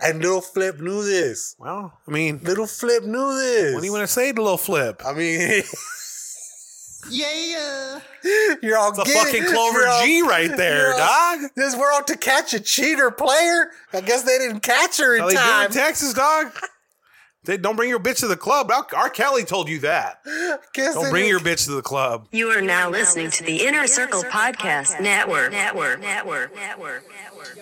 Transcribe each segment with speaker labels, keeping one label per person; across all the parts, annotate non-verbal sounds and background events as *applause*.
Speaker 1: And Little Flip knew this.
Speaker 2: Well, I mean,
Speaker 1: Little Flip knew this.
Speaker 2: what do you want to say to little flip?
Speaker 1: I mean, *laughs*
Speaker 3: Yeah.
Speaker 1: you're all
Speaker 2: The fucking. Clover
Speaker 1: all-
Speaker 2: G right there,
Speaker 1: you're all-
Speaker 2: dog.
Speaker 1: This we're to catch a cheater player. I guess they didn't catch her in
Speaker 2: How
Speaker 1: time.
Speaker 2: in Texas, dog? They don't bring your bitch to the club. R. R. Kelly told you that. *laughs*
Speaker 1: Guess
Speaker 2: Don't bring
Speaker 1: didn't-
Speaker 2: your bitch to the club.
Speaker 4: You are now listening to the Inner Circle Podcast Network. Network. Network. Network. Network.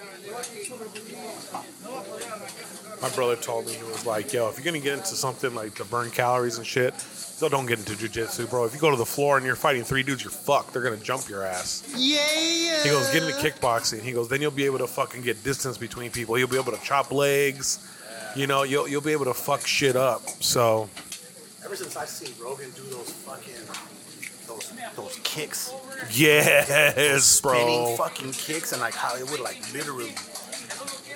Speaker 2: My brother told me he was like, "Yo, if you're gonna get into something like to burn calories and shit, so don't get into jujitsu, bro. If you go to the floor and you're fighting three dudes, you're fucked. They're gonna jump your ass."
Speaker 3: Yeah.
Speaker 2: He goes, "Get into kickboxing." He goes, "Then you'll be able to fucking get distance between people. You'll be able to chop legs. You know, you'll you'll be able to fuck shit up." So
Speaker 1: Ever since I've seen Rogan do those fucking those those kicks,
Speaker 2: yes,
Speaker 1: spinning
Speaker 2: bro.
Speaker 1: fucking kicks, and like Hollywood, like literally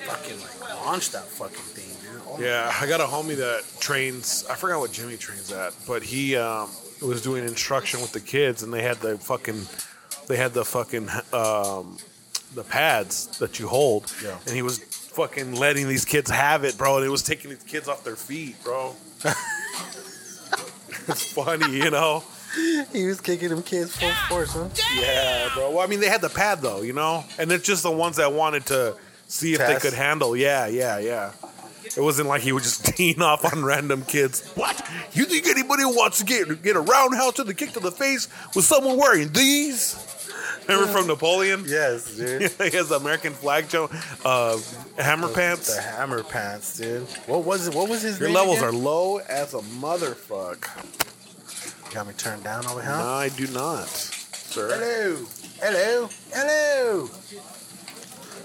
Speaker 1: fucking like launch that fucking thing, dude. Oh
Speaker 2: Yeah, I got a homie that trains. I forgot what Jimmy trains at, but he um, was doing instruction with the kids, and they had the fucking, they had the fucking, um, the pads that you hold,
Speaker 1: Yeah.
Speaker 2: and he was fucking letting these kids have it, bro, and it was taking these kids off their feet, bro. *laughs* it's funny, you know.
Speaker 1: He was kicking them kids full force, huh?
Speaker 2: Yeah, bro. Well, I mean, they had the pad though, you know, and it's just the ones that wanted to see if
Speaker 1: Test.
Speaker 2: they could handle. Yeah, yeah, yeah. It wasn't like he was just *laughs* teeing off on random kids. What? You think anybody wants to get get a roundhouse to the kick to the face with someone wearing these? Remember from Napoleon?
Speaker 1: Yes, dude. *laughs*
Speaker 2: he has the American flag joke. Uh, hammer pants.
Speaker 1: The hammer pants, dude. What was it? What was his
Speaker 2: Your levels
Speaker 1: again?
Speaker 2: are low as a motherfuck.
Speaker 1: Got me turned down over here.
Speaker 2: No, I do not, sir.
Speaker 1: Hello. Hello. Hello.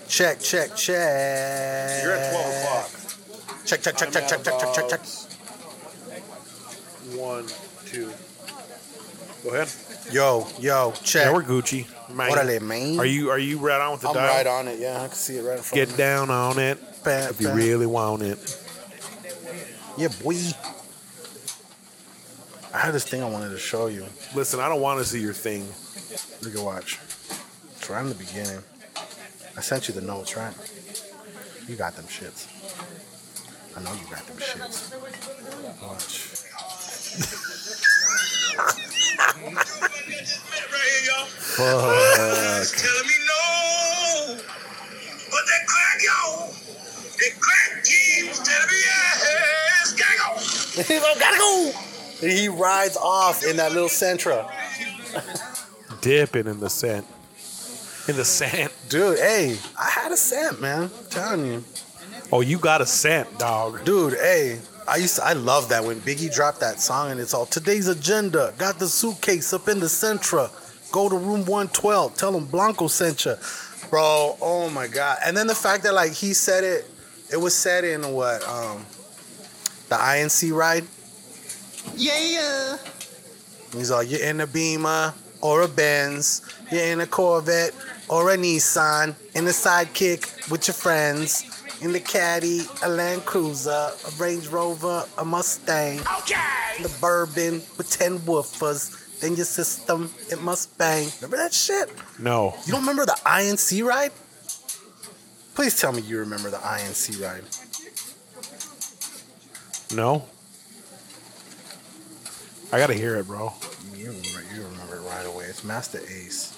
Speaker 1: Check, check, check.
Speaker 2: You're at twelve o'clock.
Speaker 1: Check, check, check,
Speaker 2: I'm
Speaker 1: check, check, check, check, check, check.
Speaker 2: One, two. Go ahead.
Speaker 1: Yo, yo, check.
Speaker 2: Yeah, we're Gucci. Man.
Speaker 1: Orale, man.
Speaker 2: Are you are you right on with the
Speaker 1: I'm
Speaker 2: dial?
Speaker 1: right on it. Yeah, I can see it right in front
Speaker 2: Get
Speaker 1: of me.
Speaker 2: down on it
Speaker 1: Bam,
Speaker 2: if you
Speaker 1: bam.
Speaker 2: really want it.
Speaker 1: Yeah, boy. I had this thing I wanted to show you.
Speaker 2: Listen, I don't want to see your thing.
Speaker 1: You can watch. It's right in the beginning. I sent you the notes, right? You got them shits. I know you got them shits. Watch. Fuck.
Speaker 5: telling me no. But that crack, yo, that crack keeps telling me yes, gotta go.
Speaker 1: Like, gotta go. And he rides off in that little Sentra. *laughs*
Speaker 2: Dipping in the scent. In the scent.
Speaker 1: Dude, hey, I had a scent, man. I'm telling you.
Speaker 2: Oh, you got a scent, dog.
Speaker 1: Dude, hey, I used to, I love that when Biggie dropped that song and it's all today's agenda. Got the suitcase up in the Sentra. Go to room 112. Tell him Blanco sent you. Bro, oh my god. And then the fact that like he said it, it was said in what, um, the INC ride.
Speaker 3: Yeah.
Speaker 1: He's all, you're in a Beamer or a Benz, you're in a Corvette or a Nissan, in a sidekick with your friends, in the caddy, a Land Cruiser, a Range Rover, a Mustang,
Speaker 5: Okay.
Speaker 1: the bourbon with 10 woofers, then your system, it must bang. Remember that shit?
Speaker 2: No.
Speaker 1: You don't remember the INC ride? Please tell me you remember the INC ride.
Speaker 2: No. I gotta hear it, bro.
Speaker 1: You remember, you remember it right away. It's Masta Ace.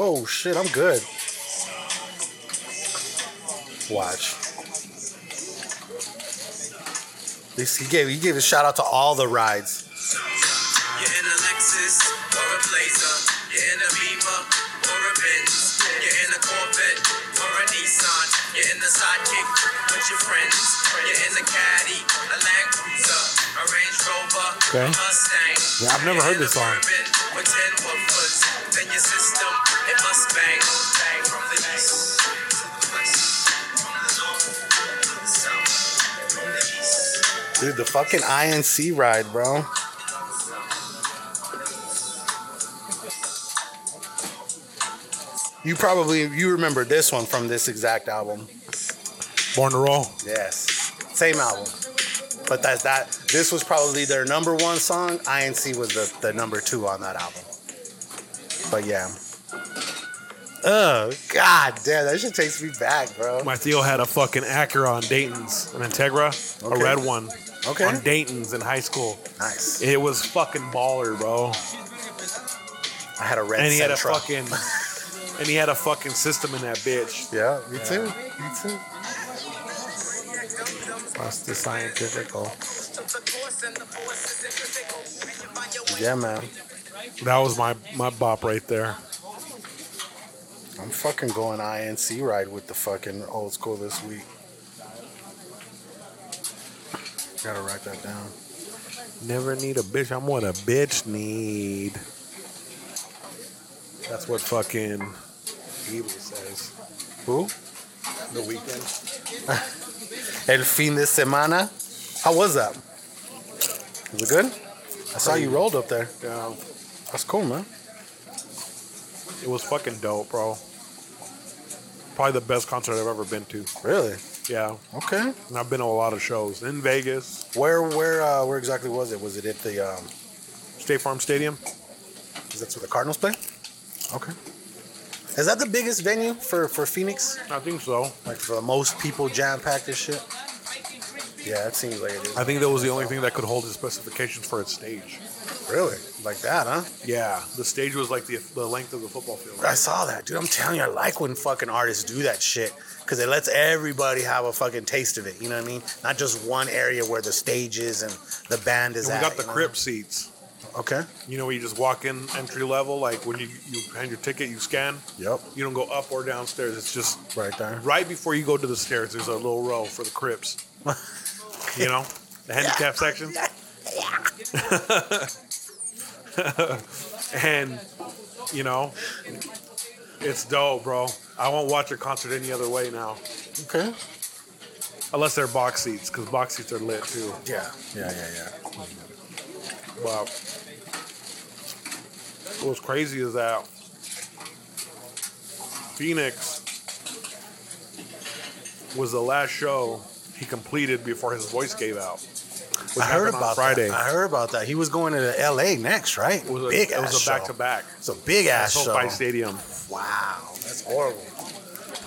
Speaker 1: Oh shit, I'm good. Watch. This- He gave he gave a shout out to all the rides.
Speaker 5: You're in a Lexus or a Blazer. You're in a Beamer or a Benz. You're in a Corvette or a Nissan. You're in the sidekick with your friends. You're in the caddy, a Land Cruiser, a Range Rover,
Speaker 2: Okay. Yeah, I've never heard this
Speaker 5: a
Speaker 2: song.
Speaker 5: Bourbon With 10 woofers. Then your system, it must bang. Bang from the east to the west. From the north to the south. From the east.
Speaker 1: Dude, the fucking INC ride, bro. You probably you remember this one from this exact album.
Speaker 2: Born to Roll.
Speaker 1: Yes, same album. But that's that. This was probably their number one song. INC was the, the number two on that album. But yeah. Oh god damn, that shit takes me back, bro.
Speaker 2: My Theo had a fucking Acura on Dayton's, an Integra,
Speaker 1: Okay.
Speaker 2: a red one.
Speaker 1: Okay.
Speaker 2: On Dayton's in high school.
Speaker 1: Nice.
Speaker 2: It was fucking baller, bro.
Speaker 1: I had a red
Speaker 2: And he had a fucking and he had a fucking system in that bitch.
Speaker 1: Yeah, me too. Me too.
Speaker 2: That's the scientifical.
Speaker 1: Yeah, man.
Speaker 2: That was my my bop right there.
Speaker 1: I'm fucking going INC ride with the fucking old school this week. Gotta write that down.
Speaker 2: Never need a bitch. I'm what a bitch need. That's what fucking Abel says.
Speaker 1: Who?
Speaker 2: The Weeknd. *laughs*
Speaker 1: El fin de semana. How was that? Was it good? I saw you rolled up there.
Speaker 2: Yeah.
Speaker 1: That's cool, man.
Speaker 2: It was fucking dope, bro. Probably the best concert I've ever been to.
Speaker 1: Really?
Speaker 2: Yeah.
Speaker 1: Okay.
Speaker 2: And I've been to a lot of shows in Vegas,
Speaker 1: Where where uh, where exactly was it? Was it at the um
Speaker 2: State Farm Stadium.
Speaker 1: is that where the Cardinals play? Okay. Is that the biggest venue for, for Phoenix?
Speaker 2: I think so.
Speaker 1: Like for the most people jam packed and shit? Yeah, it seems like it is.
Speaker 2: I think that was the only thing that could hold the specifications for its stage.
Speaker 1: Really? Like that, huh?
Speaker 2: Yeah, the stage was like the the length of the football field.
Speaker 1: I saw that, dude. I'm telling you, I like when fucking artists do that shit because it lets everybody have a fucking taste of it. You know what I mean? Not just one area where the stage is and the band is
Speaker 2: And we
Speaker 1: at.
Speaker 2: got the
Speaker 1: you know?
Speaker 2: crib seats.
Speaker 1: Okay.
Speaker 2: You know, where you just walk in entry level, like when you, you hand your ticket, you scan.
Speaker 1: Yep.
Speaker 2: You don't go up or downstairs. It's just
Speaker 1: Right there.
Speaker 2: right before you go to the stairs. There's a little row for the cribs. *laughs* you know, the handicap section. *laughs* and you know, it's dope, bro. I won't watch a concert any other way now,
Speaker 1: Okay.
Speaker 2: unless they're box seats, because box seats are lit too.
Speaker 1: Yeah. Yeah, yeah, yeah.
Speaker 2: But what's crazy is that Phoenix was the last show he completed before his voice gave out.
Speaker 1: I heard about
Speaker 2: Friday.
Speaker 1: that. I heard about that. He was going to LA next, right?
Speaker 2: It was a,
Speaker 1: big
Speaker 2: it was a back to back.
Speaker 1: It's a big ass show.
Speaker 2: SoFi Stadium.
Speaker 1: Wow, that's horrible.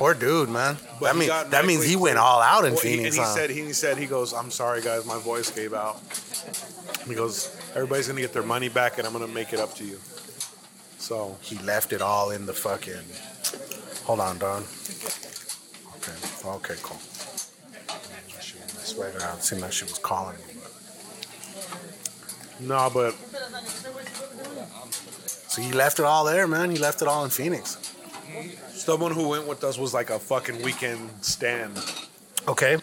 Speaker 1: Poor dude, man.
Speaker 2: But
Speaker 1: that means that means he went all out in
Speaker 2: Well, he-
Speaker 1: Phoenix.
Speaker 2: and he
Speaker 1: huh?
Speaker 2: said he said he goes, "I'm sorry guys, my voice gave out." He goes, "Everybody's gonna get their money back, and I'm gonna make it up to you." So
Speaker 1: he left it all in the fucking. Hold on, Don. Okay. Okay. Cool. She, I swear to God, it seemed like she was calling me.
Speaker 2: no, but
Speaker 1: So he left it all there, man. He left it all in Phoenix.
Speaker 2: Someone who went with us was like a fucking Weeknd stand
Speaker 1: Okay.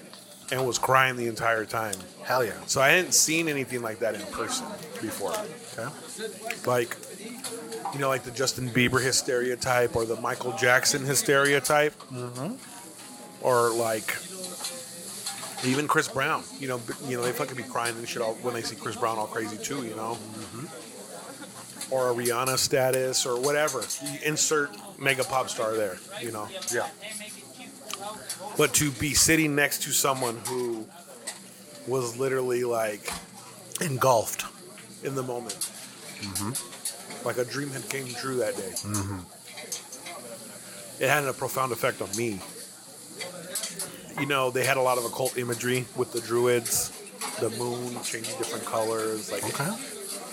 Speaker 2: and was crying the entire time.
Speaker 1: Hell yeah.
Speaker 2: So I hadn't seen anything like that in person before.
Speaker 1: Okay.
Speaker 2: Like, you know, like the Justin Bieber hysteria type or the Michael Jackson hysteria type. Mm-hmm. Or like even Chris Brown. You know, b- you know they fucking be crying and shit all, when they see Chris Brown all crazy too. You know. Or a Rihanna status or whatever. You insert mega pop star there. You know.
Speaker 1: Yeah.
Speaker 2: But to be sitting next to someone who was literally like
Speaker 1: Engulfed.
Speaker 2: in the moment. Mm-hmm. Like a dream had came true that day. Mm-hmm. It had a profound effect on me. You know, they had a lot of occult imagery with the druids, the moon changing different colors. Like,
Speaker 1: Okay.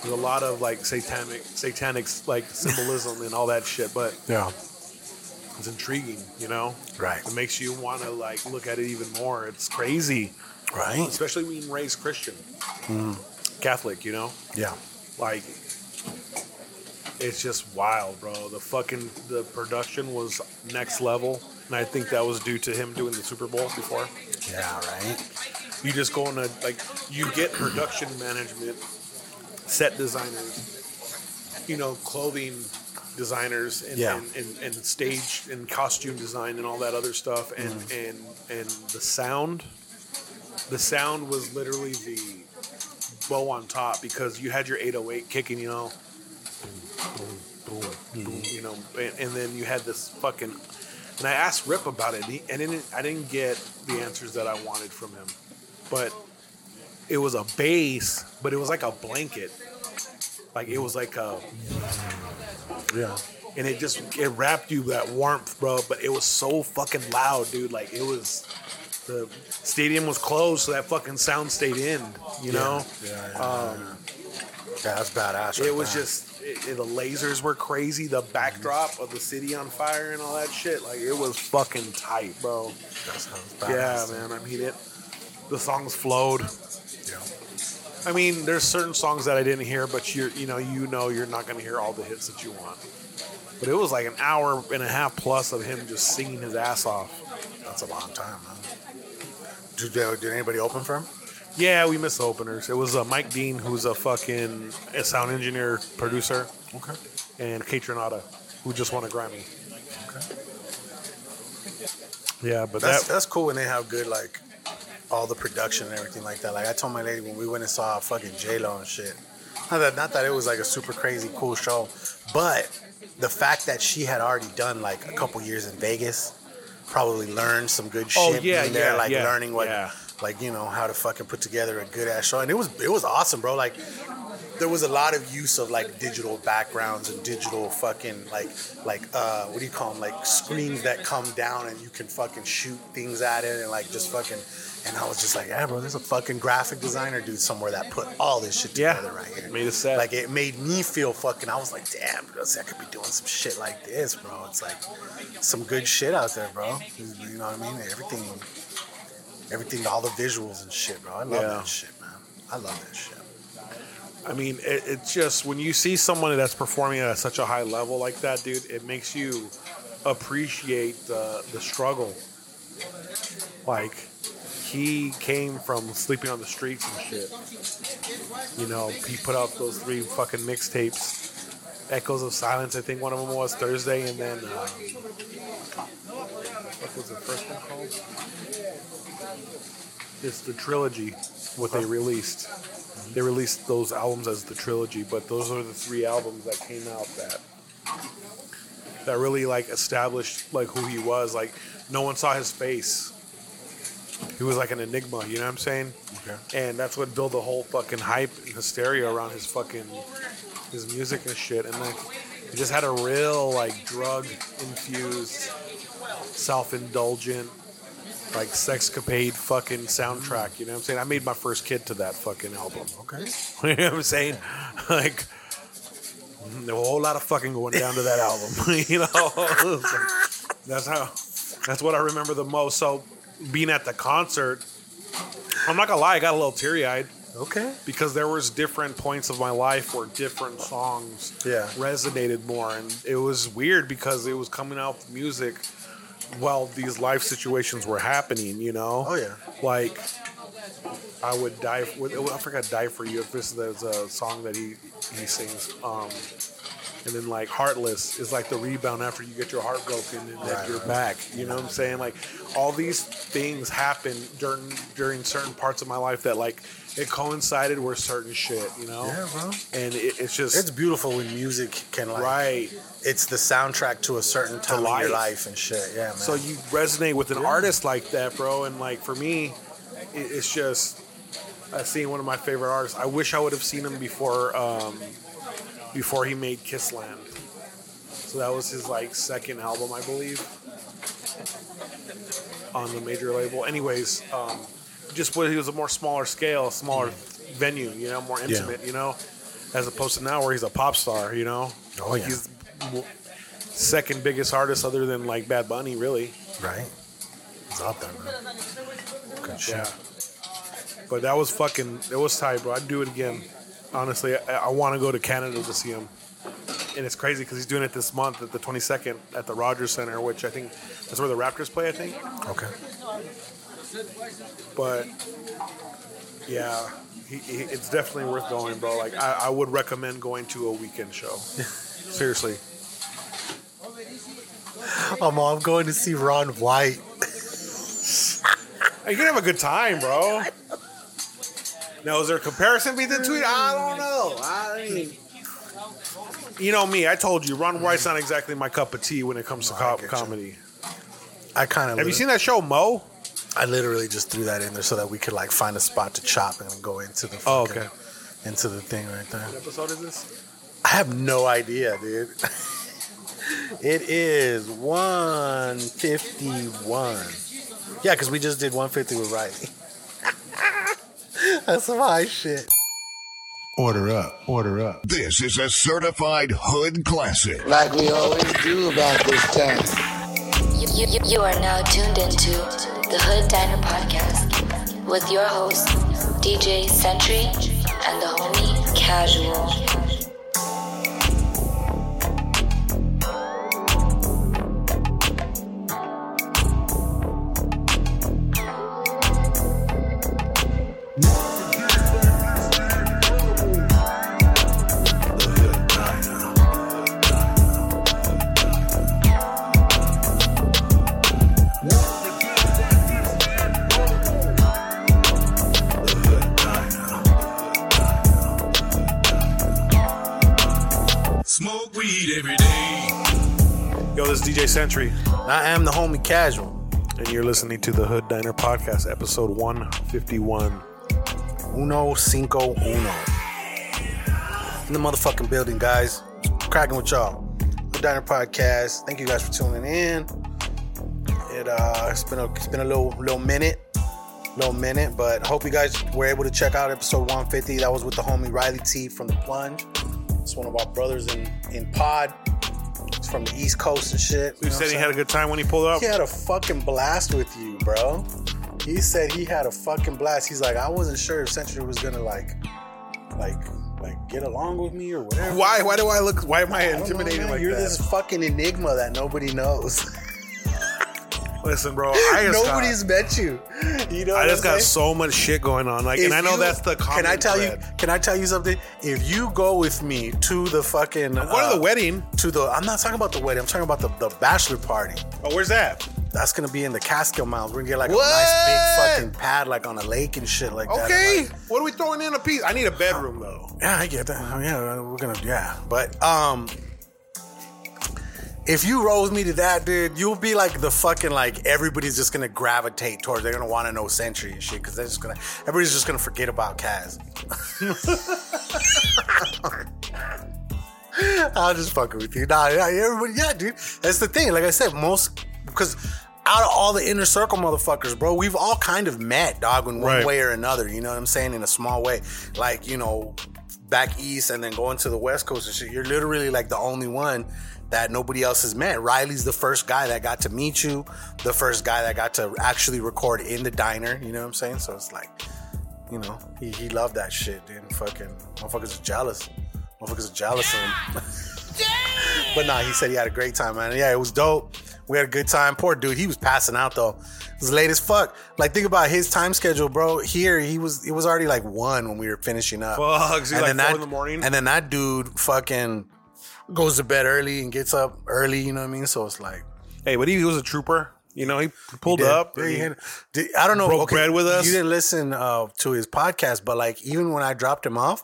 Speaker 2: There's a lot of like satanic, satanic like symbolism and all that shit. But
Speaker 1: Yeah.
Speaker 2: it's intriguing, you know.
Speaker 1: Right.
Speaker 2: It makes you want to like look at it even more. It's crazy,
Speaker 1: Right.
Speaker 2: especially being raised Christian, mm-hmm. Catholic. You know.
Speaker 1: Yeah.
Speaker 2: like it's just wild, bro. The fucking the production was next level, and I think that was due to him doing the Super Bowl before.
Speaker 1: Yeah. Right.
Speaker 2: You just go in a like you get production management, set designers, you know, clothing designers, and
Speaker 1: Yeah.
Speaker 2: and, and, and stage and costume design and all that other stuff, and mm-hmm. and and the sound. The sound was literally the bow on top because you had your 808 kicking, you know, boom, boom, boom, boom, you know, and, and then you had this fucking. And I asked Rip about it, and he- and didn't, I didn't get the answers that I wanted from him, but it was a bass, but it was like a blanket, like it was like a,
Speaker 1: Yeah.
Speaker 2: and it just it wrapped you that warmth, bro. But it was so fucking loud, dude. Like it was, the stadium was closed, so that fucking sound stayed in, you know.
Speaker 1: Yeah, yeah, yeah, yeah. Yeah, that's badass. right
Speaker 2: It was just it, it- the lasers were crazy. The backdrop of the city on fire and all that shit. Like it was fucking tight, bro.
Speaker 1: That sounds badass.
Speaker 2: Yeah, man. I mean it. The songs flowed. I mean, there's certain songs that I didn't hear, but you're you know you know you're not gonna hear all the hits that you want. But it was like an hour and a half plus of him just singing his ass off.
Speaker 1: That's a long time, man. Did, uh, did anybody open for him?
Speaker 2: Yeah, we missed the openers. It was uh, Mike Dean, who's a fucking a sound engineer, producer,
Speaker 1: Okay.
Speaker 2: and Kaytranada, who just won a Grammy.
Speaker 1: Okay.
Speaker 2: Yeah, but
Speaker 1: That's
Speaker 2: that
Speaker 1: that's cool when they have good like all the production and everything like that. Like I told my lady when we went and saw fucking J Lo and shit. Not that not that it was like a super crazy cool show, but the fact that she had already done like a couple years in Vegas, probably learned some good shit
Speaker 2: Oh,
Speaker 1: shit
Speaker 2: yeah,
Speaker 1: being there,
Speaker 2: yeah,
Speaker 1: like
Speaker 2: yeah,
Speaker 1: learning what
Speaker 2: yeah.
Speaker 1: like you know how to fucking put together a good ass show. And it was it was awesome, bro. Like there was a lot of use of like digital backgrounds and digital fucking like like uh what do you call them like screens that come down and you can fucking shoot things at it and like just fucking and I was just like yeah bro there's a fucking graphic designer dude somewhere that put all this shit
Speaker 2: Yeah.
Speaker 1: together right here
Speaker 2: Made a set.
Speaker 1: like it made me feel fucking I was like damn bro, I could be doing some shit like this bro it's like some good shit out there bro you know what I mean everything everything all the visuals and shit bro I love
Speaker 2: Yeah.
Speaker 1: that shit man I love that shit
Speaker 2: I mean, it, it's just when you see someone that's performing at such a high level like that, dude, it makes you appreciate the the struggle. Like he came from sleeping on the streets and shit. You know, he put out those three fucking mixtapes. Echoes of Silence, I think one of them was Thursday, and then uh, what was the first one called? It's the trilogy, what they released they released those albums as the trilogy, but those are the three albums that came out that that really like established like who he was. Like no one saw his face. He was like an enigma, you know what I'm saying?
Speaker 1: Okay.
Speaker 2: And that's what built the whole fucking hype and hysteria around his fucking his music and shit. And like he just had a real like drug infused, self indulgent, like sexcapade fucking soundtrack. You know what I'm saying? I made my first kid to that fucking album.
Speaker 1: okay *laughs*
Speaker 2: you know what I'm saying? *laughs* Like, a whole lot of fucking going down to that album. *laughs* you know, that's how. That's what I remember the most. So, being at the concert, I'm not gonna lie, I got a little teary eyed
Speaker 1: okay
Speaker 2: because there was different points of my life where different songs
Speaker 1: Yeah.
Speaker 2: resonated more, and it was weird because it was coming out with music while these life situations were happening. You know?
Speaker 1: Oh, yeah.
Speaker 2: Like I would die. For, I forgot "Die for You." If this is a song that he he sings. Um, and then like "Heartless" is like the rebound after you get your heart broken and then
Speaker 1: Right,
Speaker 2: you're
Speaker 1: right.
Speaker 2: back. You know what I'm saying? Like all these things happen during during certain parts of my life that like it coincided with certain shit. You know?
Speaker 1: Yeah, bro.
Speaker 2: And it, it's just
Speaker 1: It's beautiful when music can like
Speaker 2: right.
Speaker 1: It's the soundtrack to a certain time in your
Speaker 2: life.
Speaker 1: life and shit. Yeah, man.
Speaker 2: So you resonate with an artist like that, bro. And like for me, it, it's just I seen one of my favorite artists. I wish I would have seen him before um, before he made Kiss Land. So that was his like second album, I believe, on the major label. Anyways, um, just what he was a more smaller scale, smaller venue, you know, more intimate, you know, as opposed to now where he's a pop star, you know.
Speaker 1: Oh,
Speaker 2: like
Speaker 1: yeah.
Speaker 2: he's second biggest artist other than like Bad Bunny, really.
Speaker 1: right? It's out there, man. Good shit.
Speaker 2: Yeah. But that was fucking. It was tight, bro. I'd do it again. Honestly, I, I want to go to Canada to see him. And it's crazy because he's doing it this month at the 22nd at the Rogers Center, which I think that's where the Raptors play. I think.
Speaker 1: Okay.
Speaker 2: But yeah, he, he, it's definitely worth going, bro. Like I, I would recommend going to a Weeknd show. *laughs* Seriously.
Speaker 1: Um, I'm going to see Ron White.
Speaker 2: You can have a good time, bro. *laughs* Now, is there a comparison between the two? I don't know. I mean, you know me. I told you, Ron White's not exactly my cup of tea when it comes to oh,
Speaker 1: I
Speaker 2: co-
Speaker 1: get you.
Speaker 2: comedy.
Speaker 1: I kind of
Speaker 2: Have you seen that show, Mo?
Speaker 1: I literally just threw that in there so that we could like find a spot to chop and go into the
Speaker 2: Oh,
Speaker 1: fucking-
Speaker 2: okay.
Speaker 1: into the thing right there.
Speaker 2: What episode is this?
Speaker 1: I have no idea, dude. *laughs* it is 151. Yeah, because we just did 150 with Riley. *laughs* That's some high shit.
Speaker 6: Order up, order up.
Speaker 7: This is a certified hood classic.
Speaker 8: like we always do about this time.
Speaker 9: You, you, you- you are now tuned into the Hood Diner Podcast with your host, DJ Century and the homie Casual.
Speaker 2: Yo, this is DJ Century,
Speaker 1: I am the homie casual.
Speaker 2: and you're listening to the Hood Diner Podcast, episode 151.
Speaker 1: Uno cinco uno. In the motherfucking building, guys. Cracking with y'all. The Diner Podcast. Thank you guys for tuning in. It uh it's been a it's been a little little minute. Little minute, but I hope you guys were able to check out episode 150. That was with the homie Riley T from the plunge. It's one of our brothers in, in pod. From the East Coast and shit.
Speaker 2: He said he had a good time when he pulled up.
Speaker 1: He had a fucking blast with you, bro. He said he had a fucking blast. He's like, I wasn't sure if Century was gonna like, like, like get along with me or whatever.
Speaker 2: Why? Why do I look? Why am I
Speaker 1: I know,
Speaker 2: intimidating
Speaker 1: man.
Speaker 2: like
Speaker 1: You're
Speaker 2: that?
Speaker 1: this fucking enigma that nobody knows. *laughs*
Speaker 2: Listen, bro. *laughs* I just
Speaker 1: Nobody's met you. You know,
Speaker 2: I just got so much shit going on. Like,
Speaker 1: If
Speaker 2: and I know
Speaker 1: you-
Speaker 2: that's the.
Speaker 1: Can I tell
Speaker 2: thread.
Speaker 1: you? Can I tell you something? If you go with me to the fucking,
Speaker 2: I'm going to the wedding.
Speaker 1: to the, I'm not talking about the wedding. I'm talking about the, the bachelor party.
Speaker 2: Oh, where's that?
Speaker 1: That's gonna be in the Catskill Mountains. We're gonna get like
Speaker 2: What?
Speaker 1: a nice big fucking pad, like on a lake and shit like that.
Speaker 2: Okay.
Speaker 1: Like,
Speaker 2: What are we throwing in a piece? I need a bedroom though.
Speaker 1: yeah, I get that. Yeah, we're gonna, yeah. But um, if you rose me to that, dude, you'll be like the fucking like everybody's just gonna gravitate towards. They're gonna want to know Century and shit because they're just gonna everybody's just gonna forget about Kaz. *laughs* I'll just fucking with you. Nah, yeah, everybody, yeah, dude. That's the thing. Like I said, most because out of all the inner circle motherfuckers, bro, we've all kind of met, dog, in one
Speaker 2: Right.
Speaker 1: way or another. You know what I'm saying? In a small way, like you know, back east and then going to the west coast and shit. You're literally like the only one that nobody else has met. Riley's the first guy that got to meet you, the first guy that got to actually record in the diner. You know what I'm saying? So it's like, you know, he, he loved that shit, And Fucking motherfuckers are jealous. Motherfuckers are jealous of him. *laughs* but nah, he said he had a great time, man. Yeah, it was dope. We had a good time. Poor dude, he was passing out though. It was late as fuck. Like think about his time schedule, bro. Here he was. It was already like one when we were finishing up.
Speaker 2: Fuck, so like
Speaker 1: then
Speaker 2: four
Speaker 1: that,
Speaker 2: in the morning?
Speaker 1: And then that dude fucking goes to bed early and gets up early. You know what I mean? So it's like
Speaker 2: Hey, but he was a trooper. You know, he pulled
Speaker 1: did.
Speaker 2: up.
Speaker 1: Yeah, he
Speaker 2: he-
Speaker 1: had- did- I don't know.
Speaker 2: broke bread with us.
Speaker 1: You didn't listen uh, to his podcast, but like even when I dropped him off,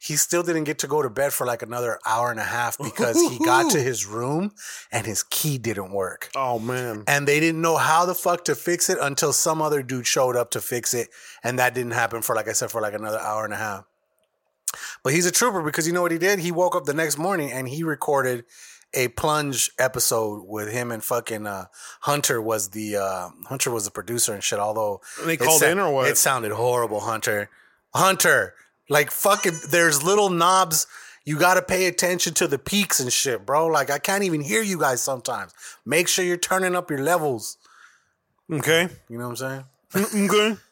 Speaker 1: he still didn't get to go to bed for like another hour and a half because he got to *laughs* his room and his key didn't work.
Speaker 2: oh man.
Speaker 1: And they didn't know how the fuck to fix it until some other dude showed up to fix it. And that didn't happen for, like I said, for like another hour and a half. But he's a trooper because you know what he did? He woke up the next morning and he recorded a plunge episode with him and fucking uh, Hunter was the uh, Hunter was the producer and shit. Although
Speaker 2: And they
Speaker 1: it
Speaker 2: called
Speaker 1: sa-
Speaker 2: in or what?
Speaker 1: It sounded horrible, Hunter. Hunter, like fucking. There's little knobs. You got to pay attention to the peaks and shit, bro. Like I can't even hear you guys sometimes. Make sure you're turning up your levels.
Speaker 2: Okay.
Speaker 1: You know what I'm saying?
Speaker 2: Okay. *laughs*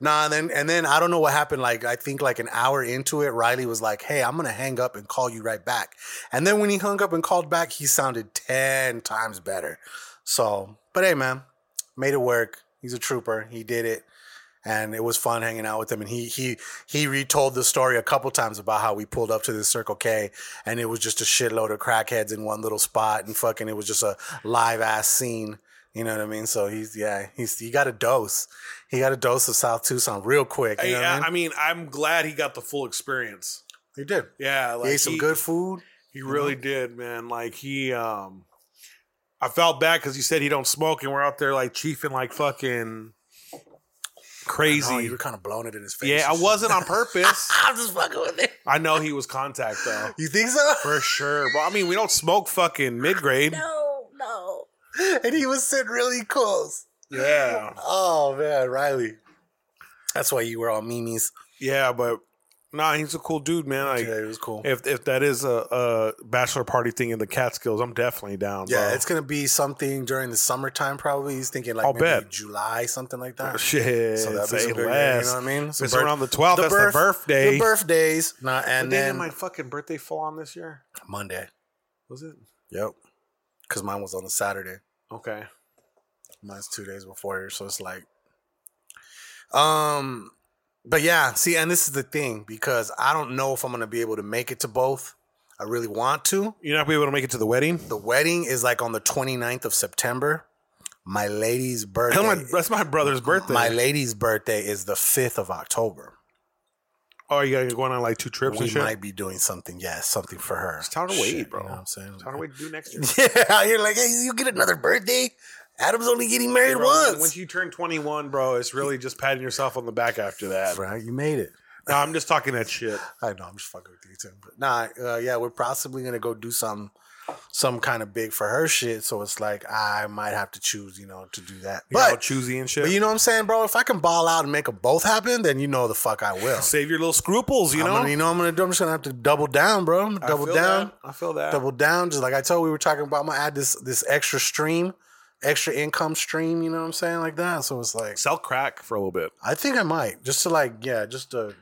Speaker 1: Nah, and then and then I don't know what happened. Like I think like an hour into it, Riley was like, "Hey, I'm gonna hang up and call you right back." And then when he hung up and called back, he sounded ten times better. So, but hey, man, made it work. He's a trooper. He did it, and it was fun hanging out with him. And he he he retold the story a couple times about how we pulled up to the Circle K, and it was just a shitload of crackheads in one little spot, and fucking it was just a live ass scene. You know what I mean? So he's yeah, he's he got a dose. He got a dose of South Tucson real quick. You
Speaker 2: Hey,
Speaker 1: know what I
Speaker 2: I,
Speaker 1: mean?
Speaker 2: I mean, I'm glad he got the full experience.
Speaker 1: He did.
Speaker 2: Yeah, like
Speaker 1: he ate some good food.
Speaker 2: He really did, man. Like he, um, I felt bad because he said he don't smoke, and we're out there like chiefing like fucking crazy.
Speaker 1: Oh, you were kind of blowing it in his face.
Speaker 2: yeah, I wasn't on purpose. *laughs*
Speaker 1: I'm just fucking with it.
Speaker 2: I know he was contact though,
Speaker 1: You think so?
Speaker 2: for sure. But I mean, we don't smoke fucking mid grade.
Speaker 1: No, no. And he was sitting really close.
Speaker 2: Yeah,
Speaker 1: Oh man, Riley. That's why you were all memes.
Speaker 2: yeah, but nah, he's a cool dude, man. Like,
Speaker 1: Yeah, it was cool.
Speaker 2: if if that is a, a bachelor party thing in the Catskills, I'm definitely down.
Speaker 1: Yeah,
Speaker 2: bro.
Speaker 1: it's gonna be something during the summertime. Probably he's thinking like
Speaker 2: I'll
Speaker 1: maybe
Speaker 2: bet.
Speaker 1: July, something like that.
Speaker 2: shit.
Speaker 1: So that'd be some good,
Speaker 2: less.
Speaker 1: you know what I mean? Some
Speaker 2: It's
Speaker 1: birth-
Speaker 2: around the 12th. that's
Speaker 1: birth-
Speaker 2: the birthday.
Speaker 1: The birthdays, not
Speaker 2: What
Speaker 1: and
Speaker 2: day
Speaker 1: then
Speaker 2: my fucking birthday fall on this year?
Speaker 1: Monday.
Speaker 2: Was it?
Speaker 1: Yep. Because mine was on a Saturday.
Speaker 2: Okay.
Speaker 1: Mine's two days before yours, so it's like, um, but yeah. See, and this is the thing because I don't know if I'm gonna be able to make it to both. I really want to.
Speaker 2: You're not gonna be able to make it to the wedding.
Speaker 1: The wedding is like on the 29th of September. My lady's birthday.
Speaker 2: My, that's my brother's birthday.
Speaker 1: My lady's birthday is the 5th of October.
Speaker 2: oh, you got going on like two trips
Speaker 1: we might be doing something, yes, something for her.
Speaker 2: It's time to wait, bro.
Speaker 1: You know what I'm saying?
Speaker 2: It's time to wait to do next year. *laughs*
Speaker 1: Yeah, you're like, hey, you get another birthday? Adam's only getting married
Speaker 2: Bro,
Speaker 1: once.
Speaker 2: Once you turn 21, bro, it's really just patting yourself on the back after that.
Speaker 1: right, you made it.
Speaker 2: No, I'm just talking that shit. *laughs*
Speaker 1: I know, I'm just fucking with you too. But nah, uh, yeah, we're possibly gonna go do some some kind of big for her shit. So it's like I might have to choose, you know, to do that.
Speaker 2: All
Speaker 1: But
Speaker 2: choosy and shit.
Speaker 1: but you know what I'm saying, bro? If I can ball out and make them both happen, then you know the fuck I will.
Speaker 2: Save your little scruples, you
Speaker 1: I'm
Speaker 2: know?
Speaker 1: gonna, you know, I'm gonna do. I'm just gonna have to double down, bro.
Speaker 2: I
Speaker 1: double
Speaker 2: feel
Speaker 1: down.
Speaker 2: that. I feel that.
Speaker 1: double down. Just like I told we were talking about, I'm gonna add this this extra stream, extra income stream. You know what I'm saying, like that. So it's like
Speaker 2: Sell crack for a little bit.
Speaker 1: I think I might just to like yeah, just to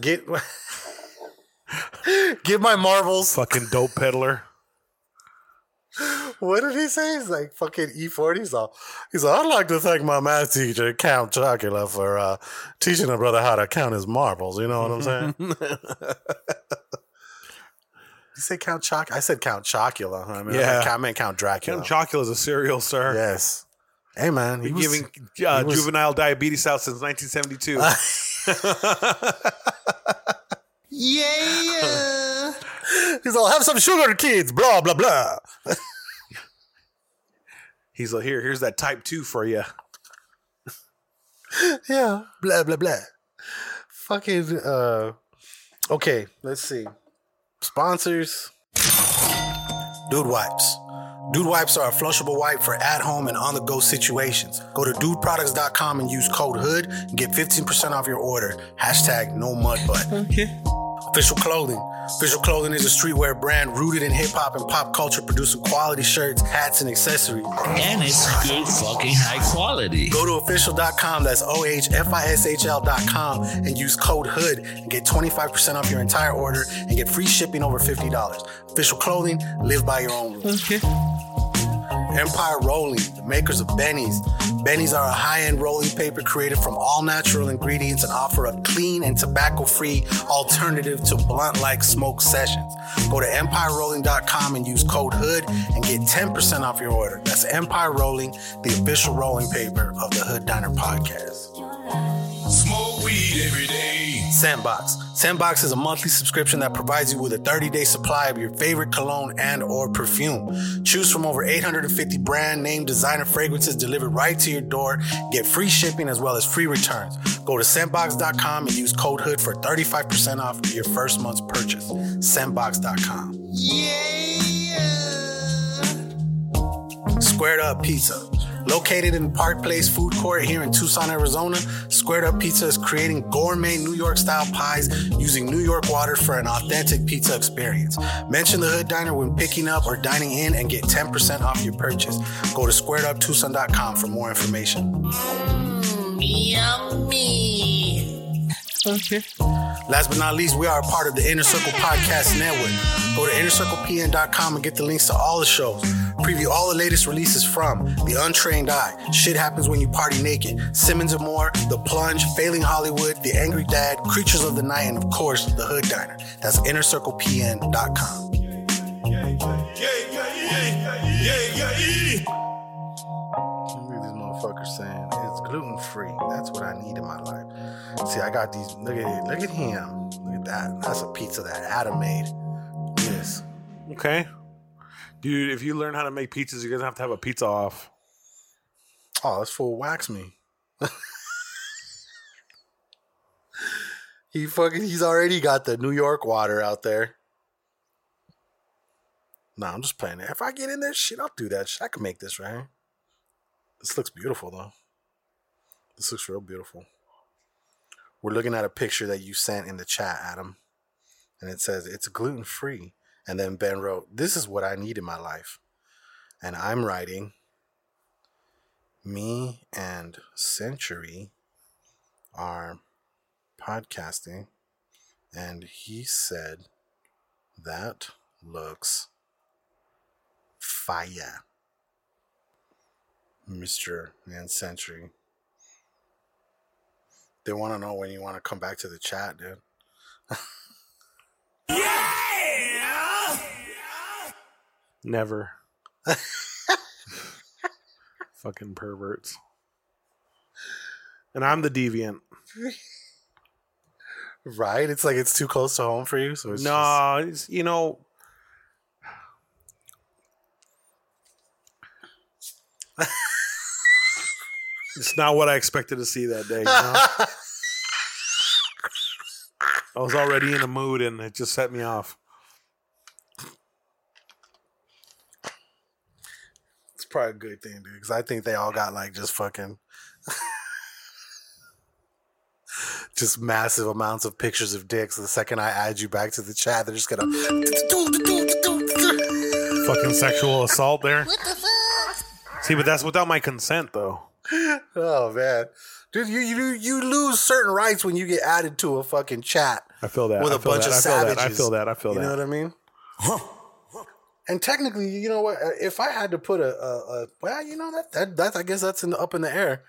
Speaker 1: get *laughs* get my marbles.
Speaker 2: Fucking dope peddler.
Speaker 1: What did he say? He's like fucking E40. He's all he's like, I'd like to thank my math teacher, Count Chocula, for uh, teaching a brother how to count his marbles. You know what I'm saying? *laughs* *laughs* you say Count Choc? I said Count Chocula. Huh? I mean,
Speaker 2: Yeah.
Speaker 1: I meant, I meant Count Dracula.
Speaker 2: Count Chocula is a cereal, sir.
Speaker 1: Yes. Hey man, he
Speaker 2: Been
Speaker 1: was,
Speaker 2: giving uh,
Speaker 1: he was-
Speaker 2: juvenile diabetes out since 1972. *laughs*
Speaker 3: Yeah.
Speaker 1: he's all have some sugar, kids. Blah blah blah.
Speaker 2: He's like, here, here's that type two for you.
Speaker 1: Yeah. Blah blah blah. Fucking. Uh, okay, let's see. Sponsors. Dude wipes. Dude wipes are a flushable wipe for at home and on the go situations. Go to dudeproducts.com and use code HOOD and get 15% off your order. Hashtag no mud butt.
Speaker 2: Okay.
Speaker 1: Official Clothing. Official Clothing is a streetwear brand rooted in hip hop and pop culture, producing quality shirts, hats, and accessories.
Speaker 10: And it's good fucking high quality.
Speaker 1: Go to official.com, that's O H F I S H L.com, and use code HOOD and get 25% off your entire order and get free shipping over $50. Official Clothing, live by your own rules.
Speaker 10: Okay.
Speaker 1: Empire Rolling, the makers of Bennys. Bennys are a high-end rolling paper created from all natural ingredients and offer a clean and tobacco-free alternative to blunt-like smoke sessions. Go to EmpireRolling.com and use code HOOD and get 10% off your order. That's Empire Rolling, the official rolling paper of the Hood Diner podcast.
Speaker 7: Smoke weed every day.
Speaker 1: Scentbox. Scentbox is a monthly subscription that provides you with a 30-day supply of your favorite cologne and or perfume. Choose from over 850 brand name designer fragrances delivered right to your door. Get free shipping as well as free returns. Go to scentbox.com and use code HOOD for 35% off your first month's purchase. Scentbox.com. Squared Up Pizza. Located in Park Place Food Court here in Tucson, Arizona, Squared Up Pizza is creating gourmet New York style pies using New York water for an authentic pizza experience. Mention the Hood Diner when picking up or dining in and get 10% off your purchase. Go to squareduptucson.com for more information.
Speaker 3: Mmm, yummy.
Speaker 10: Okay.
Speaker 1: Last but not least, we are a part of the Inner Circle Podcast Network. Go to innercirclepn.com and get the links to all the shows. Preview all the latest releases from The Untrained Eye, Shit Happens When You Party Naked, Simmons and More, The Plunge, Failing Hollywood, The Angry Dad, Creatures of the Night, and of course, The Hood Diner. That's innercirclepn.com.
Speaker 7: Yeah, yeah, yeah, yeah, yeah, yeah.
Speaker 1: Look at this motherfucker saying it's gluten free. That's what I need in my life. See, I got these. Look at it. Look at him. Look at that. That's a pizza that Adam made. Yes.
Speaker 2: Okay. Dude, if you learn how to make pizzas, you're gonna have to have a pizza off.
Speaker 1: Oh, this fool wax me. he fucking he's already got the New York water out there. Nah, I'm just playing it. If I get in there, shit, I'll do that. Shit, I can make this right. here. This looks beautiful though. This looks real beautiful. We're looking at a picture that you sent in the chat, Adam. And it says it's gluten free. And then Ben wrote, This is what I need in my life. And I'm writing, Me and Century are podcasting. And he said, That looks fire. Mr. and Century. They want to know when you want to come back to the chat, dude. *laughs*
Speaker 2: Never. *laughs* Fucking perverts. And I'm the deviant.
Speaker 1: Right? It's like it's too close to home for you. So it's
Speaker 2: no, it's, you know. It's not what I expected to see that day. You know? *laughs* I was already in a mood and it just set me off.
Speaker 1: it's probably a good thing, dude. Because I think they all got like just fucking. *laughs* just massive amounts of pictures of dicks. The second I add you back to the chat, they're just gonna.
Speaker 2: Fucking sexual assault there. See, but that's without my consent, though.
Speaker 1: Oh man, dude, you you you lose certain rights when you get added to a fucking chat
Speaker 2: I feel that.
Speaker 1: with
Speaker 2: I
Speaker 1: a bunch
Speaker 2: that.
Speaker 1: of
Speaker 2: I feel
Speaker 1: savages.
Speaker 2: that. I feel that. I feel
Speaker 1: you
Speaker 2: that.
Speaker 1: know what I mean? And technically, you know what? Uh, if I had to put a, a, a well, you know that that that I guess that's in the, up in the air,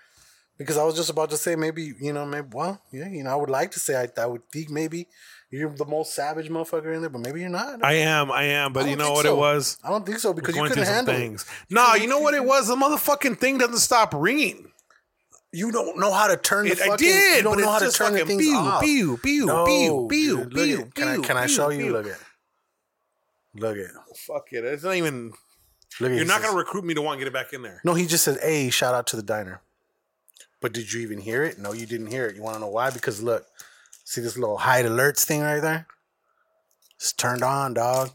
Speaker 1: because I was just about to say maybe you know maybe well yeah you know I would like to say I, I would think maybe you're the most savage motherfucker in there, but maybe you're not.
Speaker 2: I am. I am. But
Speaker 1: I
Speaker 2: you know what
Speaker 1: so.
Speaker 2: it was?
Speaker 1: I don't think so because you couldn't handle
Speaker 2: things.
Speaker 1: it.
Speaker 2: No, you know what it was? The motherfucking thing doesn't stop ringing.
Speaker 1: You don't know how to turn the
Speaker 2: It-
Speaker 1: fucking.
Speaker 2: I did,
Speaker 1: you don't
Speaker 2: but
Speaker 1: know
Speaker 2: it's
Speaker 1: how to turn the things
Speaker 2: pew,
Speaker 1: off.
Speaker 2: pew, pew,
Speaker 1: no,
Speaker 2: pew, pew,
Speaker 1: dude,
Speaker 2: pew,
Speaker 1: it. Can I
Speaker 2: pew,
Speaker 1: can I
Speaker 2: pew,
Speaker 1: show you?
Speaker 2: pew.
Speaker 1: Look it. Look it.
Speaker 2: Oh, fuck it. It's not even.
Speaker 1: Look at
Speaker 2: You're not gonna recruit me to want to get it back in there.
Speaker 1: No, he just said, "Hey, shout out to the diner." But did you even hear it? No, you didn't hear it. You want to know why? Because look, see this little hide alerts thing right there? It's turned on, dog.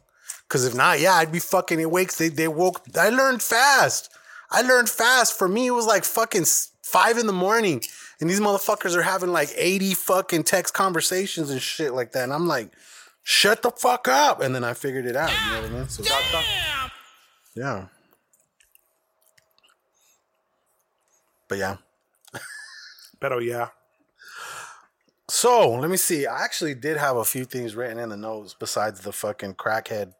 Speaker 1: Because if not, yeah, I'd be fucking awake. They they woke. I learned fast. I learned fast. For me, it was like fucking five in the morning, and these motherfuckers are having like eighty fucking text conversations and shit like that. And I'm like, shut the fuck up. And then I figured it out. You know what I mean? So, yeah. But yeah.
Speaker 2: Pero yeah.
Speaker 1: So let me see. I actually did have a few things written in the notes besides the fucking crackhead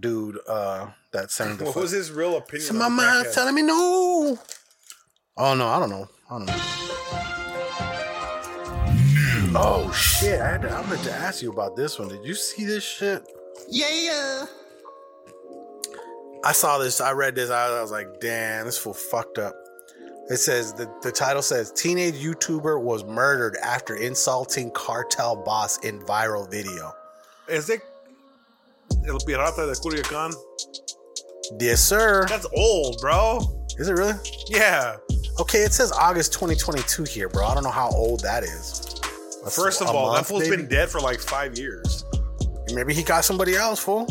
Speaker 1: dude uh that sang the *laughs*
Speaker 2: What
Speaker 1: fuck-
Speaker 2: was his real opinion?
Speaker 1: So my
Speaker 2: the
Speaker 1: mind's telling me no. Oh no, I don't know. I don't know. Oh shit! I, had to, I meant to ask you about this one. Did you see this shit?
Speaker 3: Yeah.
Speaker 1: I saw this. I read this. I, I was like, damn, this fool fucked up. It says the, the title says teenage YouTuber was murdered after insulting cartel boss in viral video.
Speaker 2: Is it El Pirata de Culiacan?
Speaker 1: Yes, sir.
Speaker 2: That's old, bro.
Speaker 1: Is it really?
Speaker 2: Yeah.
Speaker 1: Okay, it says August 2022 here, bro. I don't know how old that is. That's
Speaker 2: First of all, that
Speaker 1: month,
Speaker 2: fool's
Speaker 1: maybe?
Speaker 2: been dead for like five years.
Speaker 1: Maybe he got somebody else, fool.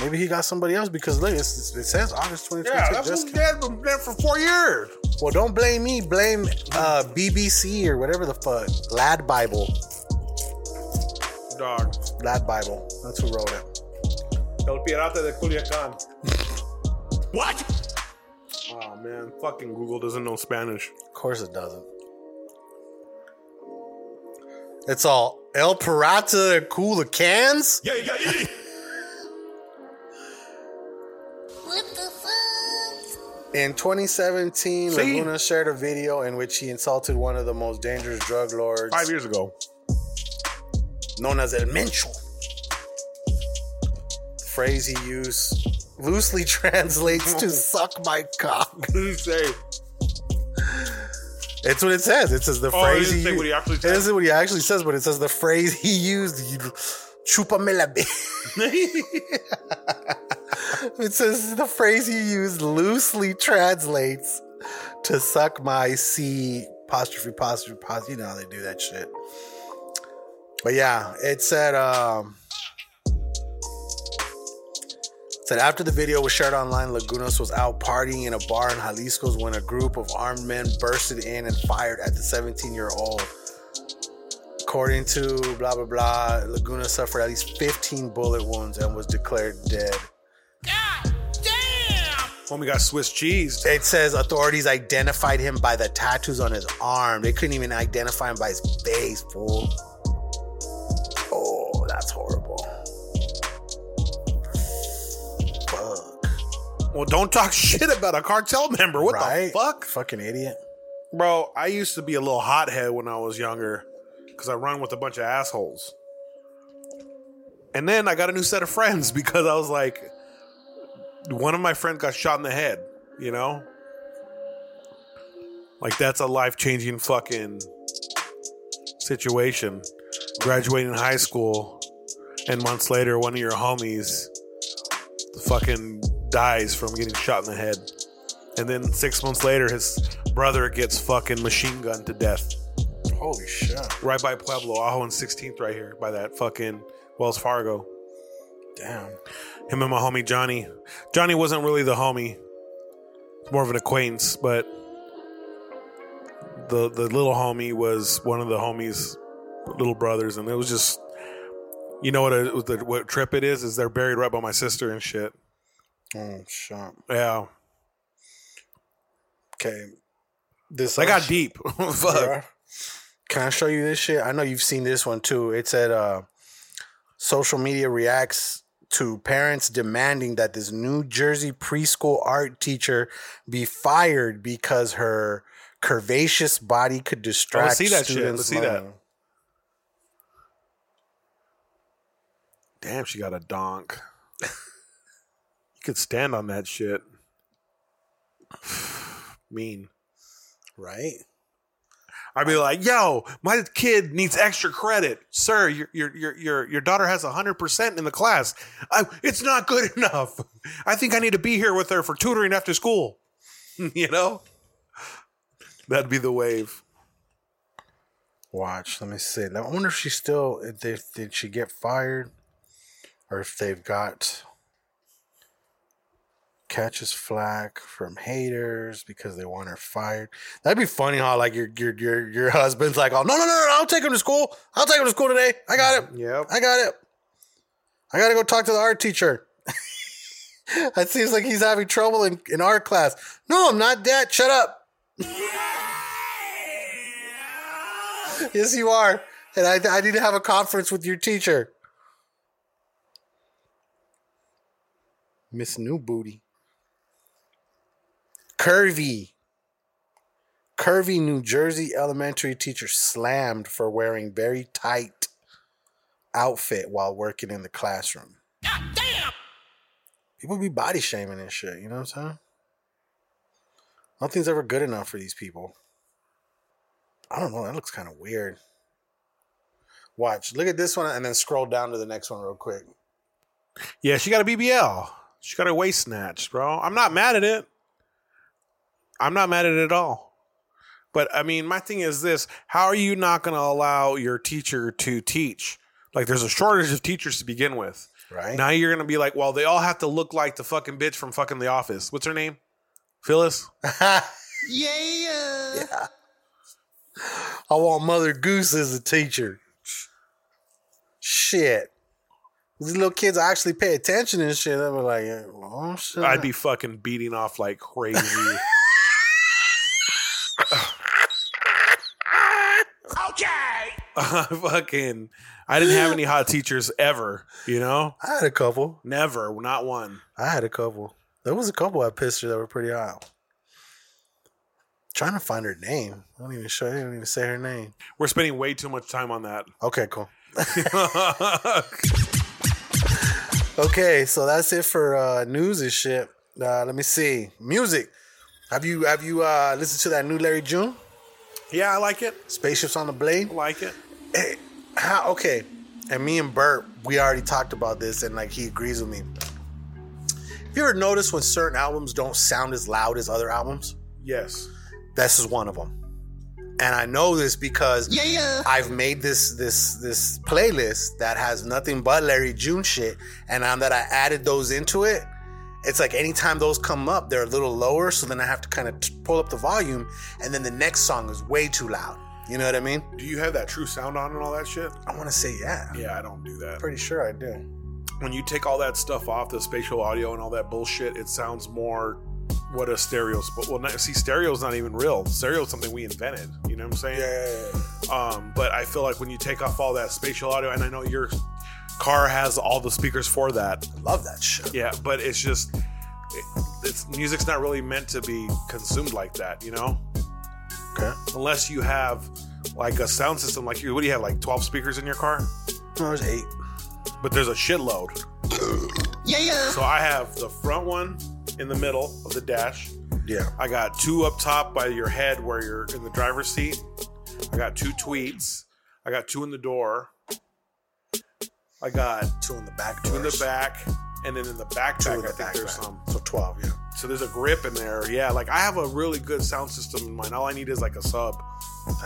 Speaker 1: Maybe he got somebody else because look, it says August 2022.
Speaker 2: Yeah, that fool's dead, been dead for four years.
Speaker 1: Well, don't blame me. Blame uh, BBC or whatever the fuck. Lad Bible.
Speaker 2: Dog.
Speaker 1: Lad Bible. That's who wrote it.
Speaker 2: El Pirata de Culiacan. *laughs*
Speaker 3: What?
Speaker 2: Oh man, fucking Google doesn't know Spanish.
Speaker 1: Of course it doesn't. It's all El Pirata de Cooler Cans?
Speaker 7: Yeah, yeah, yeah.
Speaker 9: What the fuck?
Speaker 1: In 2017,
Speaker 2: See?
Speaker 1: Laguna shared a video in which he insulted one of the most dangerous drug lords
Speaker 2: Five years ago.
Speaker 1: known as El Mencho. The phrase he used loosely *laughs* translates to *laughs* suck my cock.
Speaker 2: What *laughs* did he say?
Speaker 1: It's what it says. It says the
Speaker 2: Oh, it
Speaker 1: phrase
Speaker 2: didn't
Speaker 1: he
Speaker 2: say
Speaker 1: used.
Speaker 2: what he actually
Speaker 1: It
Speaker 2: said?
Speaker 1: isn't what he actually says, but it says the phrase he used. He Chupame la It says the phrase you use loosely translates to suck my C apostrophe apostrophe apostrophe. You know how they do that shit. But yeah, it said um said after the video was shared online, Lagunas was out partying in a bar in Jalisco's when a group of armed men bursted in and fired at the 17-year-old. According to blah blah blah, Laguna suffered at least 15 bullet wounds and was declared dead.
Speaker 2: Homie got Swiss cheese.
Speaker 1: It says authorities identified him by the tattoos on his arm. They couldn't even identify him by his face, fool. Oh, that's horrible.
Speaker 2: Well, don't talk *laughs* shit about a cartel member. What
Speaker 1: Right?
Speaker 2: the fuck?
Speaker 1: Fucking idiot.
Speaker 2: Bro, I used to be a little hothead when I was younger because I run with a bunch of assholes. And then I got a new set of friends *laughs* because I was like, one of my friends got shot in the head, you know? Like, that's a life changing fucking situation. Graduating high school, and months later, one of your homies fucking dies from getting shot in the head. And then six months later, his brother gets fucking machine gunned to death.
Speaker 1: Holy shit.
Speaker 2: Right by Pueblo, Ajo and 16th, right here, by that fucking Wells Fargo.
Speaker 1: Damn.
Speaker 2: Him and my homie Johnny. Johnny wasn't really the homie, more of an acquaintance, but the the little homie was one of the homies' little brothers, and it was just, you know what a, what the what trip it is? Is they're buried right by my sister and shit.
Speaker 1: Oh, shit.
Speaker 2: Yeah,
Speaker 1: Okay. This
Speaker 2: I got deep. *laughs* Fuck.
Speaker 1: Yeah. Can I show you this shit? I know you've seen this one too. It said uh, social media reacts to parents demanding that this New Jersey preschool art teacher be fired because her curvaceous body could distract
Speaker 2: see that shit.
Speaker 1: students.
Speaker 2: Let's see that. Damn, she got a donk. *laughs* could stand on that shit. *sighs* mean.
Speaker 1: Right?
Speaker 2: I'd be like, "Yo, my kid needs extra credit, sir. Your your your your your daughter has hundred percent in the class. I, it's not good *laughs* enough. I think I need to be here with her for tutoring after school. *laughs* you know, that'd be the wave.
Speaker 1: Watch. Let me see. I wonder if she still they, did she get fired, or if they've got catches flack from haters because they want her fired. That'd be funny how like your your your your husband's like, oh no no no no, I'll take him to school. I'll take him to school today. I got it.
Speaker 2: Yep.
Speaker 1: I got it. I gotta go talk to the art teacher. *laughs* it seems like he's having trouble in, in art class. No, I'm not, Dad. Shut up. *laughs* yes, you are. And I, I need to have a conference with your teacher. Miss New Booty. Curvy. Curvy New Jersey elementary teacher slammed for wearing very tight outfit while working in the classroom. People be body shaming and shit, you know what I'm saying? Nothing's ever good enough for these people. I don't know, that looks kind of weird. Watch, look at this one and then scroll down to the next one real quick.
Speaker 2: Yeah, she got a BBL. She got her waist snatched, bro. I'm not mad at it. I'm not mad at it at all. But I mean, my thing is this: How are you not going to allow your teacher to teach? Like, there's a shortage of teachers to begin with.
Speaker 1: Right.
Speaker 2: Now you're going to be like, well, they all have to look like the fucking bitch from fucking The Office. What's her name? Phyllis.
Speaker 3: Yeah. *laughs*
Speaker 1: Yeah. I want Mother Goose as a teacher. Shit. These little kids actually pay attention and shit. They were like, oh shit.
Speaker 2: I'd be fucking beating off like crazy. *laughs*
Speaker 3: Okay. *laughs*
Speaker 2: fucking. I didn't have any *laughs* hot teachers ever. You know,
Speaker 1: I had a couple.
Speaker 2: never, not one.
Speaker 1: I had a couple. There was a couple I pissed her that were pretty hot. Trying to find her name. I don't even show. I didn't even say her name.
Speaker 2: We're spending way too much time on that.
Speaker 1: Okay, cool. *laughs* Okay, so that's it for uh, news and shit. Uh, let me see. Music. Have you have you uh, listened to that new Larry June?
Speaker 2: yeah, I like it.
Speaker 1: Spaceships on the Blade.
Speaker 2: I like it.
Speaker 1: Hey, how? Okay, and me and Bert, we already talked about this, and like he agrees with me. Have you ever noticed when certain albums don't sound as loud as other albums?
Speaker 2: Yes.
Speaker 1: This is one of them. And I know this because
Speaker 3: Yeah, yeah.
Speaker 1: I've made this this this playlist that has nothing but Larry June shit, and now that I added those into it, it's like anytime those come up, they're a little lower, so then I have to kind of t- pull up the volume, and then the next song is way too loud. You know what I mean?
Speaker 2: Do you have that true sound on and all that shit?
Speaker 1: I want to say yeah.
Speaker 2: Yeah, I don't do that.
Speaker 1: Pretty sure I do.
Speaker 2: When you take all that stuff off, the spatial audio and all that bullshit, it sounds more what a stereo's. But well, not, see, stereo's not even real. Stereo's something we invented. You know what I'm saying?
Speaker 1: Yeah.
Speaker 2: Um, but I feel like when you take off all that spatial audio, and I know your car has all the speakers for that.
Speaker 1: Love that shit.
Speaker 2: Yeah, but it's just it, it's music's not really meant to be consumed like that, you know.
Speaker 1: Okay.
Speaker 2: Unless you have like a sound system, like you, what do you have, like twelve speakers in your car?
Speaker 1: No, there's eight.
Speaker 2: But there's a shitload.
Speaker 3: Yeah, yeah.
Speaker 2: So I have the front one in the middle of the dash.
Speaker 1: Yeah.
Speaker 2: I got two up top by your head where you're in the driver's seat. I got two tweets. I got two in the door. I got
Speaker 1: Two in the back.
Speaker 2: two in the
Speaker 1: doors.
Speaker 2: back, and then in the back
Speaker 1: Two in the
Speaker 2: I think
Speaker 1: back.
Speaker 2: there's
Speaker 1: back.
Speaker 2: some.
Speaker 1: So twelve. Yeah.
Speaker 2: So there's a grip in there. Yeah, like I have a really good sound system in mine. All I need is like a sub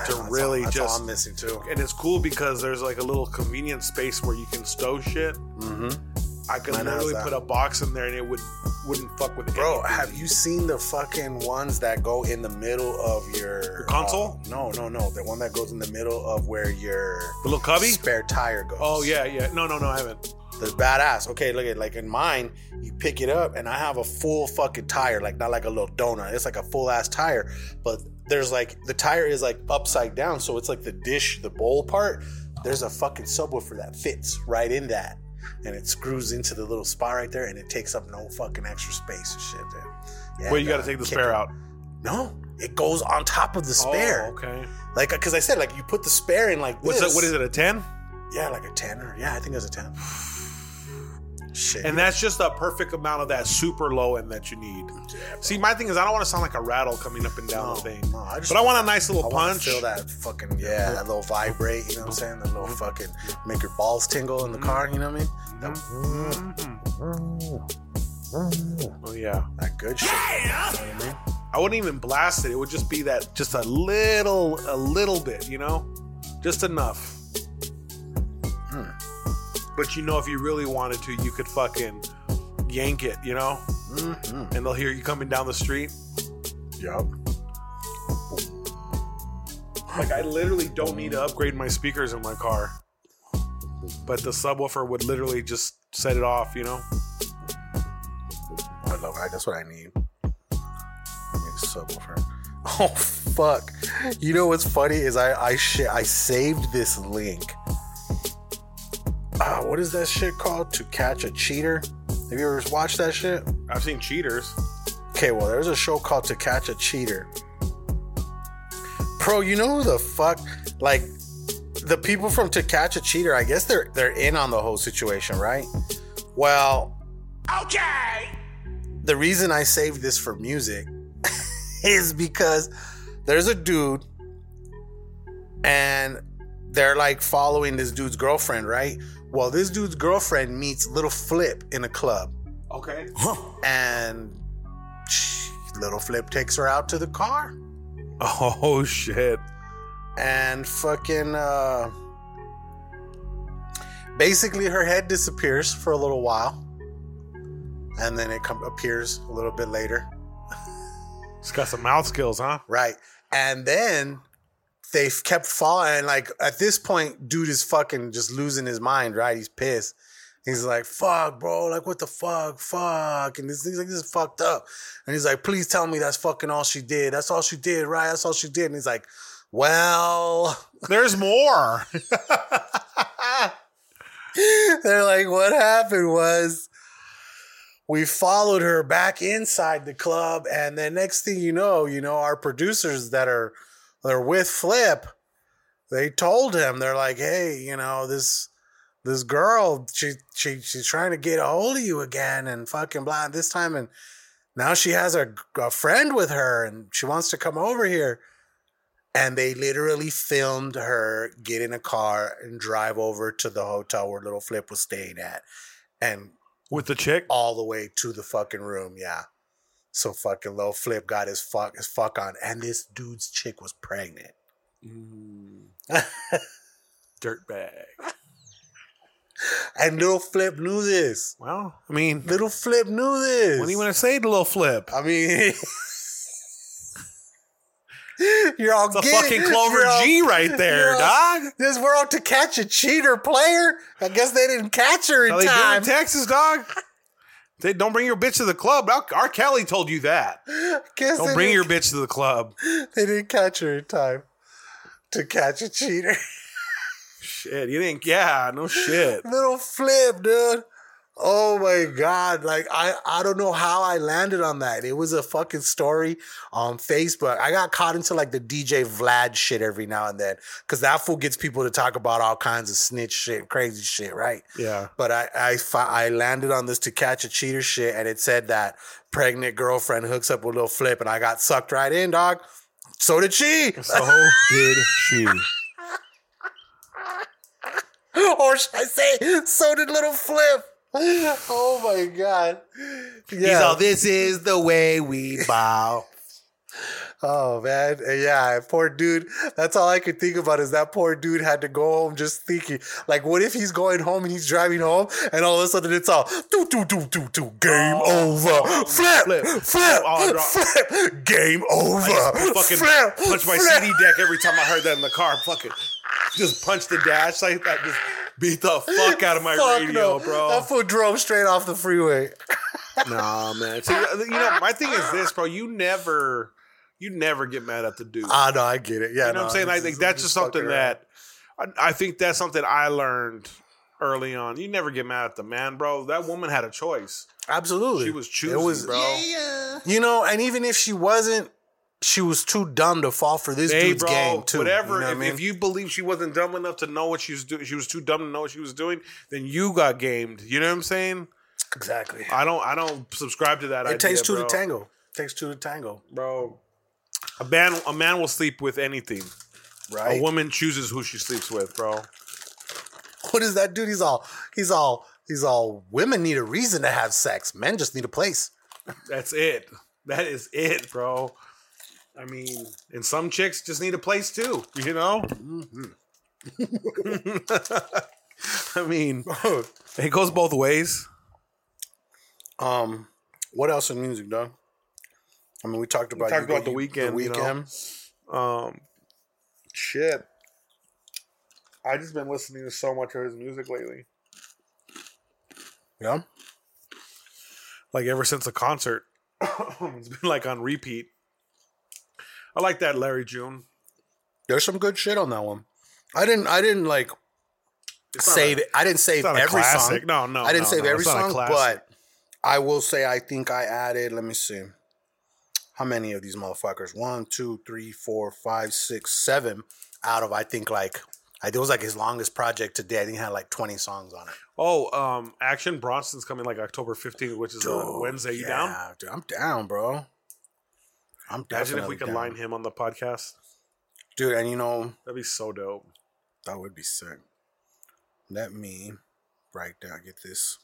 Speaker 2: to really
Speaker 1: all, that's
Speaker 2: just.
Speaker 1: I'm missing too.
Speaker 2: and it's cool because there's like a little convenient space where you can stow shit.
Speaker 1: Mm-hmm.
Speaker 2: I could
Speaker 1: Mine
Speaker 2: literally put a box in there and it would wouldn't fuck with
Speaker 1: Bro,
Speaker 2: anything.
Speaker 1: have you seen the fucking ones that go in the middle of your
Speaker 2: console?
Speaker 1: uh, no, no, no. The one that goes in the middle of where your
Speaker 2: the little cubby?
Speaker 1: spare tire goes.
Speaker 2: Oh yeah, yeah. No, no, no, I haven't.
Speaker 1: That's badass. Okay, look at like in mine, you pick it up and I have a full fucking tire, like not like a little donut. It's like a full ass tire, but there's like the tire is like upside down, so it's like the dish, the bowl part. There's a fucking subwoofer that fits right in that, and it screws into the little spot right there, and it takes up no fucking extra space and shit. There. Yeah,
Speaker 2: Well, you got
Speaker 1: uh,
Speaker 2: to take the spare
Speaker 1: it.
Speaker 2: out.
Speaker 1: No, it goes on top of the spare.
Speaker 2: Oh, okay.
Speaker 1: Like, because I said, like you put the spare in like
Speaker 2: What's
Speaker 1: this.
Speaker 2: that? What is it? A ten?
Speaker 1: Yeah, like a ten or yeah, I think it's a ten. Shit.
Speaker 2: And that's just a perfect amount of that super low end that you need. See, my thing is, I don't want to sound like a rattle coming up and down
Speaker 1: No,
Speaker 2: the thing.
Speaker 1: no, I just
Speaker 2: but I want a nice little
Speaker 1: I
Speaker 2: punch.
Speaker 1: Feel that fucking yeah, that little vibrate. You know what I'm saying? That little fucking make your balls tingle in the car. You know what I mean? Mm-hmm. Mm-hmm.
Speaker 2: Oh yeah.
Speaker 1: That, that good shit. You know I mean?
Speaker 2: I wouldn't even blast it. It would just be that, just a little, a little bit, you know, just enough. But you know, if you really wanted to, you could fucking yank it, you know,
Speaker 1: Mm-hmm.
Speaker 2: and they'll hear you coming down the street.
Speaker 1: Yup.
Speaker 2: Like I literally don't need to upgrade my speakers in my car, but the subwoofer would literally just set it off, you know.
Speaker 1: I love it. That's what I need. I need a subwoofer. *laughs* Oh fuck! You know what's funny is I I shit I saved this link. Uh, what is that shit called? To catch a cheater. Have you ever watched that shit?
Speaker 2: I've seen cheaters.
Speaker 1: Okay, well, there's a show called To Catch a Cheater. Bro, you know who the fuck? Like, the people from To Catch a Cheater, I guess they're they're in on the whole situation, right? Well,
Speaker 3: Okay.
Speaker 1: the reason I saved this for music *laughs* is because there's a dude and they're like following this dude's girlfriend, right? Well, this dude's girlfriend meets Lil Flip in a club.
Speaker 2: Okay.
Speaker 1: and Lil Flip takes her out to the car
Speaker 2: Oh shit.
Speaker 1: and fucking uh basically her head disappears for a little while and then it com- appears a little bit later
Speaker 2: It's got some mouth skills, huh?
Speaker 1: right and then they've kept following like at this point dude is fucking just losing his mind right he's pissed He's like, fuck, bro. Like, what the fuck? Fuck. And this, he's like, this is fucked up. And he's like, please tell me that's fucking all she did. That's all she did, right? That's all she did. And he's like, well,
Speaker 2: There's more. *laughs*
Speaker 1: they're like, what happened was we followed her back inside the club. And then next thing you know, you know, our producers that are, they're with Flip, they told him, they're like, hey, you know, this, this girl, she she she's trying to get a hold of you again and fucking blah this time and now she has a, a friend with her and she wants to come over here. And they literally filmed her get in a car and drive over to the hotel where Lil Flip was staying at. And
Speaker 2: With the chick?
Speaker 1: all the way to the fucking room, yeah. So fucking Lil Flip got his fuck his fuck on. And this dude's chick was pregnant. Mm.
Speaker 2: Dirtbag. *laughs*
Speaker 1: And Lil Flip knew this.
Speaker 2: Well, I mean,
Speaker 1: Lil Flip knew this.
Speaker 2: what do you want to say to Lil Flip?
Speaker 1: I mean, *laughs* you're all the
Speaker 2: fucking Clover
Speaker 1: all-
Speaker 2: G right there,
Speaker 1: all-
Speaker 2: dog.
Speaker 1: This we're to catch a cheater player. I guess they didn't catch her in time.
Speaker 2: in Texas, dog? They don't bring your bitch to the club. R. Kelly told you that. Don't bring your bitch to the club.
Speaker 1: They didn't catch her in time to catch a cheater.
Speaker 2: Shit, you didn't. Yeah, no shit. *laughs*
Speaker 1: Lil Flip, dude. Oh my god! Like I, I don't know how I landed on that. It was a fucking story on Facebook. I got caught into like the DJ Vlad shit every now and then because that fool gets people to talk about all kinds of snitch shit, crazy shit, right?
Speaker 2: Yeah.
Speaker 1: But I, I, I landed on this to catch a cheater shit, and it said that pregnant girlfriend hooks up with Lil Flip, and I got sucked right in, dog. So did she,
Speaker 2: So did she. *laughs*
Speaker 1: or should I say, so did Lil Flip. Oh my god! Yeah.
Speaker 2: this is the way we bow.
Speaker 1: Oh man, yeah, poor dude. That's all I could think about is that poor dude had to go home just thinking, like, what if he's going home and he's driving home, and all of a sudden it's all do do do do do game oh. over, flip, flip,
Speaker 2: flip.
Speaker 1: Oh, flip,
Speaker 2: Oh, dro-
Speaker 1: game over,
Speaker 2: fucking
Speaker 1: flip,
Speaker 2: punch my
Speaker 1: flip.
Speaker 2: CD deck every time I heard that in the car. Fucking just punch the dash like that. Just beat the fuck out of my
Speaker 1: Fuck
Speaker 2: radio,
Speaker 1: no.
Speaker 2: bro.
Speaker 1: That fool drove straight off the freeway. *laughs*
Speaker 2: Nah, man. See, you know, my thing is this, bro. You never, you never get mad at the dude.
Speaker 1: Ah, no, I get it. Yeah,
Speaker 2: you know what I'm saying? I think that's just something that I, I think that's something I learned early on. You never get mad at the man, bro. That woman had a choice.
Speaker 1: absolutely
Speaker 2: She was choosy,
Speaker 1: It was,
Speaker 2: bro. Yeah.
Speaker 1: You know, and even if she wasn't, she was too dumb to fall for this
Speaker 2: Hey,
Speaker 1: dude's
Speaker 2: bro,
Speaker 1: game too.
Speaker 2: whatever.
Speaker 1: You know what
Speaker 2: if,
Speaker 1: I mean?
Speaker 2: if you believe she wasn't dumb enough to know what she was doing, she was too dumb to know what she was doing. Then you got gamed. You know what I'm saying?
Speaker 1: exactly.
Speaker 2: I don't. I don't subscribe to that. Idea.
Speaker 1: It takes two
Speaker 2: bro.
Speaker 1: to tango. takes two to tango.
Speaker 2: bro. A man, a man will sleep with anything.
Speaker 1: Right.
Speaker 2: A woman chooses who she sleeps with, bro.
Speaker 1: What is that dude? He's all he's all he's all women need a reason to have sex. Men just need a place.
Speaker 2: That's it. That is it, bro. I mean, and some chicks just need a place too. You know. *laughs* I mean, *laughs* it goes both ways.
Speaker 1: Um what else in music, dog? I mean we talked about
Speaker 2: talked
Speaker 1: you-
Speaker 2: about the Weeknd,
Speaker 1: The
Speaker 2: you know.
Speaker 1: Weeknd.
Speaker 2: Um, shit. I just been listening to so much of his music lately.
Speaker 1: Yeah.
Speaker 2: like ever since the concert. *coughs* it's been like on repeat. I like that Larry June.
Speaker 1: There's some good shit on that one. I didn't I didn't like save
Speaker 2: a-
Speaker 1: it. I didn't save every song.
Speaker 2: No, no,
Speaker 1: I didn't
Speaker 2: no,
Speaker 1: save
Speaker 2: no,
Speaker 1: every song, but I will say I think I added, let me see. How many of these motherfuckers? One, two, three, four, five, six, seven out of I think like I, it was like his longest project to date. I think he had like 20 songs on it.
Speaker 2: Oh, um, Action Bronson's coming like October 15th, which is a
Speaker 1: Dude,
Speaker 2: Wednesday. You
Speaker 1: yeah,
Speaker 2: down?
Speaker 1: Dude, I'm down, bro. I'm
Speaker 2: Imagine if we could
Speaker 1: down.
Speaker 2: line him on the podcast.
Speaker 1: Dude, and you know,
Speaker 2: That'd be so dope.
Speaker 1: that would be sick. Let me write down, get this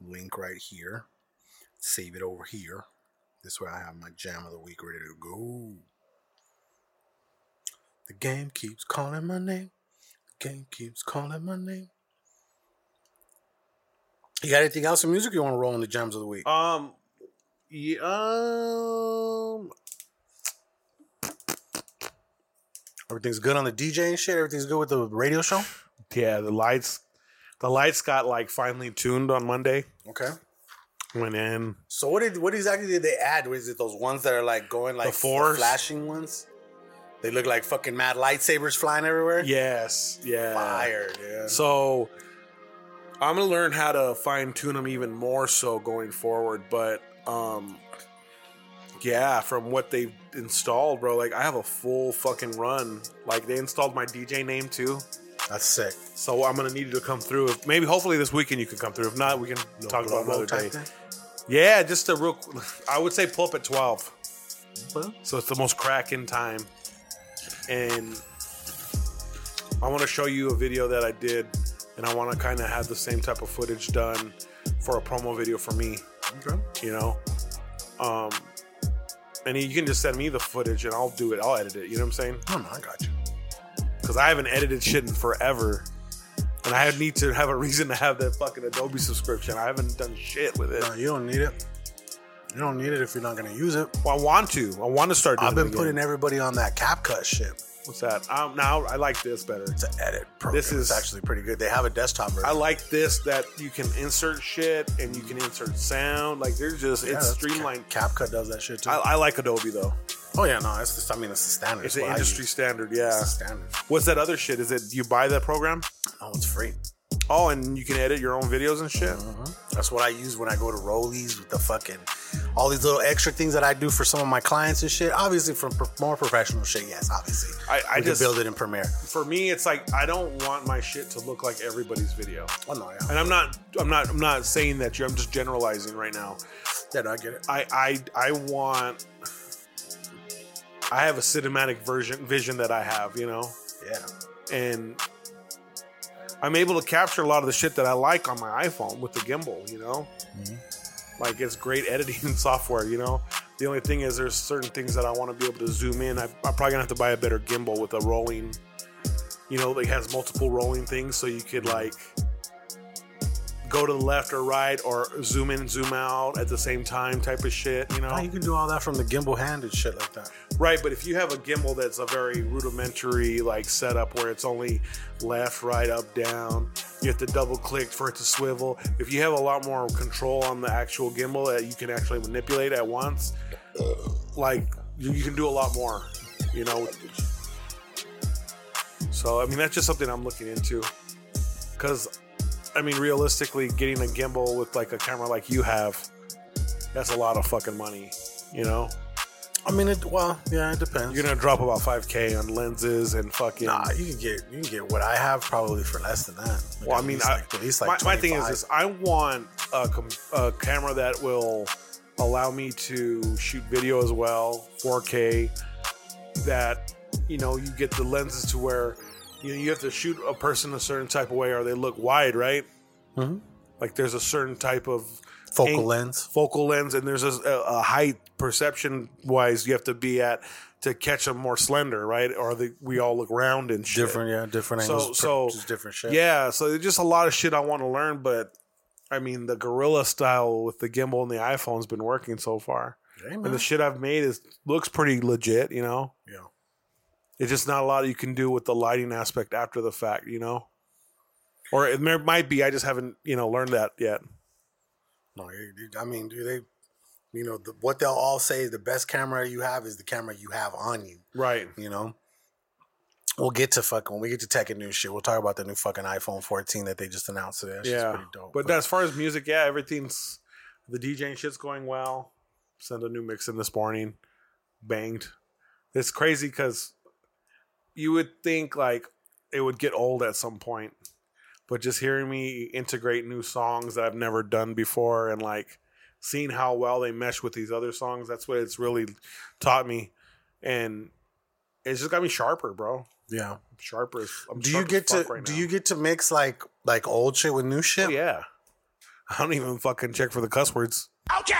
Speaker 1: link right here. Save it over here. This way I have my jam of the week ready to go. The game keeps calling my name. The game keeps calling my name. You got anything else in music you want to roll in the jams of the week?
Speaker 2: Um, yeah, um,
Speaker 1: Everything's good on the DJ and shit. Everything's good with the radio show.
Speaker 2: yeah, the lights, the lights got like finely tuned on Monday.
Speaker 1: Okay.
Speaker 2: Went in.
Speaker 1: So what did what exactly did they add? Was it those ones that are like going like
Speaker 2: The fours?
Speaker 1: flashing ones? They look like fucking mad lightsabers flying everywhere.
Speaker 2: Yes, yeah.
Speaker 1: Fire, dude.
Speaker 2: So I'm gonna learn how to fine tune them even more so going forward. But um, yeah, from what they've installed, bro, like I have a full fucking run. Like they installed my DJ name too.
Speaker 1: That's sick.
Speaker 2: So I'm gonna need you to come through. If, maybe hopefully this weekend you can come through. If not, we can talk about another day.
Speaker 1: thing?
Speaker 2: Yeah, just a real. I would say pull up at twelve. So it's the most cracking time. And I want to show you a video that I did, and I want to kind of have the same type of footage done for a promo video for me.
Speaker 1: Okay.
Speaker 2: You know, um, and you can just send me the footage, and I'll do it. I'll edit it. You know what I'm saying?
Speaker 1: Oh no, I got you.
Speaker 2: Because I haven't edited shit in forever, and I need to have a reason to have that fucking Adobe subscription. I haven't done shit with it.
Speaker 1: No, you don't need it. You don't need it if you're not gonna use it.
Speaker 2: Well, I want to. I want to start. Doing
Speaker 1: I've been putting everybody on that CapCut shit.
Speaker 2: What's that? Um, now I like this better.
Speaker 1: It's an edit program.
Speaker 2: This is-
Speaker 1: it's actually pretty good. They have a desktop version.
Speaker 2: I like this that you can insert shit and you can insert sound. Like there's just
Speaker 1: Yeah,
Speaker 2: it's streamlined.
Speaker 1: CapCut does that shit too.
Speaker 2: I, I like Adobe though.
Speaker 1: oh yeah, no, it's just. I mean, it's the standard.
Speaker 2: It's
Speaker 1: It's
Speaker 2: an industry standard. Yeah.
Speaker 1: It's standard.
Speaker 2: What's that other shit? Is it you buy that program?
Speaker 1: No, it's free.
Speaker 2: Oh, and you can edit your own videos and shit. Uh-huh.
Speaker 1: That's what I use when I go to Rollies with the fucking all these little extra things that I do for some of my clients and shit. Obviously, for pro- more professional shit, yes, obviously.
Speaker 2: I, I just
Speaker 1: build it in Premiere.
Speaker 2: for me, it's like I don't want my shit to look like everybody's video.
Speaker 1: Oh no, yeah,
Speaker 2: And I'm not, I'm not, I'm not saying that you. I'm just generalizing right now.
Speaker 1: yeah, no, I get it.
Speaker 2: I, I, I want. I have a cinematic version vision that I have, you know,
Speaker 1: Yeah,
Speaker 2: and I'm able to capture a lot of the shit that I like on my iPhone with the gimbal, you know. Mm-hmm. Like it's great editing *laughs* software, you know. The only thing is, there's certain things that I want to be able to zoom in. I, I'm probably gonna have to buy a better gimbal with a rolling, you know, that has multiple rolling things, so you could like go to the left or right or zoom in, zoom out at the same time, type of shit, you know.
Speaker 1: Oh, you can do all that from the gimbal hand and shit like that.
Speaker 2: Right, but if you have a gimbal that's a very rudimentary like setup where it's only left, right, up, down, you have to double click for it to swivel. If you have a lot more control on the actual gimbal that you can actually manipulate at once, like you, you can do a lot more, you know. So I mean that's just something I'm looking into because I mean realistically, getting a gimbal with like a camera like you have, that's a lot of fucking money, you know.
Speaker 1: I mean, it, well, yeah, it depends.
Speaker 2: You're gonna drop about 5k on lenses and fucking.
Speaker 1: Nah, you can get you can get what I have probably for less than that. Like,
Speaker 2: well, I mean, I,
Speaker 1: like, at least like
Speaker 2: my, my thing is
Speaker 1: 25.
Speaker 2: this: I want a, com- a camera that will allow me to shoot video as well, 4K. That you know, you get the lenses to where you know you have to shoot a person a certain type of way, or they look wide, right?
Speaker 1: Mhm.
Speaker 2: Like there's a certain type of
Speaker 1: focal
Speaker 2: ang-
Speaker 1: lens.
Speaker 2: focal lens, and there's a, a height perception wise you have to be at to catch them more slender, right? Or the, we all look round and shit.
Speaker 1: Different, yeah, different angles.
Speaker 2: so-
Speaker 1: just different shit.
Speaker 2: Yeah, so there's just a lot of shit I want to learn, but I mean the gorilla style with the gimbal and the iPhone's been working so far. And the shit I've made is looks pretty legit, you know.
Speaker 1: Yeah.
Speaker 2: It's just not a lot you can do with the lighting aspect after the fact, you know. Or it may- might be I just haven't, you know, learned that yet.
Speaker 1: No, I mean, do they? You know, the, what they'll all say: the best camera you have is the camera you have on you.
Speaker 2: Right.
Speaker 1: You know. We'll get to fucking when we get to tech and new shit. We'll talk about the new fucking iPhone 14 that they just announced today. That
Speaker 2: yeah.
Speaker 1: pretty dope.
Speaker 2: But, as far as music, yeah, everything's the DJing shit's going well. Send a new mix in this morning, banged. It's crazy because you would think like it would get old at some point, but just hearing me integrate new songs that I've never done before and like seeing how well they mesh with these other songs, that's what it's really taught me, and it's just got me sharper, bro.
Speaker 1: yeah.
Speaker 2: Sharper. As, I'm
Speaker 1: Do you
Speaker 2: sharp as
Speaker 1: get to
Speaker 2: right
Speaker 1: do
Speaker 2: now.
Speaker 1: you get to mix like like old shit with new shit?
Speaker 2: Oh, yeah. I don't even fucking check for the cuss words.
Speaker 3: Okay.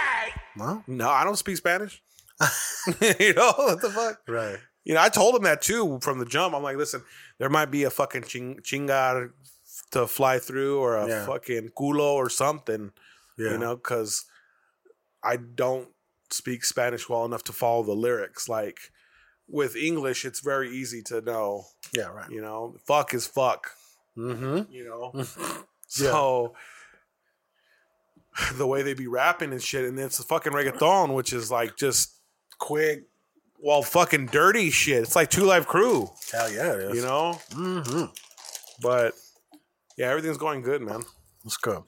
Speaker 1: No?
Speaker 2: No, I don't speak Spanish. *laughs* *laughs* you know what the fuck?
Speaker 1: Right.
Speaker 2: You know, I told him that too from the jump. I'm like, listen, there might be a fucking ching- chingar to fly through or a
Speaker 1: Yeah.
Speaker 2: fucking culo or something.
Speaker 1: Yeah.
Speaker 2: You know, because I don't speak Spanish well enough to follow the lyrics. Like with English, it's very easy to know.
Speaker 1: Yeah, right.
Speaker 2: You know, fuck is fuck.
Speaker 1: Mm-hmm.
Speaker 2: You know, *laughs* so the way they be rapping and shit, and it's a fucking reggaeton, which is like just
Speaker 1: Quick.
Speaker 2: Well, fucking dirty shit. It's like Two Live Crew,
Speaker 1: Hell yeah, it is.
Speaker 2: you know.
Speaker 1: Mm-hmm.
Speaker 2: But yeah, everything's going good, man.
Speaker 1: Let's go.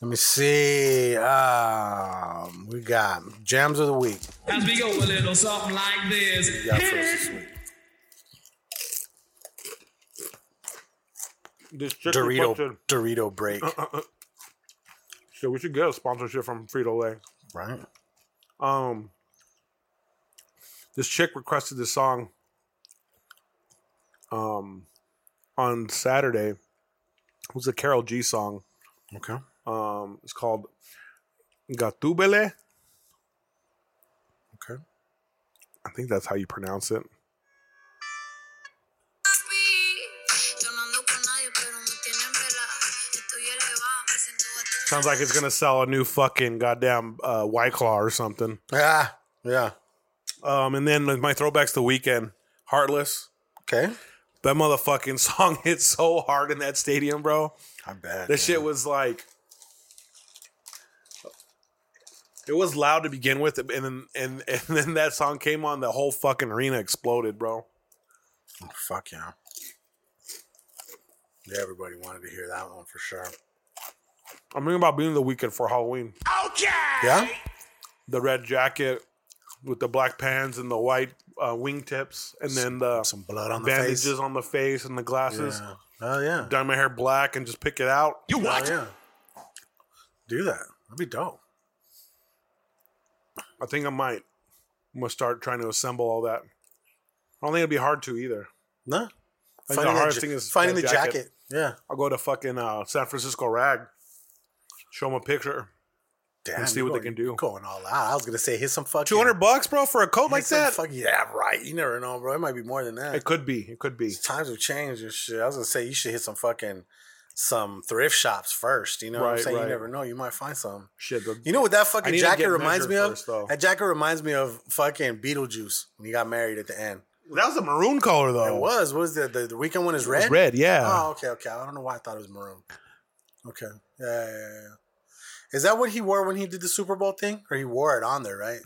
Speaker 1: Let me see. Um, we got jams of the week.
Speaker 10: As we go a little something like this.
Speaker 1: We got first this week.
Speaker 2: This
Speaker 1: Dorito
Speaker 2: bunch of-
Speaker 1: Dorito break.
Speaker 2: shit, we should get a sponsorship from Frito Lay.
Speaker 1: Right.
Speaker 2: Um, this chick requested this song um on Saturday. It was a Karol G song.
Speaker 1: Okay.
Speaker 2: Um it's called Gatubele.
Speaker 1: Okay.
Speaker 2: I think that's how you pronounce it. Sounds like it's gonna sell a new fucking goddamn uh, White Claw or something.
Speaker 1: Yeah. Yeah.
Speaker 2: Um, and then my throwbacks the Weeknd, Heartless.
Speaker 1: Okay.
Speaker 2: That motherfucking *laughs* song hit so hard in that stadium, bro.
Speaker 1: I bet.
Speaker 2: That shit was like, it was loud to begin with, and then and *laughs* and then that song came on, the whole fucking arena exploded, bro.
Speaker 1: Oh, fuck yeah. Yeah, everybody wanted to hear that one for sure.
Speaker 2: I'm thinking about being the Weeknd for Halloween.
Speaker 3: Okay.
Speaker 1: Yeah?
Speaker 2: The red jacket with the black pants and the white uh, wingtips, and then the
Speaker 1: Some blood on the
Speaker 2: bandages
Speaker 1: face.
Speaker 2: on the face and the glasses.
Speaker 1: Yeah. Oh, yeah.
Speaker 2: Dye my hair black and just pick it out.
Speaker 3: You
Speaker 1: Oh,
Speaker 3: what?
Speaker 1: yeah. Do that. That'd be dope.
Speaker 2: I think I might. I'm gonna start trying to assemble all that. I don't think it'd be hard to either.
Speaker 1: No.
Speaker 2: the
Speaker 1: Finding,
Speaker 2: hardest
Speaker 1: that,
Speaker 2: thing is
Speaker 1: finding the
Speaker 2: jacket.
Speaker 1: jacket. Yeah.
Speaker 2: I'll go to fucking uh, San Francisco Rag, show them a picture,
Speaker 1: Damn.
Speaker 2: see what they can do.
Speaker 1: Going all out. I was gonna say hit some fucking
Speaker 2: Two hundred bucks, bro, for a coat like that.
Speaker 1: Fuck, yeah, right. You never know, bro. It might be more than that.
Speaker 2: It could be. It could be.
Speaker 1: Times have changed and shit. I was gonna say you should hit some fucking some thrift shops first. You know what I'm saying?
Speaker 2: right.
Speaker 1: You never know. You might find some.
Speaker 2: Shit.
Speaker 1: You know what that fucking jacket reminds me of?
Speaker 2: first,
Speaker 1: that jacket reminds me of fucking Beetlejuice when he got married at the end.
Speaker 2: that was a maroon color though.
Speaker 1: It was. What was the, the the Weeknd one is.
Speaker 2: It was
Speaker 1: red?
Speaker 2: red, yeah.
Speaker 1: Oh, okay, okay. I don't know why I thought it was maroon. Okay. Yeah, yeah, yeah, yeah. Is that what he wore when he did the Super Bowl thing? Or he wore it on there, right?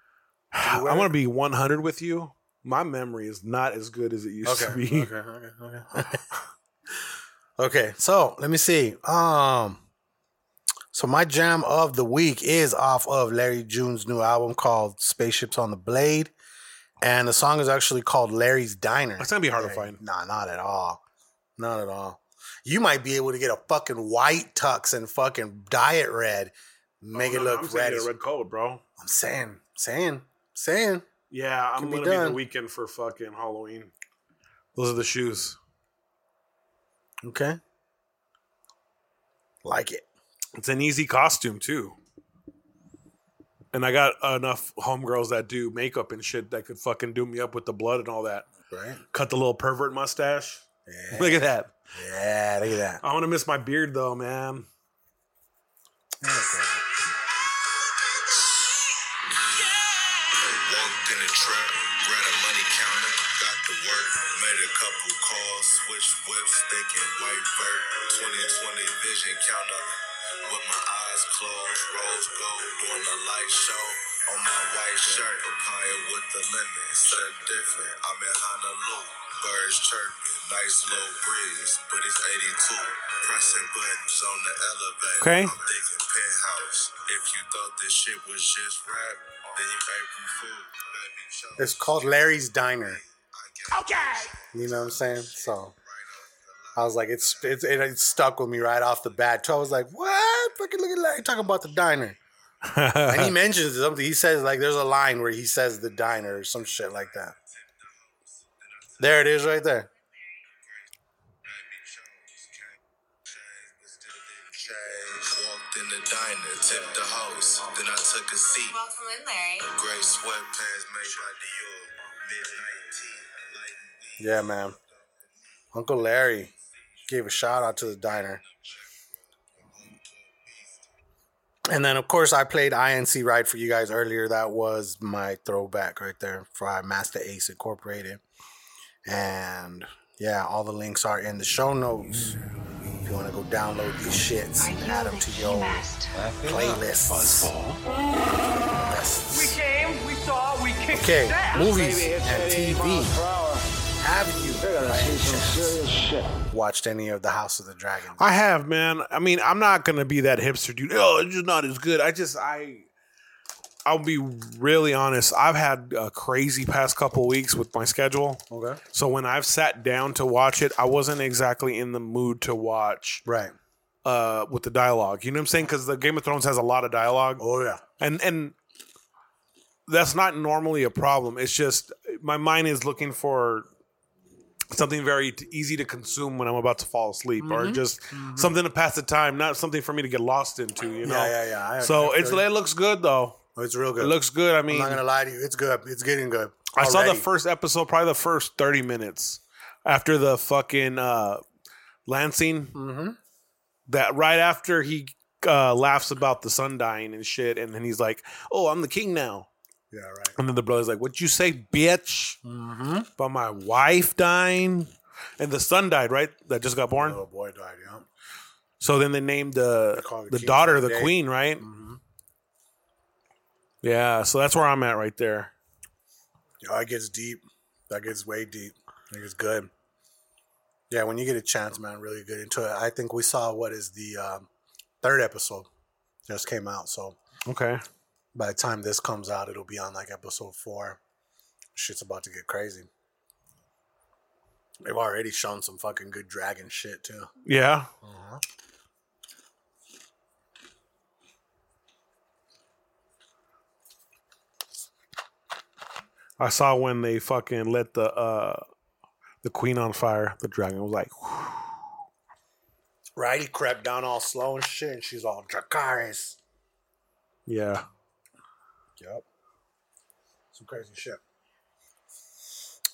Speaker 1: *sighs*
Speaker 2: I'm gonna be 100 with you. My memory is not as good as it used
Speaker 1: Okay.
Speaker 2: to be.
Speaker 1: Okay, okay, okay. *laughs* okay, so let me see. Um so my jam of the week is off of Larry June's new album called Spaceships on the Blade. And the song is actually called Larry's Diner.
Speaker 2: It's gonna be hard to find.
Speaker 1: Nah, not at all. Not at all. You might be able to get a fucking white tux and fucking diet red. Oh, Make it
Speaker 2: Oh, No,
Speaker 1: look
Speaker 2: I'm
Speaker 1: red. as-
Speaker 2: a red coat, bro.
Speaker 1: I'm saying, saying, saying.
Speaker 2: Yeah, I'm gonna be the Weeknd for fucking Halloween. Those are the shoes.
Speaker 1: Okay. Like it.
Speaker 2: It's an easy costume too. And I got enough homegirls that do makeup and shit that could fucking do me up with the blood and all that.
Speaker 1: Right?
Speaker 2: Cut the little pervert mustache.
Speaker 1: Yeah. *laughs*
Speaker 2: Look at that.
Speaker 1: Yeah, look at that.
Speaker 2: I want to miss my beard though, man.
Speaker 5: Walked in the trap, grabbed a money counter, got to work, made a couple calls, switched whips, thinking white vert, 2020 vision counter. With my eyes closed, rose gold, doing a light show. On my white shirt, papaya with the lemon, set different. I'm in Honolulu, birds chirping, nice low breeze, but it's 82. Pressing buttons on the elevator.
Speaker 2: Okay.
Speaker 5: I'm thinking penthouse. If you thought this shit was just rap, then you April Fool. Let me show
Speaker 1: It's called Larry's Diner.
Speaker 3: Okay.
Speaker 1: You know what I'm saying? So I was like, it's, it's it, it stuck with me right off the bat. So I was like, what? Fucking look at Larry talking about the diner. *laughs* and he mentions something. He says like, there's a line where he says the diner or some shit like that. There it is, right there.
Speaker 5: The then I took a seat.
Speaker 9: Welcome in, Larry.
Speaker 5: Gray sweatpants made by Dior, mid 19,
Speaker 1: Yeah, man. Uncle Larry gave a shout out to the diner. And then, of course, I played INC Ride for you guys earlier. That was my throwback right there for Masta Ace Incorporated. And yeah, all the links are in the show notes. If you want to go download these shits and add them to your playlists.
Speaker 3: We came, we saw, we kicked
Speaker 1: Okay, movies and TV. Have you by any chance, watched any of the House of the Dragon?
Speaker 2: I have, man. I mean, I'm not gonna be that hipster dude. Oh, it's just not as good. I just, I, I'll be really honest. I've had a crazy past couple weeks with my schedule.
Speaker 1: Okay.
Speaker 2: So when I've sat down to watch it, I wasn't exactly in the mood to watch
Speaker 1: Right.
Speaker 2: uh, with the dialogue. You know what I'm saying? Because the Game of Thrones has a lot of dialogue,
Speaker 1: Oh yeah.
Speaker 2: and and that's not normally a problem. It's just my mind is looking for something very t- easy to consume when I'm about to fall asleep, or
Speaker 1: Mhm.
Speaker 2: just something to pass the time, not something for me to get lost into. You know?
Speaker 1: Yeah, yeah, yeah. I-
Speaker 2: so
Speaker 1: I
Speaker 2: it's
Speaker 1: feel
Speaker 2: it looks good though.
Speaker 1: It's real good.
Speaker 2: It looks good. I mean,
Speaker 1: I'm not gonna lie to you. It's good. It's getting good.
Speaker 2: I saw the first episode, probably the first 30 minutes after the fucking uh, Lansing.
Speaker 1: Mm-hmm.
Speaker 2: That right after he uh, laughs about the sun dying and shit, and then he's like, "Oh, I'm the king now."
Speaker 1: Yeah, right.
Speaker 2: And then the brother's like, "What'd you say, bitch?"
Speaker 1: Mm-hmm.
Speaker 2: About my wife dying, and the son died, right? That just got born.
Speaker 1: Oh, boy died. Yeah.
Speaker 2: So then they named the
Speaker 1: the
Speaker 2: the daughter the queen, right?
Speaker 1: Mm-hmm.
Speaker 2: Yeah. So that's where I'm at right there.
Speaker 1: Yeah, it gets deep. That gets way deep. It gets good. Yeah, when you get a chance, man, really get into it. I think we saw what is the um, third episode just came out. So
Speaker 2: Okay.
Speaker 1: by the time this comes out, it'll be on like episode four. Shit's about to get crazy. They've already shown some fucking good dragon shit too.
Speaker 2: Yeah.
Speaker 1: Uh-huh.
Speaker 2: I saw when they fucking let the uh the queen on fire. The dragon was like,
Speaker 1: Right, he crept down all slow and shit, and she's all Dracarys.
Speaker 2: yeah.
Speaker 1: Yep. Some crazy shit.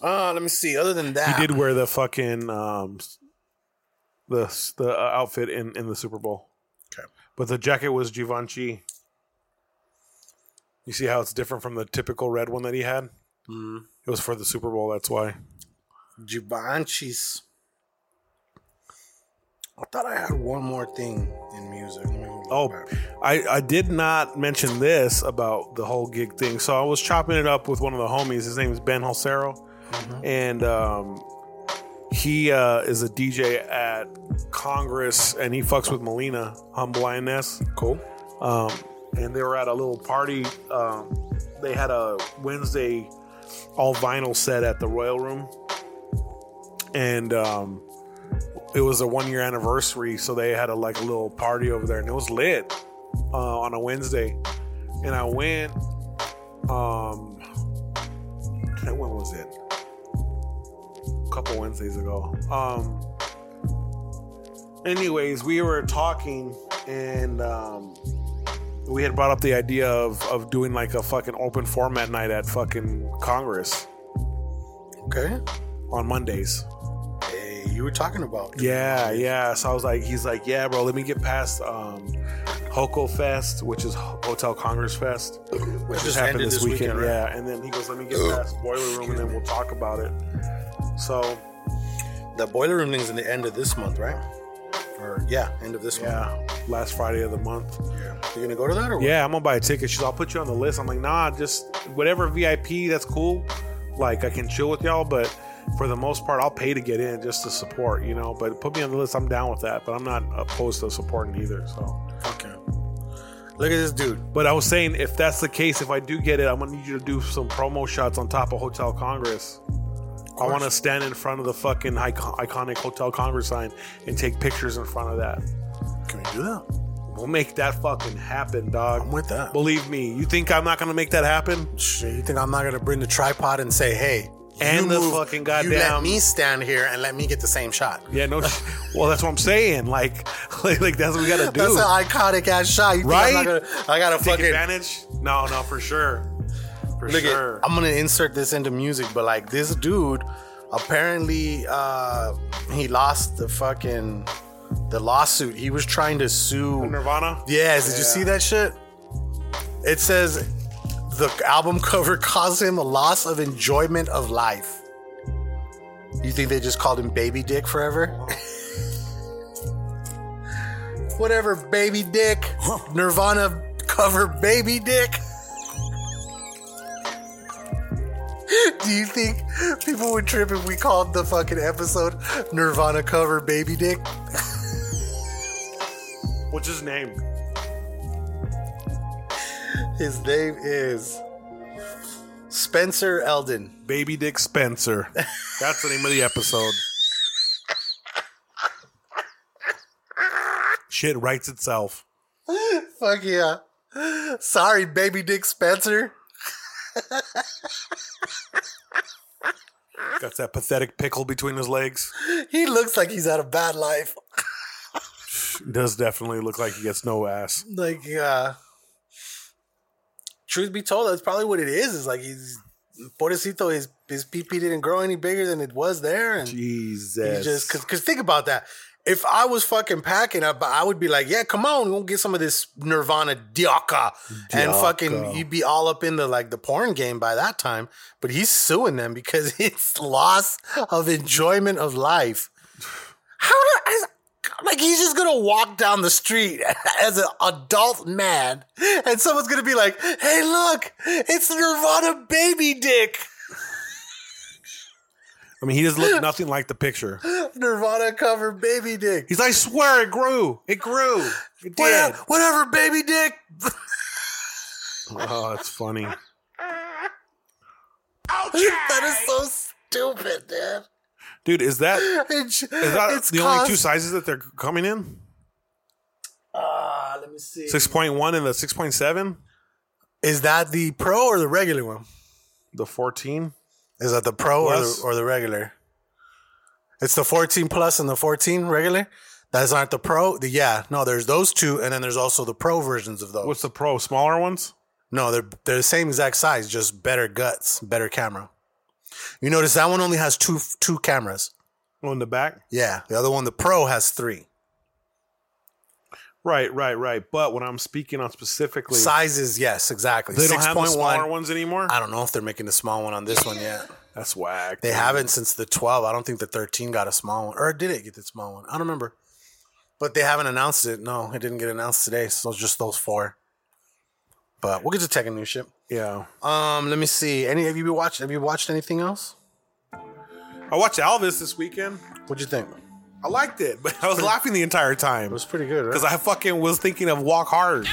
Speaker 1: Uh, let me see. Other than that,
Speaker 2: He did wear the fucking um the the uh, outfit in in the Super Bowl.
Speaker 1: Okay.
Speaker 2: But the jacket was Givenchy. You see how it's different from the typical red one that he had?
Speaker 1: Mm.
Speaker 2: It was for the Super Bowl. That's why.
Speaker 1: Givenchy's. I thought I had one more thing in music. Let me look
Speaker 2: Oh,
Speaker 1: back.
Speaker 2: I, I did not mention this about the whole gig thing. So I was chopping it up with one of the homies. His name is Ben Holsero. And um, he uh, is a DJ at Congress and he fucks with Melina, Humble INS.
Speaker 1: Cool.
Speaker 2: Um, and they were at a little party. Um, they had a Wednesday all vinyl set at the Royal Room. And um, it was a one year anniversary, so they had a like a little party over there, and it was lit uh, on a Wednesday. And I went. Um, when was it? A couple Wednesdays ago. Um. Anyways, we were talking, and um, we had brought up the idea of of doing like a fucking open format night at fucking Congress
Speaker 1: Okay.
Speaker 2: on Mondays.
Speaker 1: Hey, you were talking about.
Speaker 2: Yeah, yeah. So I was like, he's like, yeah, bro, let me get past um, Hoco Fest, which is Hotel Congress Fest, which just happened this,
Speaker 1: this
Speaker 2: weekend.
Speaker 1: weekend, right?
Speaker 2: Yeah, and then he goes, let me get past Boiler Room, and then we'll talk about it. So
Speaker 1: The boiler room thing's in the end of this month, right? Or yeah, end of this
Speaker 2: yeah, last Friday of the month.
Speaker 1: Yeah. You gonna go to that or what?
Speaker 2: Yeah, I'm gonna buy a ticket. She's, I'll put you on the list. I'm like, nah, just whatever VIP. That's cool. Like I can chill with y'all, but for the most part, I'll pay to get in just to support. You know, but put me on the list. I'm down with that. But I'm not opposed to supporting either. So.
Speaker 1: Okay. Look at this dude.
Speaker 2: But I was saying, if that's the case, if I do get it, I'm gonna need you to do some promo shots on top of Hotel Congress. I want to stand in front of the fucking icon- iconic Hotel Congress sign and take pictures in front of that.
Speaker 1: Can we do that?
Speaker 2: We'll make that fucking happen, dog.
Speaker 1: I'm with that.
Speaker 2: Believe me. You think I'm not gonna make that happen?
Speaker 1: Shit, you think I'm not gonna bring the tripod and say, "Hey"?
Speaker 2: And
Speaker 1: you
Speaker 2: the
Speaker 1: move,
Speaker 2: fucking
Speaker 1: You
Speaker 2: goddamn-
Speaker 1: let me stand here and let me get the same shot.
Speaker 2: Yeah, no. sh- well, that's what I'm saying. Like, *laughs* like, like that's what we gotta do.
Speaker 1: That's an iconic ass shot. You think I'm not
Speaker 2: Right?
Speaker 1: gonna- I gotta
Speaker 2: Take
Speaker 1: fucking
Speaker 2: advantage? No, no, for sure. For
Speaker 1: Look
Speaker 2: sure.
Speaker 1: at, I'm gonna insert this into music, but like this dude, apparently, uh, he lost the fucking the lawsuit. He was trying to sue
Speaker 2: Nirvana.
Speaker 1: Yes, did you see that shit? It says the album *laughs* cover caused him a loss of enjoyment of life. You think they just called him Baby Dick forever? *laughs* Whatever, Baby Dick. Nirvana cover Baby Dick. Do you think people would trip if we called the fucking episode Nirvana cover Baby Dick?
Speaker 2: What's his name?
Speaker 1: His name is Spencer Elden.
Speaker 2: Baby Dick Spencer. That's the name of the episode. Shit writes itself.
Speaker 1: Fuck yeah. Sorry, baby Dick Spencer. *laughs*
Speaker 2: Got that pathetic pickle between his legs.
Speaker 1: He looks like he's had a bad life.
Speaker 2: Does definitely look like he gets no ass.
Speaker 1: Like, uh, truth be told, that's probably what it is. Is like he's Pobrecito, his his PP didn't grow any bigger than it was there, and
Speaker 2: Jesus.
Speaker 1: he just because because think about that. If I was fucking packing up, I would be like, yeah, come on, we'll get some of this Nirvana Diaka. And fucking, you'd be all up in the like the porn game by that time. But he's suing them because *laughs* it's loss of enjoyment of life. How do I, like he's just gonna walk down the street *laughs* as an adult man, and someone's gonna be like, "Hey, look, it's Nirvana baby dick."
Speaker 2: I mean, he doesn't look nothing like the picture. *gasps*
Speaker 1: Nirvana cover baby dick.
Speaker 2: He's like, I swear it grew. It grew. It did.
Speaker 1: Whatever, whatever, baby dick.
Speaker 2: Oh, that's funny. Okay. *laughs*
Speaker 1: that is so stupid, dude.
Speaker 2: Dude, is that
Speaker 1: It's,
Speaker 2: is that
Speaker 1: it's
Speaker 2: the only two sizes that they're coming in?
Speaker 1: Ah, let me see.
Speaker 2: Six point one and the six point seven?
Speaker 1: Is that the pro or the regular one?
Speaker 2: The fourteen?
Speaker 1: Is that the pro or the, or the regular? It's the 14 plus and the 14 regular. Those aren't the pro. The, yeah, no. There's those two, and then there's also the pro versions of those.
Speaker 2: What's the pro? Smaller ones?
Speaker 1: No, they're they're the same exact size, just better guts, better camera. You notice that one only has two two cameras.
Speaker 2: Oh, in the back?
Speaker 1: Yeah, the other one, the pro, has three
Speaker 2: Right, right, right. But when I'm speaking on specifically,
Speaker 1: sizes. Yes, exactly.
Speaker 2: they don't have the
Speaker 1: 6.1.
Speaker 2: smaller ones anymore.
Speaker 1: I don't know if they're making the small one on this one yet.
Speaker 2: That's whack.
Speaker 1: They
Speaker 2: dude.
Speaker 1: haven't since the 12. I don't think the 13 got a small one. Or did it get the small one? I don't remember. But they haven't announced it. No, it didn't get announced today. So it's just those four. But we'll get to tech and new ship.
Speaker 2: Yeah.
Speaker 1: Um, let me see. Any have you been watched have you watched anything else?
Speaker 2: I watched Elvis this weekend.
Speaker 1: What'd you think?
Speaker 2: I liked it, but I was laughing the entire time
Speaker 1: It was pretty good, right?
Speaker 2: because I fucking was thinking of Walk Hard.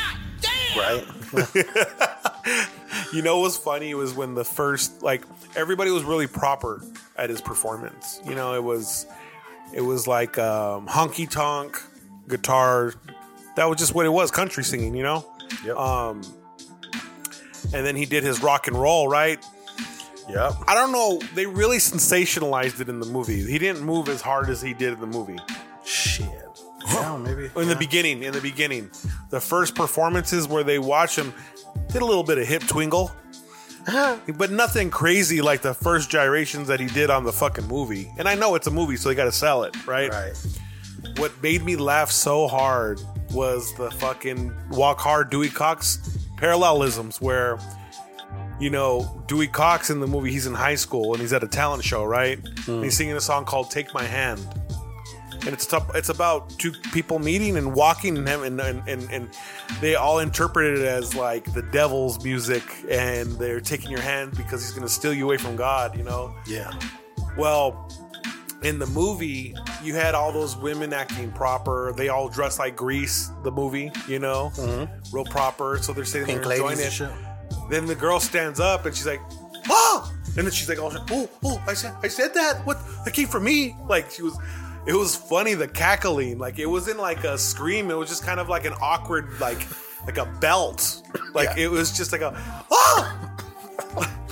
Speaker 1: right? *laughs*
Speaker 2: You know, what was funny was when the first like everybody was really proper at his performance. You know, it was it was like um, honky tonk guitar. That was just what it was, country singing. You know.
Speaker 1: Yep.
Speaker 2: Um, and then he did his rock and roll, right?
Speaker 1: Yep.
Speaker 2: I don't know. They really sensationalized it in the movie. He didn't move as hard as he did in the movie.
Speaker 1: Shit. Yeah, maybe.
Speaker 2: In the beginning, in the beginning, the first performances where they watch him did a little bit of hip twingle, but nothing crazy like the first gyrations that he did on the fucking movie. And I know it's a movie, so they got to sell it, right?
Speaker 1: Right.
Speaker 2: What made me laugh so hard was the fucking Walk Hard Dewey Cox parallelisms where. You know, Dewey Cox in the movie, he's in high school and he's at a talent show, right? And he's singing a song called "Take My Hand," and it's it's about two people meeting and walking and and, and and they all interpret it as like the devil's music and they're taking your hand because he's going to steal you away from God, you know.
Speaker 1: Yeah.
Speaker 2: Well, in the movie, you had all those women acting proper. They all dress like Grease, the movie, you know, mm-hmm. real proper. So they're sitting
Speaker 1: Pink
Speaker 2: there enjoying it.
Speaker 1: shit.
Speaker 2: Then the girl stands up and she's like, "Oh!" And then she's like, "Oh, oh, oh! I said, I said that. What? That came from me." Like she was. It was funny the cackling. Like it wasn't like a scream. It was just kind of like an awkward, like like a belt. Like it was just like a ah,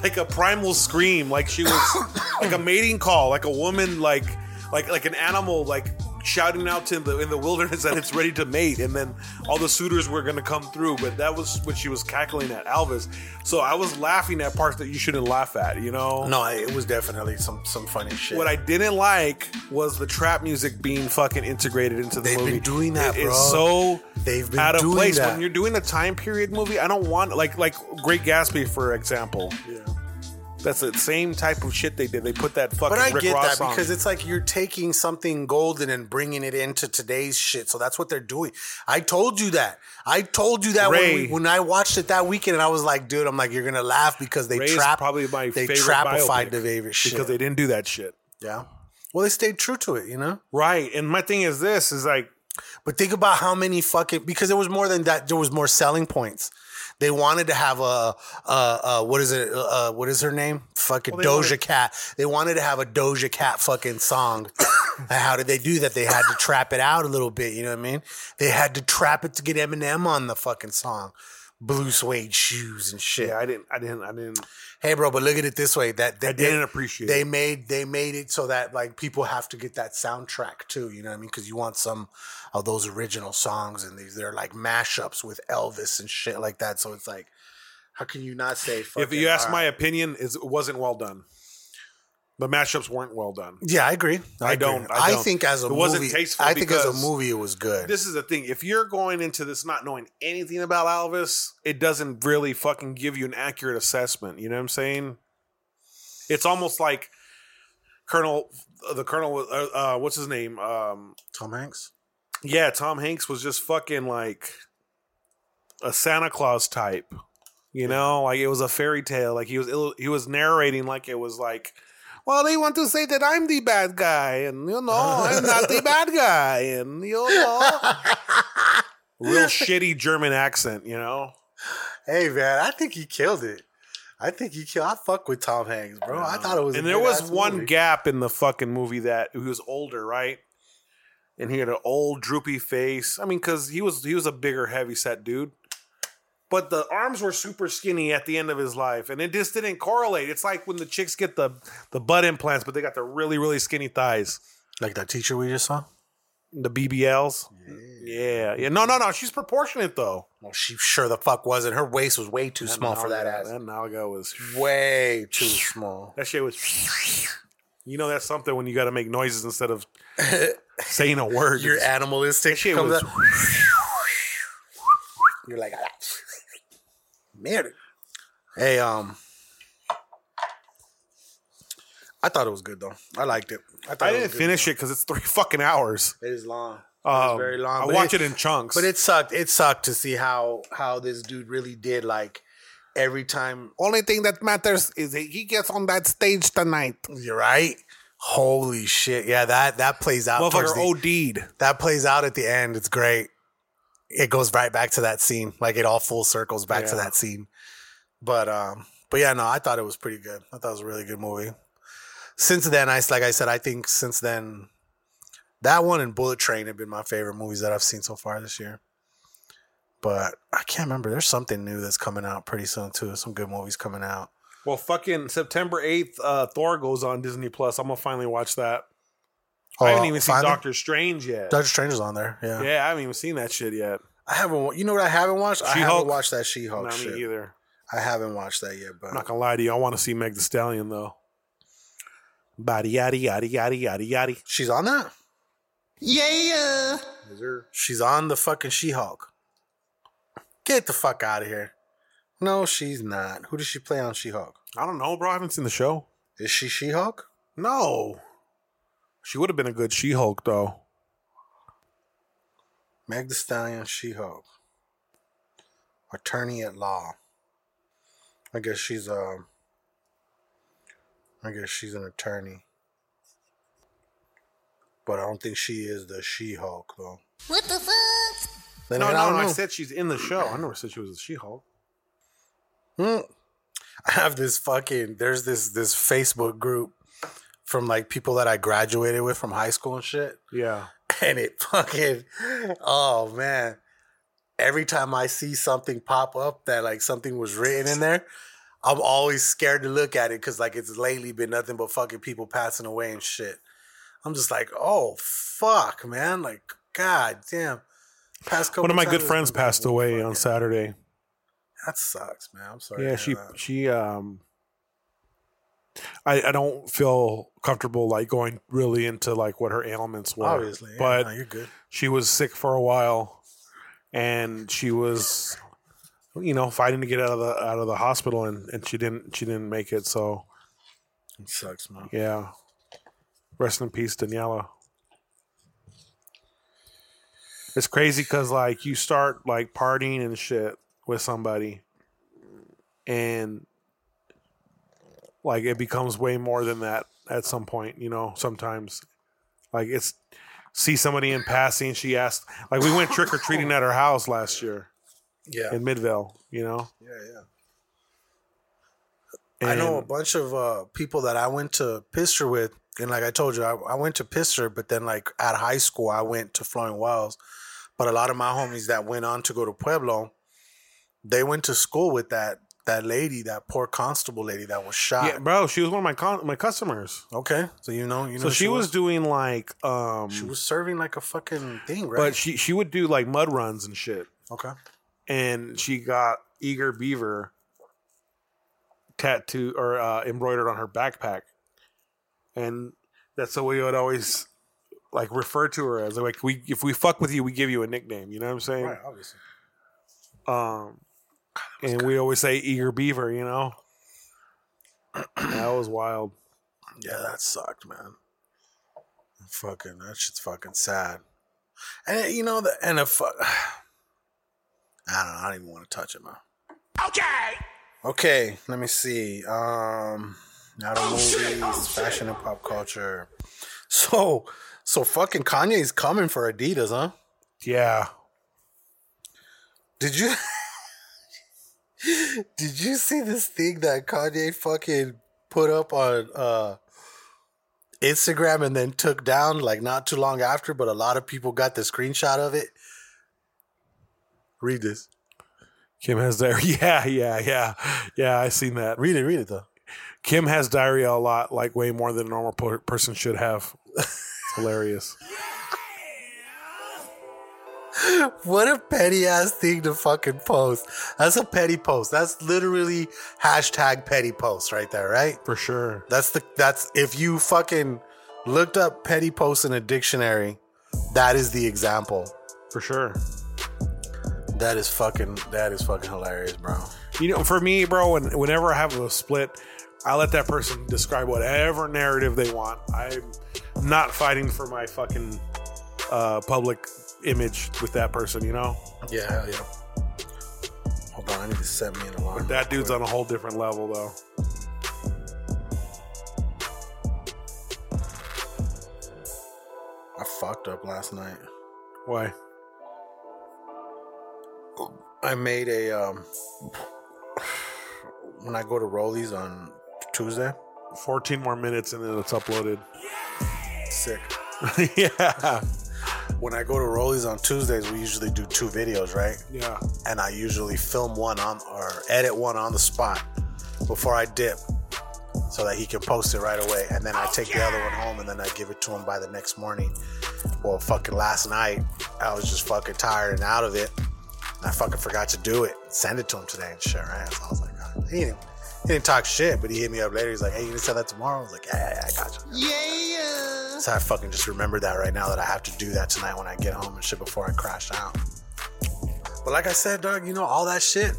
Speaker 2: like a primal scream. Like she was like a mating call. Like a woman. Like like like an animal. Like shouting out to the in the wilderness *laughs* that it's ready to mate, and then all the suitors were gonna come through. But that was what she was cackling at Elvis. So I was laughing at parts that you shouldn't laugh at. You know.
Speaker 1: No, it was definitely some some funny shit.
Speaker 2: What I didn't like was the trap music being fucking integrated into the
Speaker 1: They've been doing that,
Speaker 2: It-
Speaker 1: bro.
Speaker 2: It's so
Speaker 1: They've been
Speaker 2: out of
Speaker 1: doing
Speaker 2: place
Speaker 1: that.
Speaker 2: when you're doing a time period movie. I don't want like like Great Gatsby for example.
Speaker 1: Yeah.
Speaker 2: That's the same type of shit they did. They put that fucking
Speaker 1: But I
Speaker 2: Rick
Speaker 1: get
Speaker 2: Ross
Speaker 1: that
Speaker 2: song.
Speaker 1: because it's like you're taking something golden and bringing it into today's shit. So that's what they're doing. I told you that. I told you that when,
Speaker 2: Ray.
Speaker 1: we, when I watched it that weekend, and I was like, dude, I'm like, you're gonna laugh because they
Speaker 2: Ray is
Speaker 1: trap
Speaker 2: probably my
Speaker 1: they
Speaker 2: favorite
Speaker 1: trapified
Speaker 2: biopic
Speaker 1: the favorite shit
Speaker 2: because they didn't do that shit.
Speaker 1: yeah. Well, they stayed true to it, you know.
Speaker 2: Right. And my thing is this is like
Speaker 1: But think about how many fucking because there was more than that. There was more selling points. They wanted to have a, a, a what is it? Uh, what is her name? Fucking
Speaker 2: Well,
Speaker 1: Doja
Speaker 2: wanted-
Speaker 1: Cat. They wanted to have a Doja Cat fucking song. *coughs* how did they do that? They had to trap it out a little bit. You know what I mean? They had to trap it to get Eminem on the fucking song. Blue suede shoes and shit.
Speaker 2: Yeah, I didn't. I didn't. I didn't.
Speaker 1: Hey, bro, but look at it this way: that, they,
Speaker 2: I didn't
Speaker 1: they,
Speaker 2: appreciate
Speaker 1: They
Speaker 2: it.
Speaker 1: made they made it so that like people have to get that soundtrack too. You know what I mean? Because you want some of those original songs, and these they're like mashups with Elvis and shit like that. So it's like, how can you not say?
Speaker 2: If you ask
Speaker 1: all
Speaker 2: my opinion, is it wasn't well done. The mashups weren't well done.
Speaker 1: yeah, I agree.
Speaker 2: I
Speaker 1: agree.
Speaker 2: don't- I don't.
Speaker 1: think as a
Speaker 2: It wasn't
Speaker 1: movie,
Speaker 2: tasteful
Speaker 1: I think as a movie, it was good.
Speaker 2: This is the thing. If you're going into this not knowing anything about Elvis, it doesn't really fucking give you an accurate assessment. You know what I'm saying? It's almost like Colonel, the Colonel, uh, uh, what's his name? Um,
Speaker 1: Tom Hanks.
Speaker 2: yeah, Tom Hanks was just fucking like a Santa Claus type. You know, like it was a fairy tale. Like he was he was narrating like it was like, well, they want to say that I'm the bad guy, and you know, I'm not the bad guy, and you know, *laughs* real shitty German accent. You know,
Speaker 1: Hey man, I think he killed it. I think he killed. I fuck with Tom Hanks, bro. I thought it was. a
Speaker 2: and there was one
Speaker 1: movie.
Speaker 2: gap in the fucking movie that he was older, right? And he had an old droopy face. I mean, because he was he was a bigger, heavy set dude. But the arms were super skinny at the end of his life, and it just didn't correlate. It's like when the chicks get the the butt implants, but they got the really really skinny thighs,
Speaker 1: like that teacher we just saw.
Speaker 2: the BBLs. Yeah, yeah. No, no, no. She's proportionate though.
Speaker 1: Well, she sure the fuck wasn't. Her waist was way too small for that ass.
Speaker 2: That Nalga was
Speaker 1: Way too small.
Speaker 2: That shit was. You know that's something when you got to make noises instead of *laughs* saying a word.
Speaker 1: You're animalistic.
Speaker 2: shit
Speaker 1: comes
Speaker 2: was-. *laughs*
Speaker 1: You're like, "Ah, man. Hey, um, I thought it was good though. I liked it. I, thought
Speaker 2: I didn't
Speaker 1: good.
Speaker 2: finish it because it's three *laughs* fucking hours.
Speaker 1: It is long.
Speaker 2: Um,
Speaker 1: it's very long.
Speaker 2: I watch it in chunks.
Speaker 1: But it sucked. It sucked to see how how this dude really did like every time.
Speaker 2: Only thing that matters is that he gets on that stage tonight.
Speaker 1: You're right. Holy shit! Yeah, that that plays out.
Speaker 2: Motherfucker
Speaker 1: the-
Speaker 2: OD'd.
Speaker 1: that plays out at the end. It's great. It goes right back to that scene. Like it all full circles back to that scene. But um, but yeah, no, I thought it was pretty good. I thought it was a really good movie. Since then, I like I said, I think since then, that one and Bullet Train have been my favorite movies that I've seen so far this year. But I can't remember. There's something new that's coming out pretty soon too. Some good movies coming out.
Speaker 2: Well, fucking September eighth, uh, Thor goes on Disney Plus. I'm gonna finally watch that. I haven't
Speaker 1: Oh,
Speaker 2: even seen
Speaker 1: finally?
Speaker 2: Doctor Strange yet.
Speaker 1: Doctor Strange is on there. Yeah.
Speaker 2: yeah, I haven't even seen that shit yet.
Speaker 1: I haven't. wa- You know what I haven't watched? I
Speaker 2: She-Hulk?
Speaker 1: haven't watched that She-Hulk
Speaker 2: Not
Speaker 1: shit.
Speaker 2: me either.
Speaker 1: I haven't watched that yet, but
Speaker 2: I'm not gonna lie to you. I want to see Meg Thee Stallion though. Body yaddy yaddy yaddy yaddy yaddy.
Speaker 1: she's on that.
Speaker 2: Yeah. Is there?
Speaker 1: She's on the fucking She-Hulk. Get the fuck out of here. No, she's not. Who does she play on She-Hulk?
Speaker 2: I don't know, bro. I haven't seen the show.
Speaker 1: Is she She-Hulk?
Speaker 2: No. She would have been a good She-Hulk though.
Speaker 1: Meg Thee Stallion, She-Hulk. Attorney at law. I guess she's um. I guess she's an attorney. But I don't think she is the She-Hulk though.
Speaker 9: What the fuck?
Speaker 1: Then
Speaker 2: no,
Speaker 1: again,
Speaker 2: no,
Speaker 1: I
Speaker 2: no. I said she's in the show. I never said she was a She-Hulk.
Speaker 1: Hmm. *laughs* I have this fucking there's this this Facebook group from like people that I graduated with from high school and shit.
Speaker 2: Yeah. *laughs*
Speaker 1: And it fucking oh man. Every time I see something pop up that like something was written in there, I'm always scared to look at it because like it's lately been nothing but fucking people passing away and shit. I'm just like, oh fuck, man. Like, god damn. Past couple
Speaker 2: One of my good friends passed away on. Saturday.
Speaker 1: That sucks, man. I'm sorry.
Speaker 2: Yeah, she
Speaker 1: that.
Speaker 2: she um I, I don't feel comfortable like going really into like what her ailments were.
Speaker 1: Obviously, yeah,
Speaker 2: but
Speaker 1: no, you're good.
Speaker 2: she was sick for a while and she was you know fighting to get out of the out of the hospital and, and she didn't she didn't make it so
Speaker 1: It sucks, man.
Speaker 2: yeah rest in peace daniela it's crazy because like you start like partying and shit with somebody and like it becomes way more than that at some point you know sometimes like it's see somebody in passing she asked like we went trick-or-treating *laughs* at her house last year
Speaker 1: Yeah.
Speaker 2: in midvale you know
Speaker 1: Yeah, yeah. I know a bunch of uh, people that I went to Pistor with, and like I told you, I, I went to Pistor, but then like at high school, I went to Flowing Wells. But a lot of my homies that went on to go to Pueblo, they went to school with that that lady, that poor constable lady that was shot.
Speaker 2: Yeah, bro, she was one of my con- my customers.
Speaker 1: Okay, so you know, you know,
Speaker 2: So she was doing like um
Speaker 1: she was serving like a fucking thing, right?
Speaker 2: but she she would do like mud runs and shit.
Speaker 1: okay,
Speaker 2: And she got Eager Beaver tattoo or uh, embroidered on her backpack. And that's the way I would always like refer to her as like we if we fuck with you, we give you a nickname, you know what I'm saying?
Speaker 1: right, obviously.
Speaker 2: Um and we always say Eager Beaver, you know. that was wild.
Speaker 1: Yeah, that sucked, man. Fucking, that shit's fucking sad. And you know the and if *sighs* I don't know, I don't even want to touch it, man.
Speaker 3: Okay.
Speaker 1: Okay, let me see. Um, now the movies, fashion and pop culture. So, so fucking Kanye's coming for Adidas, huh?
Speaker 2: Yeah.
Speaker 1: Did you? *laughs* did you see this thing that Kanye fucking put up on uh Instagram and then took down like not too long after, but a lot of people got the screenshot of it. Read this.
Speaker 2: Kim has *laughs* diarrhea. Yeah, yeah, yeah. Yeah, I seen that.
Speaker 1: Read it. Read it though.
Speaker 2: Kim has diarrhea a lot, like way more than a normal per- person should have. It's *laughs* hilarious.
Speaker 1: What a petty ass thing to fucking post. That's a petty post. That's literally hashtag petty post right there, right?
Speaker 2: For sure.
Speaker 1: That's the that's if you fucking looked up petty post in a dictionary, that is the example.
Speaker 2: For sure.
Speaker 1: That is fucking that is fucking hilarious, bro.
Speaker 2: You know, for me, bro, when, whenever I have a split, I let that person describe whatever narrative they want. I'm not fighting for my fucking uh, public image with that person, you know?
Speaker 1: Yeah, hell yeah. Hold on, I need to set me an alarm.
Speaker 2: That dude's on a whole different level, though.
Speaker 1: I fucked up last night.
Speaker 2: Why?
Speaker 1: I made a um when I go to Rollies on Tuesday.
Speaker 2: 14 more minutes and then it's uploaded.
Speaker 1: Sick. *laughs*
Speaker 2: yeah.
Speaker 1: When I go to Rollies on Tuesdays, we usually do two videos, right?
Speaker 2: Yeah.
Speaker 1: And I usually film one on or edit one on the spot before I dip so that he can post it right away. And then I take the other one home and then I give it to him by the next morning. Well, fucking last night, I was just fucking tired and out of it. And I fucking forgot to do it. Send it to him today and shit, right? So I was like, oh. didn't, he didn't talk shit, but he hit me up later. He's like, hey, you gonna send that tomorrow? I was like, yeah, yeah, yeah, I got you.
Speaker 3: Yeah.
Speaker 1: So I fucking just remembered that right now that I have to do that tonight when I get home and shit before I crash out. But like I said, dog, you know, all that shit,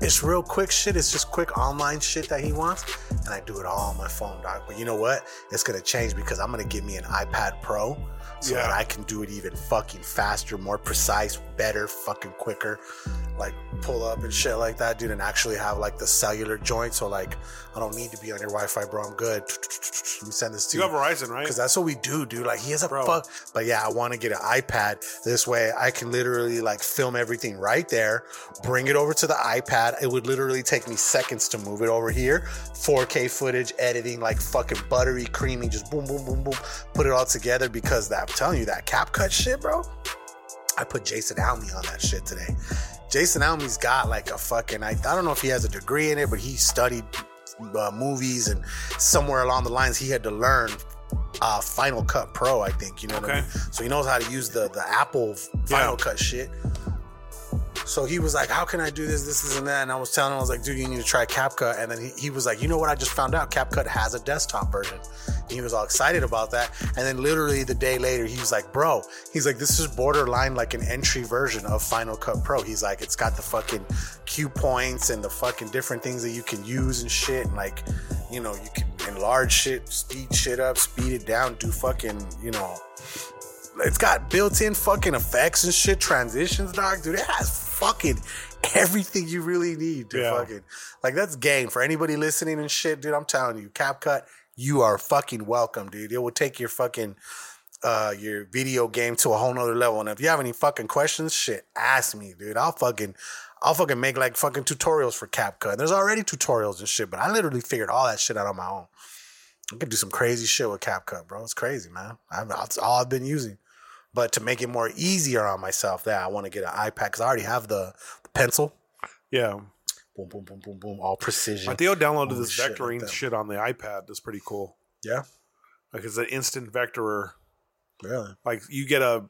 Speaker 1: it's real quick shit. It's just quick online shit that he wants. And I do it all on my phone, dog. But you know what? It's gonna change because I'm gonna get me an iPad Pro so
Speaker 2: Yeah.
Speaker 1: that I can do it even fucking faster, more precise, better, fucking quicker. Like pull up and shit like that, dude, and actually have like the cellular joint. So like I don't need to be on your Wi-Fi, bro. I'm good. Let me send this to
Speaker 2: You You have Verizon, right?
Speaker 1: because that's what we do, dude. Like he has a
Speaker 2: Bro.
Speaker 1: fuck. But yeah, I want to get an iPad. This way, I can literally like film everything right there, bring it over to the iPad. It would literally take me seconds to move it over here. 4K footage, editing like fucking buttery, creamy, just boom, boom, boom, boom. Put it all together because that, I'm telling you that CapCut shit, bro. I put Jason Alme on that shit today. Jason Alme's got like a fucking, I, I don't know if he has a degree in it, but he studied uh, movies and somewhere along the lines he had to learn uh, Final Cut Pro, I think. You know what I
Speaker 2: Okay.
Speaker 1: mean? So he knows how to use the, the Apple Final
Speaker 2: Yeah.
Speaker 1: Cut shit. So he was like, How can I do this, this, this, and that? And I was telling him, I was like, Dude, you need to try CapCut. And then he, he was like, You know what? I just found out CapCut has a desktop version. And he was all excited about that. And then literally the day later, he was like, Bro, he's like, This is borderline like an entry version of Final Cut Pro. He's like, It's got the fucking cue points and the fucking different things that you can use and shit. And like, you know, you can enlarge shit, speed shit up, speed it down, do fucking, you know, it's got built-in fucking effects and shit, transitions, dog. Dude, it has fucking everything you really need to
Speaker 2: Yeah.
Speaker 1: fucking like that's game for anybody listening and shit, dude. I'm telling you, CapCut, you are fucking welcome, dude. It will take your fucking uh your video game to a whole nother level. And if you have any fucking questions, shit, ask me, dude. I'll fucking I'll fucking make like fucking tutorials for CapCut. There's already tutorials and shit, but I literally figured all that shit out on my own. I could do some crazy shit with CapCut, bro. It's crazy, man. I, that's all I've been using. But to make it more easier on myself, that I want to get an iPad because I already have the, the pencil.
Speaker 2: Yeah.
Speaker 1: Boom, boom, boom, boom, boom. All precision.
Speaker 2: My Theo downloaded this
Speaker 1: shit, like
Speaker 2: vectoring
Speaker 1: that.
Speaker 2: shit on the iPad. That's pretty cool.
Speaker 1: Yeah.
Speaker 2: Like it's an instant vectorer.
Speaker 1: Really?
Speaker 2: Like you get a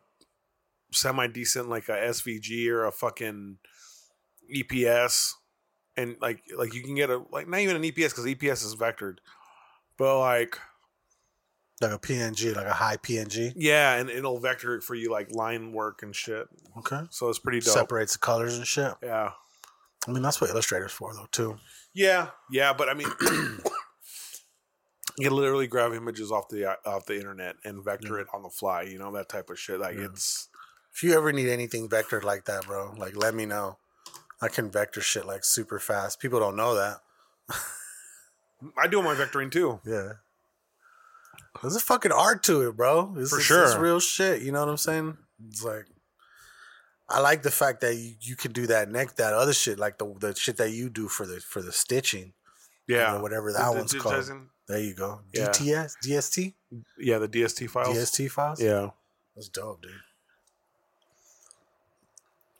Speaker 2: semi decent like a SVG or a fucking EPS, and like like you can get a like not even an EPS because EPS is vectored, but like
Speaker 1: Like a PNG, like a high PNG.
Speaker 2: yeah, and it'll vector it for you like line work and shit.
Speaker 1: Okay.
Speaker 2: So it's pretty dope.
Speaker 1: Separates the colors and shit.
Speaker 2: Yeah.
Speaker 1: I mean, that's what Illustrator's for, though, too.
Speaker 2: Yeah, yeah, but I mean, you literally grab images off the off the internet and vector it on the fly. You know that type of shit. Like it's
Speaker 1: If you ever need anything vectored like that, bro, like let me know. I can vector shit like super fast. People don't know that.
Speaker 2: I do my vectoring too.
Speaker 1: Yeah. There's a fucking art to it, bro. It's,
Speaker 2: For
Speaker 1: it's,
Speaker 2: sure.
Speaker 1: It's real shit. You know what I'm saying? It's like, I like the fact that you, you can do that neck, that other shit, like the the shit that you do for the for the stitching.
Speaker 2: Yeah,
Speaker 1: You know, whatever that
Speaker 2: the
Speaker 1: one's called.
Speaker 2: digitizing?
Speaker 1: There you go.
Speaker 2: Yeah.
Speaker 1: DTS, DST,
Speaker 2: Yeah, the DST files.
Speaker 1: DST files.
Speaker 2: Yeah.
Speaker 1: That's dope, dude.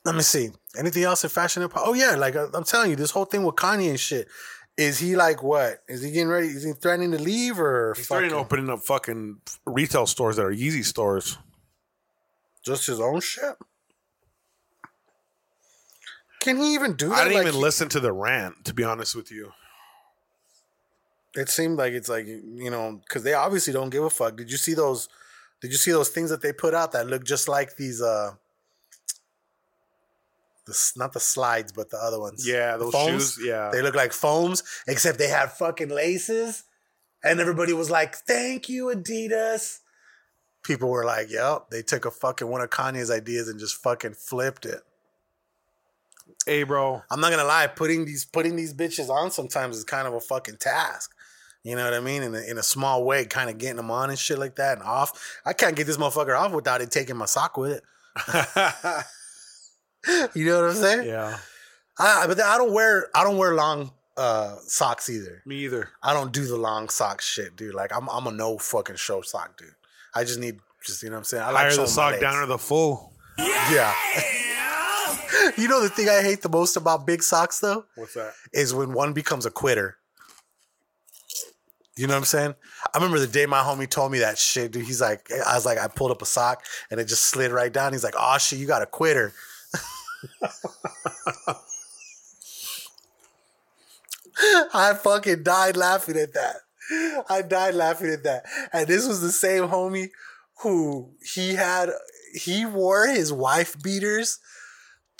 Speaker 1: Let me see. Anything else in fashion? Oh yeah, like I'm telling you, this whole thing with Kanye and shit. Is he like what? Is he getting ready? Is he threatening to leave or
Speaker 2: He's
Speaker 1: fucking
Speaker 2: opening up fucking retail stores that are Yeezy stores.
Speaker 1: just his own shit? Can he even do that?
Speaker 2: I didn't
Speaker 1: Like,
Speaker 2: even listen to the rant, to be honest with you.
Speaker 1: It seemed like it's like you know because they obviously don't give a fuck. Did you see those? Did you see those things that they put out that look just like these? uh the, not the slides, but the other ones.
Speaker 2: Yeah,
Speaker 1: The
Speaker 2: those
Speaker 1: foams?
Speaker 2: shoes. Yeah.
Speaker 1: They look like foams, except they have fucking laces. And everybody was like, thank you, Adidas. People were like, yep, they took a fucking one of Kanye's ideas and just fucking flipped it.
Speaker 2: Hey, bro.
Speaker 1: I'm not gonna lie, putting these putting these bitches on sometimes is kind of a fucking task. You know what I mean? In a, in a small way, kind of getting them on and shit like that and off. I can't get this motherfucker off without it taking my sock with it. *laughs* you know what I'm saying?
Speaker 2: Yeah.
Speaker 1: I, but I don't wear I don't wear long uh, socks either.
Speaker 2: Me either.
Speaker 1: I don't do the long sock shit, dude. Like I'm I'm a no fucking show sock dude. I just need just you know what I'm saying. I like
Speaker 2: Higher the sock down or the full.
Speaker 1: Yeah. You know the thing I hate the most about big socks though
Speaker 2: What's that?
Speaker 1: is when one becomes a quitter. You know what I'm saying? I remember the day my homie told me that shit, dude. He's like, I was like, I pulled up a sock and it just slid right down. He's like, oh shit, you got a quitter. *laughs* I fucking died laughing at that. I died laughing at that. And this was the same homie who he had, he wore his wife beaters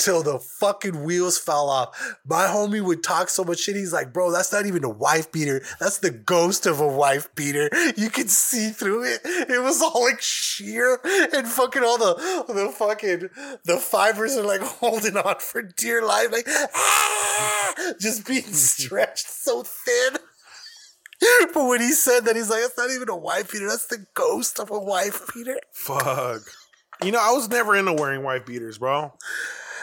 Speaker 1: till the fucking wheels fell off. My homie would talk so much shit. He's like, bro, that's not even a wife beater. That's the ghost of a wife beater. You can see through it. It was all like sheer and fucking all the the fucking the fibers are like holding on for dear life, like ah, just being *laughs* stretched so thin. But when he said that, he's like, that's not even a wife beater. That's the ghost of a wife beater.
Speaker 2: Fuck. You know, I was never into wearing wife beaters, bro.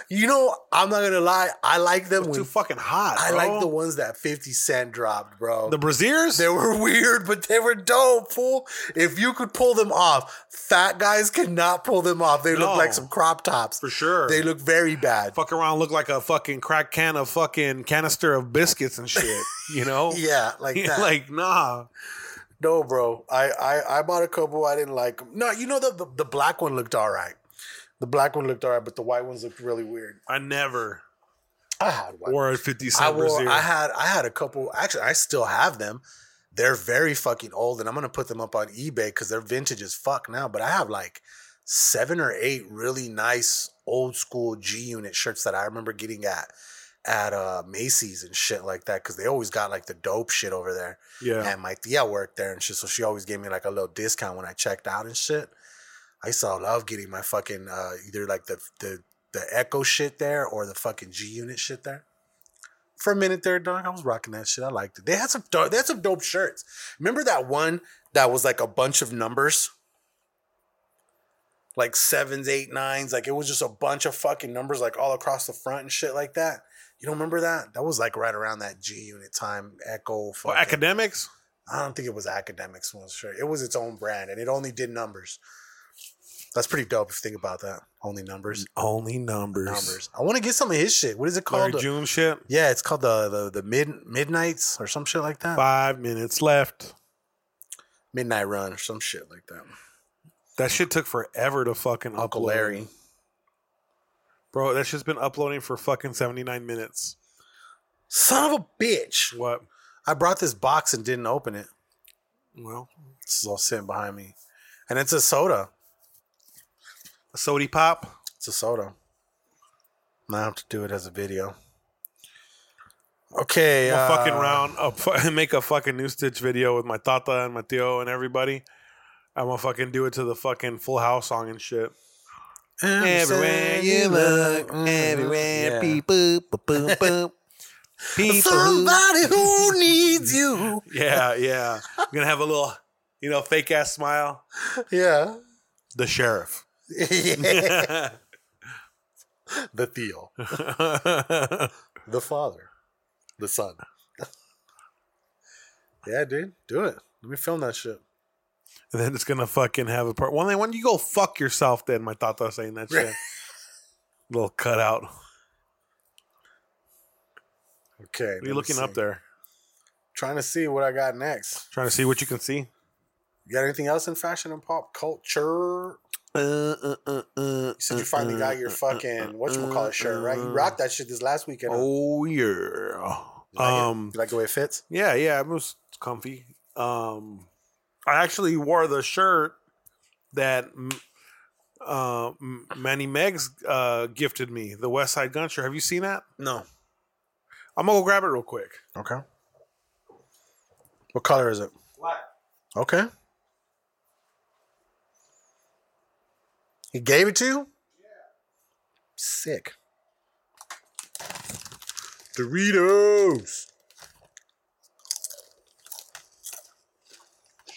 Speaker 1: You know, I'm not gonna lie. I like them when
Speaker 2: too fucking hot.
Speaker 1: I
Speaker 2: bro.
Speaker 1: like the ones that 50 Cent dropped, bro.
Speaker 2: the braziers.
Speaker 1: they were *laughs* weird, but they were dope, fool. If you could pull them off, fat guys cannot pull them off. They look like some crop tops.
Speaker 2: For sure.
Speaker 1: They look very bad.
Speaker 2: fuck around, look like a fucking crack can of fucking canister of biscuits and shit. *laughs* You know?
Speaker 1: Yeah, like *laughs* that.
Speaker 2: like nah.
Speaker 1: no, bro. I, I I bought a couple. I didn't like them. No, you know the, the the black one looked all right. The black one looked all right, but the white ones looked really weird.
Speaker 2: I never
Speaker 1: I had white.
Speaker 2: wore a fifty
Speaker 1: I
Speaker 2: cent
Speaker 1: wore.
Speaker 2: brazier.
Speaker 1: I had. I had a couple. Actually, I still have them. They're very fucking old, and I'm gonna put them up on eBay because they're vintage as fuck now. But I have like seven or eight really nice old school G Unit shirts that I remember getting at at uh, Macy's and shit like that because they always got like the dope shit over there.
Speaker 2: yeah.
Speaker 1: And my tia worked there and shit, so she always gave me like a little discount when I checked out and shit. I used to love getting my fucking uh, either like the the the Ecko shit there or the fucking G Unit shit there. For a minute there, dog, I was rocking that shit. I liked it. They had some dope, they had some dope shirts. Remember that one that was like a bunch of numbers, like sevens, eight, nines. Like it was just a bunch of fucking numbers, like all across the front and shit like that. You don't remember that? That was like right around that G Unit time.
Speaker 2: Ecko.
Speaker 1: Fucking-
Speaker 2: Akademiks.
Speaker 1: I don't think it was Akademiks. Was sure it was its own brand, and it only did numbers. That's pretty dope if you think about that. Only numbers.
Speaker 2: Only numbers.
Speaker 1: Numbers. I want to get some of his shit. What is it
Speaker 2: Larry
Speaker 1: called?
Speaker 2: June shit.
Speaker 1: Yeah, it's called the the, the mid midnights or some shit like that.
Speaker 2: Five minutes left.
Speaker 1: Midnight run or some shit like that.
Speaker 2: That shit took forever to fucking
Speaker 1: Uncle
Speaker 2: upload.
Speaker 1: Larry.
Speaker 2: Bro, that shit's been uploading for fucking 79 minutes.
Speaker 1: Son of a bitch.
Speaker 2: What?
Speaker 1: I brought this box and didn't open it.
Speaker 2: Well,
Speaker 1: This is all sitting behind me. And it's a soda.
Speaker 2: A sody pop.
Speaker 1: It's a soda. Now I have to do it as a video. Okay.
Speaker 2: A
Speaker 1: uh,
Speaker 2: fucking round. *laughs* Make a fucking new stitch video with my tata and my tío and everybody. I'm gonna fucking do it to the fucking Full House song and shit. Everywhere you look, everywhere
Speaker 1: Yeah.
Speaker 2: people, boom, boom. *laughs* people who,
Speaker 1: Somebody who *laughs* needs you.
Speaker 2: yeah, yeah. I'm gonna have a little, you know, fake ass smile.
Speaker 1: Yeah.
Speaker 2: The sheriff. *laughs*
Speaker 1: The Theo. *laughs* The father. The son. yeah, dude. Do it. Let me film that shit.
Speaker 2: And then it's gonna fucking have a part. Well, then when you go fuck yourself, then my tata saying that shit. *laughs* Little cutout. What
Speaker 1: Okay.
Speaker 2: are you looking up there?
Speaker 1: Trying to see what I got next.
Speaker 2: Trying to see what you can see.
Speaker 1: You got anything else in fashion and pop culture?
Speaker 2: Uh, uh, uh, uh,
Speaker 1: You said you finally got your fucking whatchamacallit shirt, right? You rocked that shit this last weekend.
Speaker 2: Oh yeah.
Speaker 1: You like?
Speaker 2: Um.
Speaker 1: You like the way it fits?
Speaker 2: Yeah, yeah. It was comfy. Um. I actually wore the shirt that uh, Manny Meggs uh, gifted me, the Westside Gunn shirt. Have you seen that?
Speaker 1: No.
Speaker 2: I'm gonna go grab it real quick.
Speaker 1: Okay. What color is it?
Speaker 2: Black.
Speaker 1: Okay. He gave it to you? Yeah. Sick. Doritos.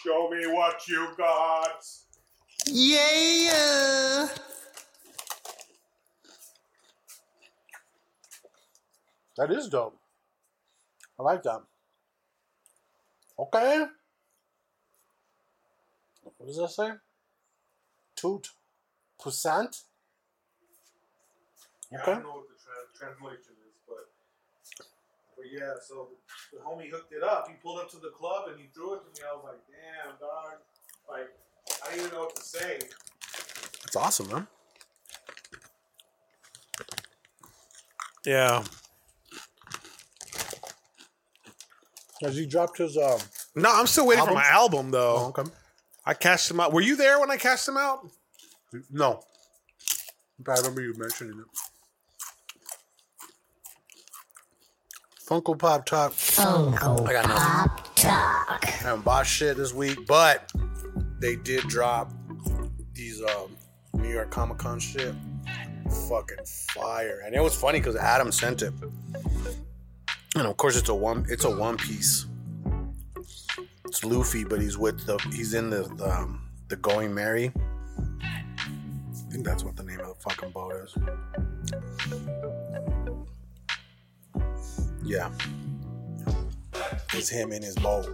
Speaker 2: Show me what you got.
Speaker 1: Yeah. That is dope. I like that. Okay. What does that say? Toot. Percent?
Speaker 2: Yeah,
Speaker 1: Okay.
Speaker 2: I don't know what the tra- translation is, but but yeah. So the homie hooked it up. He pulled up to the club and he threw it to me. I was like, damn, dog. Like I didn't even know what to say.
Speaker 1: That's awesome, man.
Speaker 2: Yeah.
Speaker 1: Has he dropped his um
Speaker 2: No, I'm still waiting
Speaker 1: Album?
Speaker 2: for my album though.
Speaker 1: oh, okay.
Speaker 2: I cashed him out. Were you there when I cashed him out?
Speaker 1: No. But I remember you mentioning it. Funko Pop Talk. Funko I got Pop Talk. I haven't bought shit this week, but they did drop these um, New York Comic Con shit. Fucking fire. And it was funny because Adam sent it. And of course it's a one it's a one piece. It's Luffy, but he's with the he's in the the, um, the Going Merry. I think that's what the name of the fucking boat is. Yeah. It's him in his boat.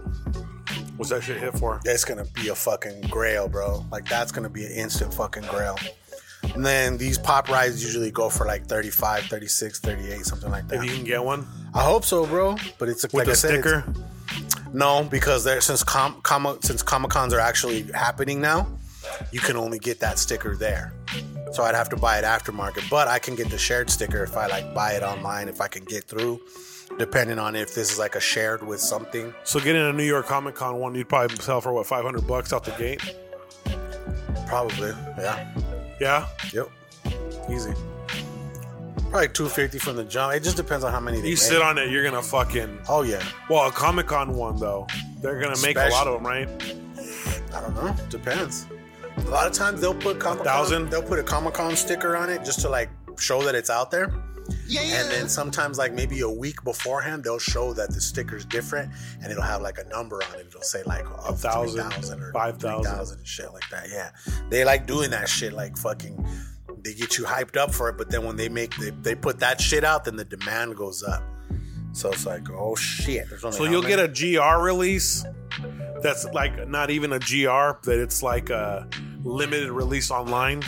Speaker 2: What's that shit hit for?
Speaker 1: That's gonna be a fucking grail, bro. Like that's gonna be an instant fucking grail. And then these pop rides usually go for like 35, 36, 38, something like that.
Speaker 2: If you can get one
Speaker 1: I hope so, bro. But it's a,
Speaker 2: with
Speaker 1: like
Speaker 2: a sticker.
Speaker 1: no, because there since com, com since Comic Cons are actually happening now, you can only get that sticker there. So I'd have to buy it aftermarket, but I can get the shared sticker if I like buy it online if I can get through, depending on if this is like a shared with something.
Speaker 2: So getting a New York Comic Con one, you'd probably sell for what 500 bucks out the gate.
Speaker 1: Probably, yeah,
Speaker 2: Yeah.
Speaker 1: yep, easy. Probably two fifty from the jump. It just depends on how many they
Speaker 2: You
Speaker 1: make.
Speaker 2: sit on it, you're gonna fucking.
Speaker 1: Oh yeah,
Speaker 2: Well, a Comic Con one though, they're gonna make a lot of them, right?
Speaker 1: I don't know. Depends. A lot of times they'll put Comic Con. They'll put a Comic Con sticker on it just to like show that it's out there. Yeah, And then sometimes, like maybe a week beforehand, they'll show that the sticker's different, and it'll have like a number on it. It'll say like a
Speaker 2: thousand,
Speaker 1: thousand, or
Speaker 2: five thousand.
Speaker 1: and shit like that. Yeah, they like doing that shit. Like fucking, they get you hyped up for it, but then when they make they, they put that shit out, then the demand goes up. So it's like, oh shit. There's only
Speaker 2: So you'll
Speaker 1: many?
Speaker 2: get a GR release that's like not even a GR, that it's like a limited release online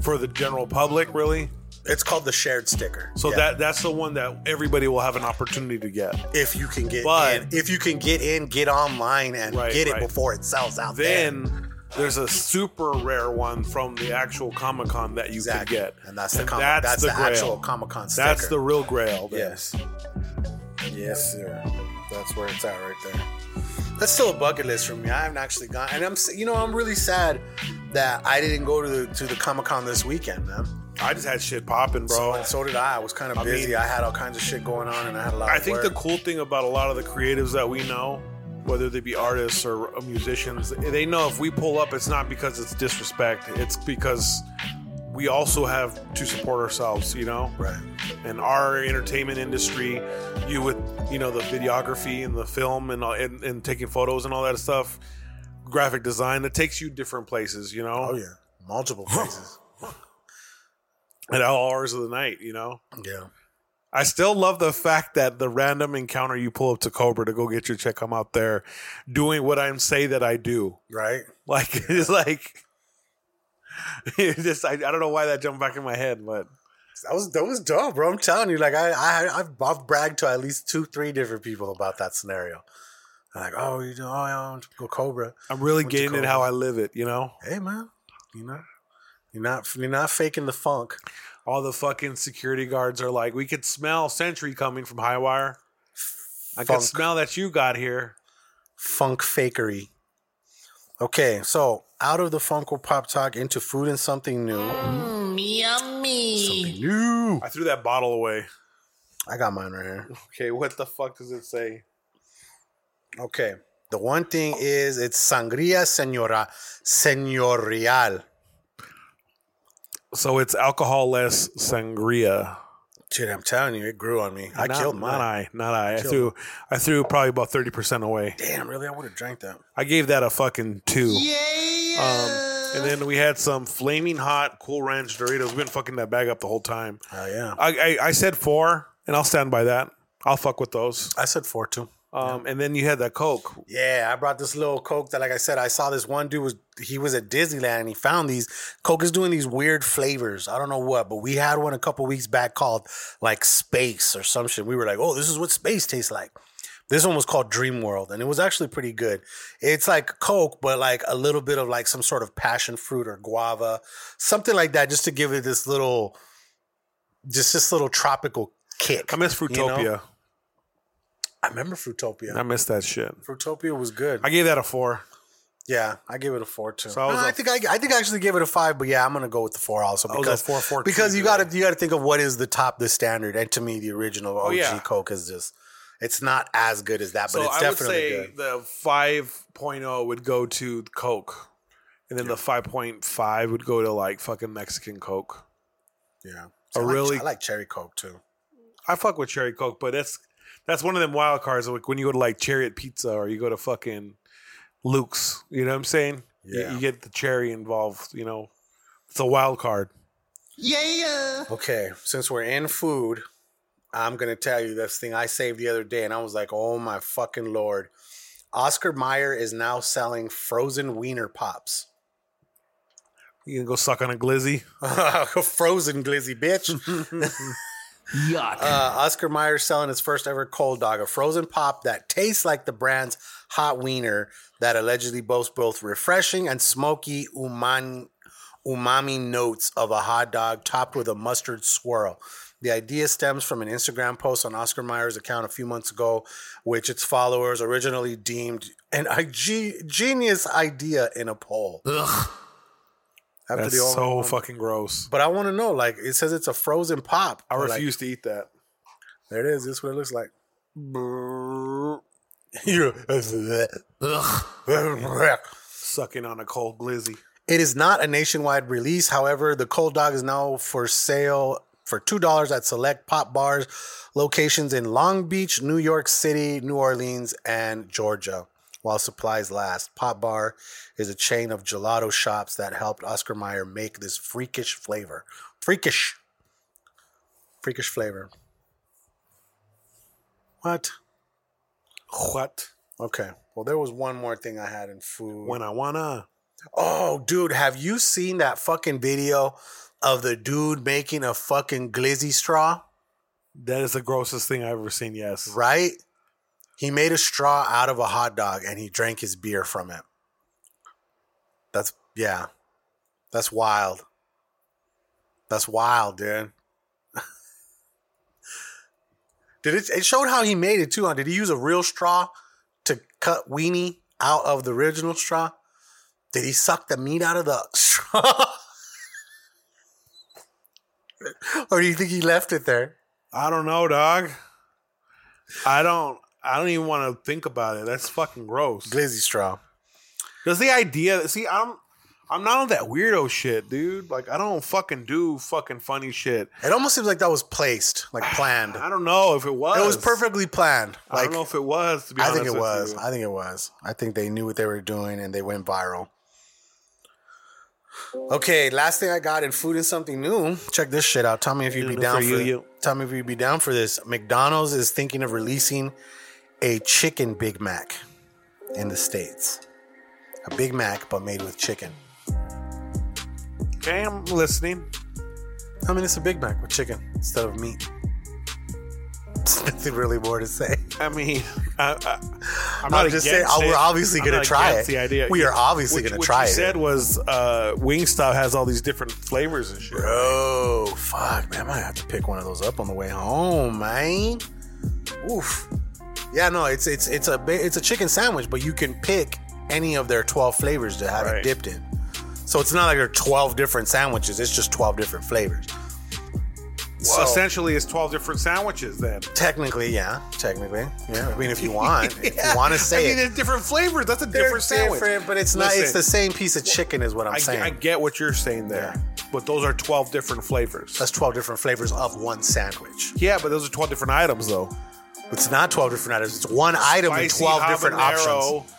Speaker 2: for the general public, really.
Speaker 1: It's called the shared sticker.
Speaker 2: So
Speaker 1: Yeah.
Speaker 2: that that's the one that everybody will have an opportunity to get.
Speaker 1: if you can get
Speaker 2: But-
Speaker 1: in, if you can get in, get online and
Speaker 2: Right,
Speaker 1: get it
Speaker 2: right.
Speaker 1: before it sells out. there.
Speaker 2: Then there's a super rare one from the actual Comic Con that you
Speaker 1: Exactly.
Speaker 2: can get,
Speaker 1: And that's the Comic- that's the actual Comic-Con sticker.
Speaker 2: That's the real Grail.
Speaker 1: Yes. Yes, sir. That's where it's at right there. That's still a bucket list for me. I haven't actually gone, and I'm, you know, I'm really sad that I didn't go to the to the Comic Con this weekend, man.
Speaker 2: I just had shit popping, bro.
Speaker 1: So, and so did I. I was kind of busy.
Speaker 2: mean-
Speaker 1: I had all kinds of shit going on, and I had a lot.
Speaker 2: I think
Speaker 1: work.
Speaker 2: the cool thing about a lot of the creatives that we know, whether they be artists or uh, musicians, they know if we pull up, it's not because it's disrespect. It's because we also have to support ourselves, you know?
Speaker 1: Right.
Speaker 2: And our entertainment industry, you with, you know, the videography and the film and, all- and, and taking photos and all that stuff, graphic design, that takes you different places, you know?
Speaker 1: Oh yeah, multiple places.
Speaker 2: At all hours of the night, you know?
Speaker 1: yeah.
Speaker 2: I still love the fact that the random encounter you pull up to Cobra to go get your check, I'm out there doing what I'm say that I do.
Speaker 1: Right.
Speaker 2: Like *laughs* it's like *laughs* just I, I don't know why that jumped back in my head, but
Speaker 1: That was that was dope, bro. I'm telling you, like I I I've, I've bragged to at least two, three different people about that scenario. They're like, oh, you know, oh, yeah, I want to go Cobra.
Speaker 2: I'm really getting it how I live it, you know?
Speaker 1: Hey, man, you know, you're not you're not faking the funk.
Speaker 2: All the fucking security guards are like, we could smell Century coming from Highwire. I
Speaker 1: Funk.
Speaker 2: could smell that you got here.
Speaker 1: funk fakery. Okay, so out of the Funko Pop talk into food and something new.
Speaker 11: Mm, yummy.
Speaker 1: Something new.
Speaker 2: I threw that bottle away.
Speaker 1: I got mine right here.
Speaker 2: Okay, what the fuck does it say?
Speaker 1: Okay. The one thing is it's sangria senora senorial.
Speaker 2: So it's alcohol less sangria.
Speaker 1: Dude, I'm telling you, it grew on me. I
Speaker 2: Not-
Speaker 1: killed mine.
Speaker 2: Not I. Not I. I
Speaker 1: Killed
Speaker 2: threw. I threw probably about thirty percent away.
Speaker 1: Damn, really? I would have drank that.
Speaker 2: I gave that a fucking two. Um, and then we had some flaming hot Cool Ranch Doritos. We've been fucking that bag up the whole time.
Speaker 1: Oh yeah.
Speaker 2: I, I, I said four, and I'll stand by that. I'll fuck with those.
Speaker 1: I said four too.
Speaker 2: Um, and then you had that Coke.
Speaker 1: Yeah, I brought this little Coke that, like I said, I saw this one dude was he was at Disneyland and he found these. Coke is doing these weird flavors. I don't know what, but we had one a couple weeks back called like Space or some shit. We were like, oh, this is what space tastes like. This one was called Dream World, and it was actually pretty good. It's like Coke, but like a little bit of like some sort of passion fruit or guava, something like that, just to give it this little, just this little tropical kick.
Speaker 2: I miss
Speaker 1: you know? I remember Fruitopia.
Speaker 2: I missed that shit.
Speaker 1: Fruitopia was good.
Speaker 2: I gave that a four.
Speaker 1: Yeah, I gave it a four too.
Speaker 2: So I
Speaker 1: No,
Speaker 2: a-
Speaker 1: I think I, I think I actually gave it a five, but yeah, I'm gonna go with the four also because
Speaker 2: four, four, two
Speaker 1: because you got to you got to think of what is the top, the standard, and to me, the original OG
Speaker 2: Oh, yeah.
Speaker 1: Coke is just it's not as good as that, but
Speaker 2: So
Speaker 1: it's
Speaker 2: I would
Speaker 1: definitely
Speaker 2: say
Speaker 1: good.
Speaker 2: the 5.0 would go to Coke, and then the 5.5 would go to like fucking Mexican Coke.
Speaker 1: Yeah,
Speaker 2: A
Speaker 1: I like,
Speaker 2: really-
Speaker 1: I like cherry Coke too.
Speaker 2: I fuck with cherry Coke, but that's that's one of them wild cards. Like when you go to like Chariot Pizza or you go to fucking Luke's, you know what I'm saying? You-
Speaker 1: Yeah.
Speaker 2: You, get the cherry involved. You know, it's a wild card.
Speaker 11: Yeah.
Speaker 1: Okay, since we're in food, I'm gonna tell you this thing I saved the other day, and I was like, oh my fucking lord! Oscar Mayer is now selling frozen wiener pops.
Speaker 2: You can go suck on a glizzy. *laughs*
Speaker 1: frozen glizzy bitch. *laughs*
Speaker 11: Yuck.
Speaker 1: Uh, Oscar Mayer selling his first ever cold dog, a frozen pop that tastes like the brand's hot wiener that allegedly boasts both refreshing and smoky umami, umami notes of a hot dog topped with a mustard swirl. The idea stems from an Instagram post on Oscar Mayer's account a few months ago, which its followers originally deemed an IG- genius idea in a poll.
Speaker 11: Ugh.
Speaker 1: After
Speaker 2: That's
Speaker 1: the
Speaker 2: so um, fucking gross.
Speaker 1: But I want to know, like, it says it's a frozen pop.
Speaker 2: I
Speaker 1: But, like,
Speaker 2: refuse to eat that.
Speaker 1: there it is. This is what it looks like. *laughs* You're- *laughs*
Speaker 2: Sucking on a cold glizzy.
Speaker 1: it is not a nationwide release. However, the cold dog is now for sale for two dollars at select pop bars locations in Long Beach, New York City, New Orleans, and Georgia. While supplies last, Pop Bar is a chain of gelato shops that helped Oscar Mayer make this freakish flavor. Freakish. Freakish flavor. What?
Speaker 2: What?
Speaker 1: Okay. Well, there was one more thing I had in food.
Speaker 2: When I wanna.
Speaker 1: Oh, dude, have you seen that fucking video of the dude making a fucking glizzy straw?
Speaker 2: That is the grossest thing I've ever seen. Yes.
Speaker 1: Right? He made a straw out of a hot dog and he drank his beer from it. That's yeah. That's wild. That's wild, dude. *laughs* Did it it showed how he made it too, huh? Did he use a real straw to cut weenie out of the original straw? Did he suck the meat out of the *laughs* straw? or do you think he left it there?
Speaker 2: I don't know, dog. I don't. I don't even want to think about it. That's fucking gross.
Speaker 1: Glizzy straw.
Speaker 2: Does the idea? See, I'm. I'm not on that weirdo shit, dude. Like, I don't fucking do fucking funny shit.
Speaker 1: It almost seems like that was placed, like *sighs* planned.
Speaker 2: I don't know if it was.
Speaker 1: It was perfectly planned.
Speaker 2: I don't know if it was. To be
Speaker 1: I think it was.
Speaker 2: you.
Speaker 1: I think it was. I think they knew what they were doing and they went viral. Okay, last thing I got in food and something new. Check this shit out. Tell me if you'd be down
Speaker 2: for
Speaker 1: for
Speaker 2: you.
Speaker 1: Tell me if you'd be down for this. McDonald's is thinking of releasing a chicken Big Mac in the states. A Big Mac, but made with chicken.
Speaker 2: Okay, I'm listening.
Speaker 1: I mean, it's a Big Mac with chicken instead of meat. *laughs* There's nothing really more to say.
Speaker 2: I mean, I, I'm not
Speaker 1: just saying,
Speaker 2: it.
Speaker 1: we're obviously gonna try
Speaker 2: against
Speaker 1: it.
Speaker 2: The idea.
Speaker 1: We are obviously gonna try it.
Speaker 2: what
Speaker 1: try
Speaker 2: you
Speaker 1: it.
Speaker 2: Said was uh, Wingstop has all these different flavors and shit.
Speaker 1: Bro, fuck, man. I might have to pick one of those up on the way home, man. Oof. Yeah, no, it's it's it's a it's a chicken sandwich, but you can pick any of their twelve flavors to have it dipped in. So it's not like there are twelve different sandwiches; it's just twelve different flavors.
Speaker 2: Well,
Speaker 1: So-
Speaker 2: essentially, it's 12 different sandwiches then.
Speaker 1: Technically, yeah, technically, yeah. I mean, if you want, if you *laughs* want to say
Speaker 2: I mean,
Speaker 1: it,
Speaker 2: there's different flavors. That's a different sandwich.
Speaker 1: different, but it's not. It's the same piece of chicken, is what I'm
Speaker 2: I,
Speaker 1: saying.
Speaker 2: I get what you're saying there, but those are 12 different flavors.
Speaker 1: That's twelve different flavors of one sandwich.
Speaker 2: yeah, but those are 12 different items, though.
Speaker 1: It's not twelve different items. It's one item with twelve different options.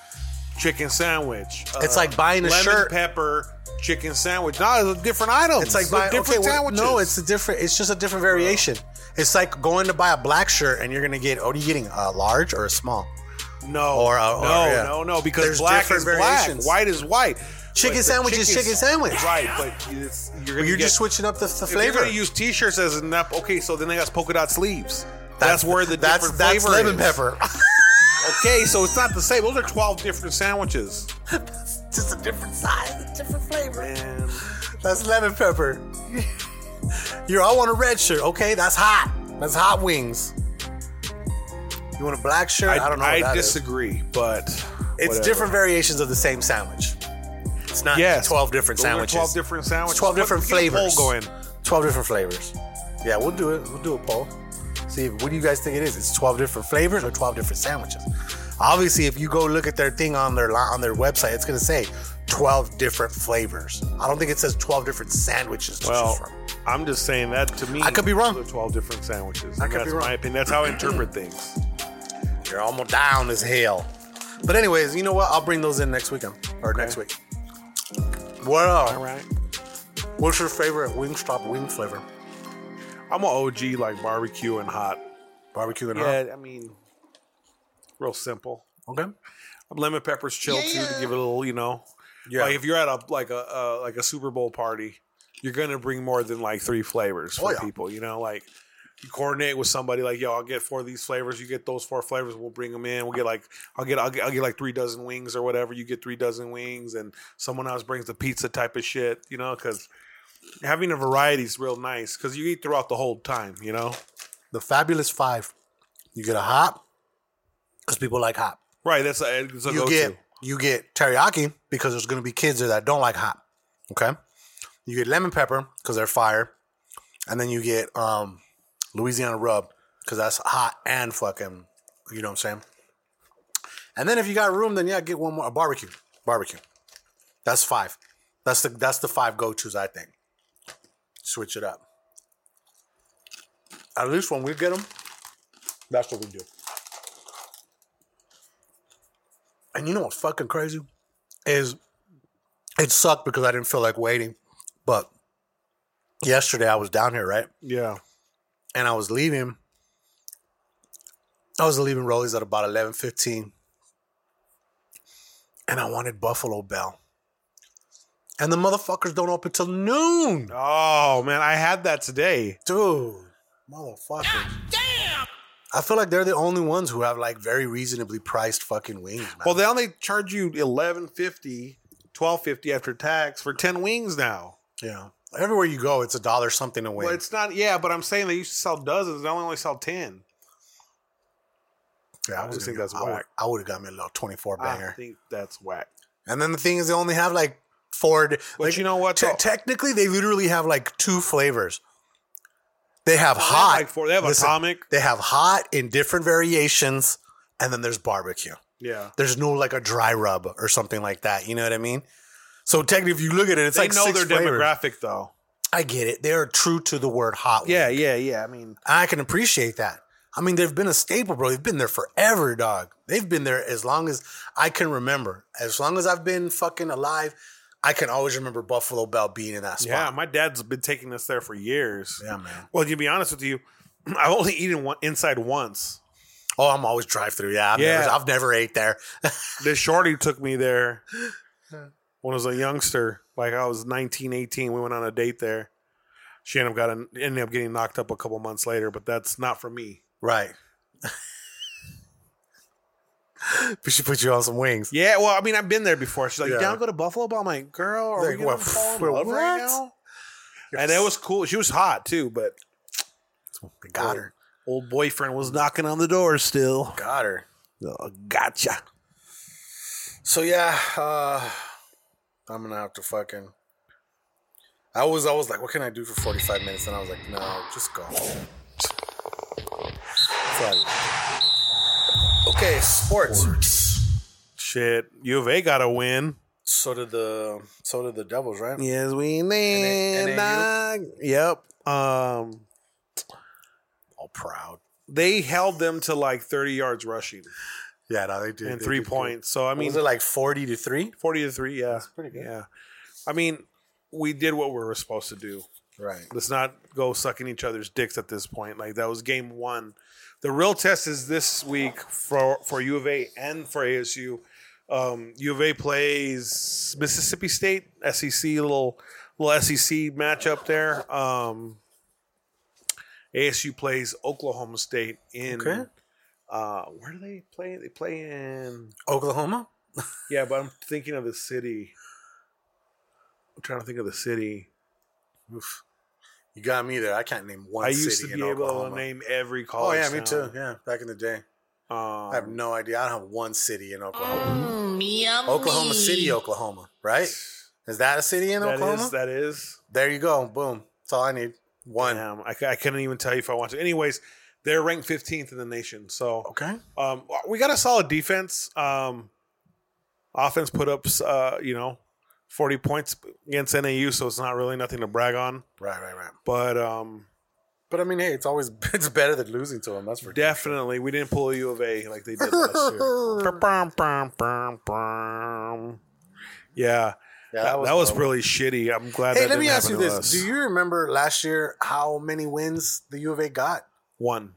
Speaker 2: Chicken sandwich.
Speaker 1: It's like buying a
Speaker 2: lemon
Speaker 1: shirt.
Speaker 2: pepper chicken sandwich. No, it's a different item.
Speaker 1: It's like buying
Speaker 2: different
Speaker 1: okay, well,
Speaker 2: sandwiches.
Speaker 1: No, it's a different. It's just a different variation. It's like going to buy a black shirt and you're gonna get. Are you getting? A large or a small?
Speaker 2: no,
Speaker 1: or, or-
Speaker 2: no,
Speaker 1: yeah.
Speaker 2: no, no, because
Speaker 1: There's
Speaker 2: black
Speaker 1: different
Speaker 2: is black,
Speaker 1: variations.
Speaker 2: white is white.
Speaker 1: Chicken
Speaker 2: But
Speaker 1: sandwich is chicken sandwich.
Speaker 2: right? But it's, you're, gonna
Speaker 1: You're
Speaker 2: get,
Speaker 1: just switching up the, the
Speaker 2: if You're gonna use T-shirts as an. Okay, so then they got polka dot sleeves. That's, where the
Speaker 1: that's
Speaker 2: different
Speaker 1: that's
Speaker 2: flavor
Speaker 1: lemon
Speaker 2: is.
Speaker 1: pepper. *laughs*
Speaker 2: Okay, so it's not the same. Those are twelve different sandwiches.
Speaker 1: just a different size, different flavor.
Speaker 2: Man,
Speaker 1: That's lemon pepper. *laughs* You're all want a red shirt. Okay, that's hot. That's hot wings. You want a black shirt? I, don't know.
Speaker 2: I
Speaker 1: what that is.
Speaker 2: disagree, but
Speaker 1: It's
Speaker 2: whatever.
Speaker 1: different variations of the same sandwich. It's not
Speaker 2: Yes,
Speaker 1: 12 different sandwiches.
Speaker 2: Twelve different sandwiches.
Speaker 1: It's 12 different
Speaker 2: Let's get a poll
Speaker 1: flavors.
Speaker 2: going.
Speaker 1: 12 different flavors. Yeah, we'll do it. We'll do a poll. See, what do you guys think it is? It's 12 different flavors or 12 different sandwiches? Obviously, if you go look at their thing on their on their website, it's going to say 12 different flavors. I don't think it says 12 different sandwiches to
Speaker 2: Well,
Speaker 1: choose from.
Speaker 2: I'm just saying that to me.
Speaker 1: I could be wrong.
Speaker 2: Twelve different sandwiches.
Speaker 1: I could
Speaker 2: that's
Speaker 1: be wrong.
Speaker 2: my opinion. That's how I interpret *clears throat* things.
Speaker 1: You're almost down as hell. But anyways, you know what? I'll bring those in next weekend or next week. What
Speaker 2: All right.
Speaker 1: What's your favorite Wingstop wing flavor?
Speaker 2: I'm an OG like barbecue and hot.
Speaker 1: Barbecue and hot.
Speaker 2: Yeah, I mean, real simple.
Speaker 1: hot. Okay.
Speaker 2: Lemon peppers chill too to give it a little, you know.
Speaker 1: Yeah.
Speaker 2: Like if you're at a like a uh, like a Super Bowl party, you're gonna bring more than like three flavors for
Speaker 1: Oh, yeah.
Speaker 2: people. You know, like you coordinate with somebody like, yo, I'll get four of these flavors. You get those four flavors. We'll bring them in. We'll get like I'll get I'll get, I'll get like three dozen wings or whatever. You get three dozen wings, and someone else brings the pizza type of shit. You know, because having a variety is real nice because you eat throughout the whole time. You know,
Speaker 1: The Fabulous Five. You get a hop because people like hop.
Speaker 2: right? That's a, it's a
Speaker 1: you
Speaker 2: go-to.
Speaker 1: get you get teriyaki because there's going to be kids there that don't like hot. Okay. You get lemon pepper because they're fire, and then you get um, Louisiana rub because that's hot and fucking. You know what I'm saying? And then if you got room, then yeah, get one more a barbecue. Barbecue. That's five. That's the that's the five go tos I think. Switch it up. At least when we get them, that's what we do. And you know what's fucking crazy? Is it sucked because I didn't feel like waiting. But yesterday I was down here, right?
Speaker 2: Yeah.
Speaker 1: And I was leaving. I was leaving Rollies at about eleven fifteen. And I wanted Buffalo Bell. And the motherfuckers don't open till noon.
Speaker 2: Oh man, I had that today.
Speaker 1: Dude, motherfuckers. damn. I feel like they're the only ones who have like very reasonably priced fucking wings. Man.
Speaker 2: Well, they only charge you eleven fifty, twelve fifty after tax for ten wings now.
Speaker 1: yeah, everywhere you go, it's a dollar something a wing.
Speaker 2: Well, it's not. Yeah, but I'm saying they used to sell dozens. They only only sell ten.
Speaker 1: yeah,
Speaker 2: I
Speaker 1: was
Speaker 2: just think
Speaker 1: gonna-
Speaker 2: that's
Speaker 1: I would-
Speaker 2: whack.
Speaker 1: I would have got me a little twenty-four banger.
Speaker 2: I think that's whack.
Speaker 1: And then the thing is, they only have like di-
Speaker 2: But
Speaker 1: like,
Speaker 2: you know what,
Speaker 1: te- technically, they literally have like two flavors. They have
Speaker 2: Oh, they have,
Speaker 1: hot.
Speaker 2: like, four- they have
Speaker 1: Listen,
Speaker 2: atomic.
Speaker 1: They have hot in different variations, and then there's barbecue.
Speaker 2: Yeah,
Speaker 1: There's no like a dry rub or something like that. You know what I mean? So technically, if you look at it, it's
Speaker 2: they
Speaker 1: like
Speaker 2: know
Speaker 1: six
Speaker 2: their
Speaker 1: flavors.
Speaker 2: demographic though.
Speaker 1: I get it. They're true to the word hot.
Speaker 2: Yeah,
Speaker 1: wing.
Speaker 2: yeah, yeah. I mean,
Speaker 1: I can appreciate that. I mean, they've been a staple, bro. They've been there forever, dog. They've been there as long as I can remember. As long as I've been fucking alive, I can always remember Buffalo Bell being in that spot.
Speaker 2: yeah. My dad's been taking us there for years.
Speaker 1: Yeah, man.
Speaker 2: Well, to be honest with you, *clears throat* I've only eaten one inside once.
Speaker 1: Oh, I'm always drive through. Yeah, I've,
Speaker 2: Yeah.
Speaker 1: Never, I've never ate there. *laughs*
Speaker 2: This shorty took me there *laughs* when I was a youngster. Like I was 19, 18. We went on a date there. She ended up got ended up getting knocked up a couple months later, but that's not for me.
Speaker 1: right. *laughs* *laughs* we should put you on some wings.
Speaker 2: Yeah, well, I mean, I've been there before. She's like,
Speaker 1: Yeah.
Speaker 2: "You down go to Buffalo?" But I'm like, "Girl, are
Speaker 1: Like,
Speaker 2: we gonna fall in love right
Speaker 1: what?
Speaker 2: now?" And it was cool. She was hot too, but
Speaker 1: They got her.
Speaker 2: old boyfriend was knocking on the door still.
Speaker 1: Got her.
Speaker 2: Oh, gotcha.
Speaker 1: So yeah, uh, I'm gonna have to fucking. I was always like, what can I do for 45 minutes? And I was like, no, just go. Sorry. Okay, sports.
Speaker 2: Shit, U of A got a win.
Speaker 1: So did the so did the Devils, right?
Speaker 2: Yes, we did. Yep. Um,
Speaker 1: All proud.
Speaker 2: they held them to like 30 yards rushing
Speaker 1: Yeah, no, they did.
Speaker 2: and
Speaker 1: they
Speaker 2: three
Speaker 1: did good.
Speaker 2: points. So I mean,
Speaker 1: was it like 40 to three?
Speaker 2: 40 to three. Yeah,
Speaker 1: pretty good.
Speaker 2: Yeah. I mean, we did what we were supposed to do.
Speaker 1: Right.
Speaker 2: Let's not go sucking each other's dicks at this point. Like that was game one. The real test is this week for for U of A and for ASU. Um, U of A plays Mississippi State, SEC little little SEC matchup there. Um, ASU plays Oklahoma State in.
Speaker 1: Okay.
Speaker 2: Uh, where do they play? They play in.
Speaker 1: Oklahoma. *laughs*
Speaker 2: Yeah, but I'm thinking of the city. I'm trying to think of the city.
Speaker 1: Oof. You got me there. I can't name one
Speaker 2: I
Speaker 1: city
Speaker 2: used to
Speaker 1: in
Speaker 2: be able
Speaker 1: Oklahoma.
Speaker 2: to name every college.
Speaker 1: Oh
Speaker 2: college.
Speaker 1: yeah, me
Speaker 2: town.
Speaker 1: too. Yeah, back in the day.
Speaker 2: Um,
Speaker 1: I have no idea. I don't have one city in Oklahoma.
Speaker 11: Mm.
Speaker 1: Oklahoma City, Oklahoma, right? Is that a city in
Speaker 2: that
Speaker 1: Oklahoma?
Speaker 2: is that is.
Speaker 1: There you go. Boom. That's all I need. One.
Speaker 2: Damn, I, I couldn't even tell you if I want to. Anyways, they're ranked 15th in the nation. So
Speaker 1: Okay.
Speaker 2: um, we got a solid defense. Um, offense put up, uh, you know, 40 points against NAU, so it's not really nothing to brag on.
Speaker 1: Right, right, right.
Speaker 2: But um,
Speaker 1: But I mean, hey, it's always *laughs* it's better than losing to them. That's for
Speaker 2: definitely, we didn't pull a U of A like they did last year. *laughs* Yeah.
Speaker 1: Yeah,
Speaker 2: that, that was, really shitty. I'm glad.
Speaker 1: Hey, let me ask you this:
Speaker 2: us.
Speaker 1: Do you remember last year how many wins the U of A got?
Speaker 2: one?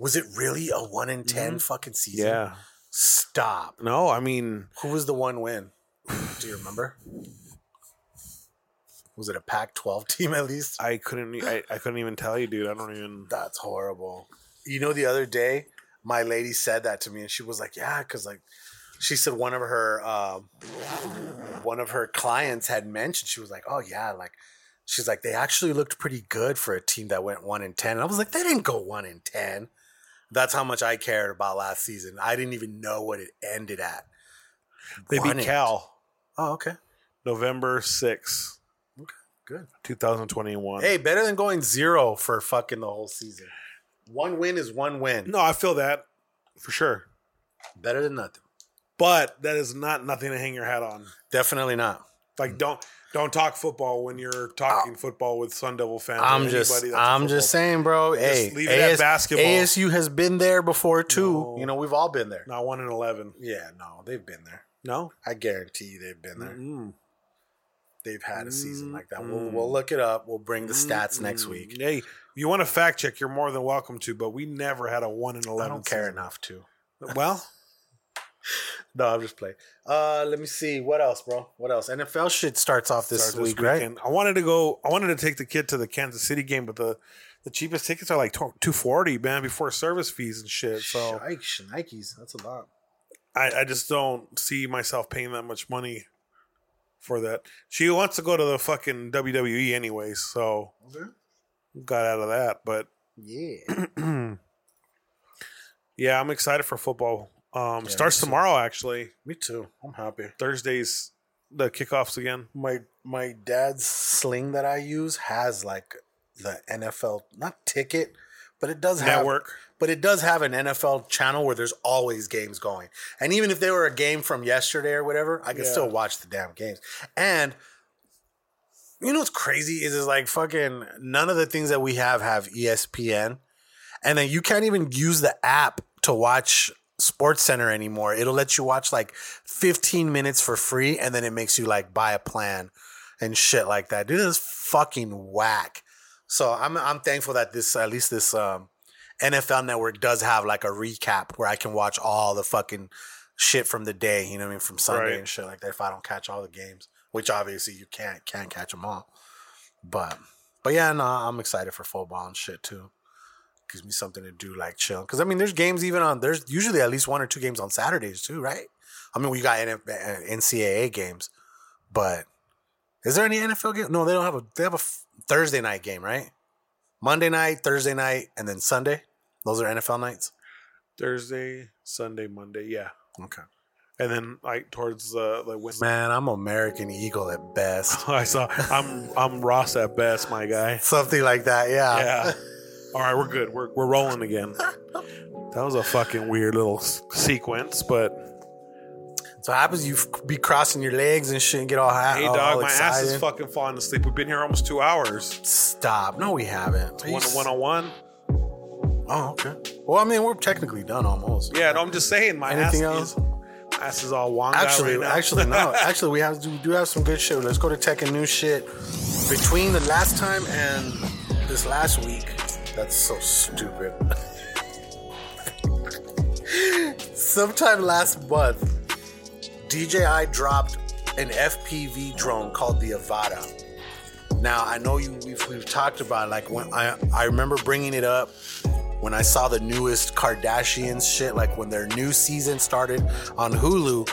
Speaker 1: Was it really a one in 10 fucking season?
Speaker 2: Mm-hmm. Yeah.
Speaker 1: Stop.
Speaker 2: No, I mean,
Speaker 1: Who was the one win? Do you remember? Was it a Pac-12 *laughs* team at least?
Speaker 2: I couldn't. I, I couldn't even tell you, dude. I don't even.
Speaker 1: That's horrible. You know, the other day, my lady said that to me, and she was like, "Yeah," because like, she said one of her um, one of her clients had mentioned. She was like, "Oh yeah," like she's like, "They actually looked pretty good for a team that went one in 10. And I was like, "They didn't go one in 10. That's how much I cared about last season. I didn't even know what it ended at.
Speaker 2: They
Speaker 1: Won
Speaker 2: beat. Cal
Speaker 1: Oh, okay,
Speaker 2: November sixth,
Speaker 1: good.
Speaker 2: 2021.
Speaker 1: Hey, better than going zero for fucking the whole season. One win is one win.
Speaker 2: no, I feel that for sure.
Speaker 1: Better than nothing.
Speaker 2: But that is not nothing to hang your hat on.
Speaker 1: Definitely not.
Speaker 2: Like don't don't talk football when you're talking football with Sun Devil fans.
Speaker 1: I'm just,
Speaker 2: anybody that's a
Speaker 1: I'm just saying, bro. hey,
Speaker 2: leave it at basketball.
Speaker 1: ASU has been there before too.
Speaker 2: No.
Speaker 1: You know, we've all been there.
Speaker 2: Not one in eleven.
Speaker 1: Yeah, no, they've been there.
Speaker 2: No.
Speaker 1: I guarantee you, they've been there.
Speaker 2: Mm.
Speaker 1: They've had a season like that. We'll, we'll look it up. We'll bring the stats next week.
Speaker 2: Hey, you want to fact check? You're more than welcome to. But we never had a one in eleven.
Speaker 1: I don't care
Speaker 2: season.
Speaker 1: enough to.
Speaker 2: Well, *laughs*
Speaker 1: no, I'm just playing. Uh, let me see. What else, bro? What else? NFL shit starts off this
Speaker 2: Starts this
Speaker 1: week, right?
Speaker 2: I wanted to go. I wanted to take the kid to the Kansas City game, but the the cheapest tickets are like two forty, man, before service fees and shit. So
Speaker 1: Shikes, Nikes. That's a lot.
Speaker 2: I, I just don't see myself paying that much money for that. She wants to go to the fucking WWE anyways, so got out of that. But
Speaker 1: Yeah. *clears throat*
Speaker 2: yeah, I'm excited for football. Um,
Speaker 1: Yeah,
Speaker 2: starts
Speaker 1: too.
Speaker 2: tomorrow actually.
Speaker 1: Me too. I'm happy.
Speaker 2: Thursdays, the kickoffs again.
Speaker 1: My my dad's sling that I use has like the NFL not ticket, but it does have
Speaker 2: Network.
Speaker 1: But it does have an NFL channel where there's always games going. And even if they were a game from yesterday or whatever, I can
Speaker 2: Yeah.
Speaker 1: still watch the damn games. And you know what's crazy is is like fucking none of the things that we have have ESPN. And then you can't even use the app to watch Sports Center anymore. It'll let you watch like 15 minutes for free and then it makes you like buy a plan and shit like that. Dude, it's fucking whack. So I'm I'm thankful that this at least this um NFL network does have like a recap where I can watch all the fucking shit from the day, you know what I mean, from Sunday
Speaker 2: Right.
Speaker 1: and shit like that if I don't catch all the games, which obviously you can't can't catch them all. But but yeah, no, I'm excited for football and shit too. Gives me something to do, like chill. Because I mean, there's games even on. There's usually at least one or two games on Saturdays too, right? I mean, we got uh, NCAA games, but is there any NFL game? No, they don't have a. They have a Thursday night game, right? Monday night, Thursday night, and then Sunday. Those are NFL nights.
Speaker 2: Thursday, Sunday, Monday. Yeah.
Speaker 1: Okay.
Speaker 2: And then like towards the the Wednesday.
Speaker 1: Man, I'm American Eagle at best. *laughs*
Speaker 2: I saw. I'm I'm Ross at best, my guy. *laughs*
Speaker 1: Something like that. Yeah.
Speaker 2: Yeah. All right, we're good. We're we're rolling again. *laughs* That was a fucking weird little sequence, but
Speaker 1: So happens you f- be crossing your legs and shit and get all high.
Speaker 2: hey,
Speaker 1: all
Speaker 2: dog, my ass is fucking falling asleep. We've been here almost two hours.
Speaker 1: Stop. No, we haven't.
Speaker 2: One one on one.
Speaker 1: Oh, okay. Well, I mean, we're technically done almost.
Speaker 2: Yeah, no, I'm just saying my
Speaker 1: Anything
Speaker 2: ass
Speaker 1: else?
Speaker 2: is my ass is all wonga
Speaker 1: Actually,
Speaker 2: right now.
Speaker 1: actually, no. *laughs* Actually, we have we do have some good shit. Let's go to tech and new shit. Between the last time and this last week, that's so stupid. *laughs* Sometime last month, DJI dropped an FPV drone called the Avata. Now I know you we've, we've talked about it, like when I I remember bringing it up when I saw the newest Kardashians shit, like when their new season started on Hulu,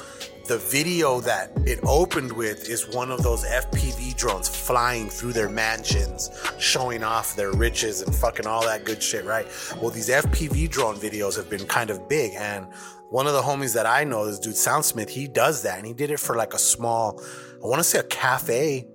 Speaker 1: the video that it opened with is one of those FPV drones flying through their mansions, showing off their riches and fucking all that good shit, right? Well, these FPV drone videos have been kind of big, and one of the homies that I know, this dude Soundsmith, he does that, and he did it for like a small, I want to say a cafe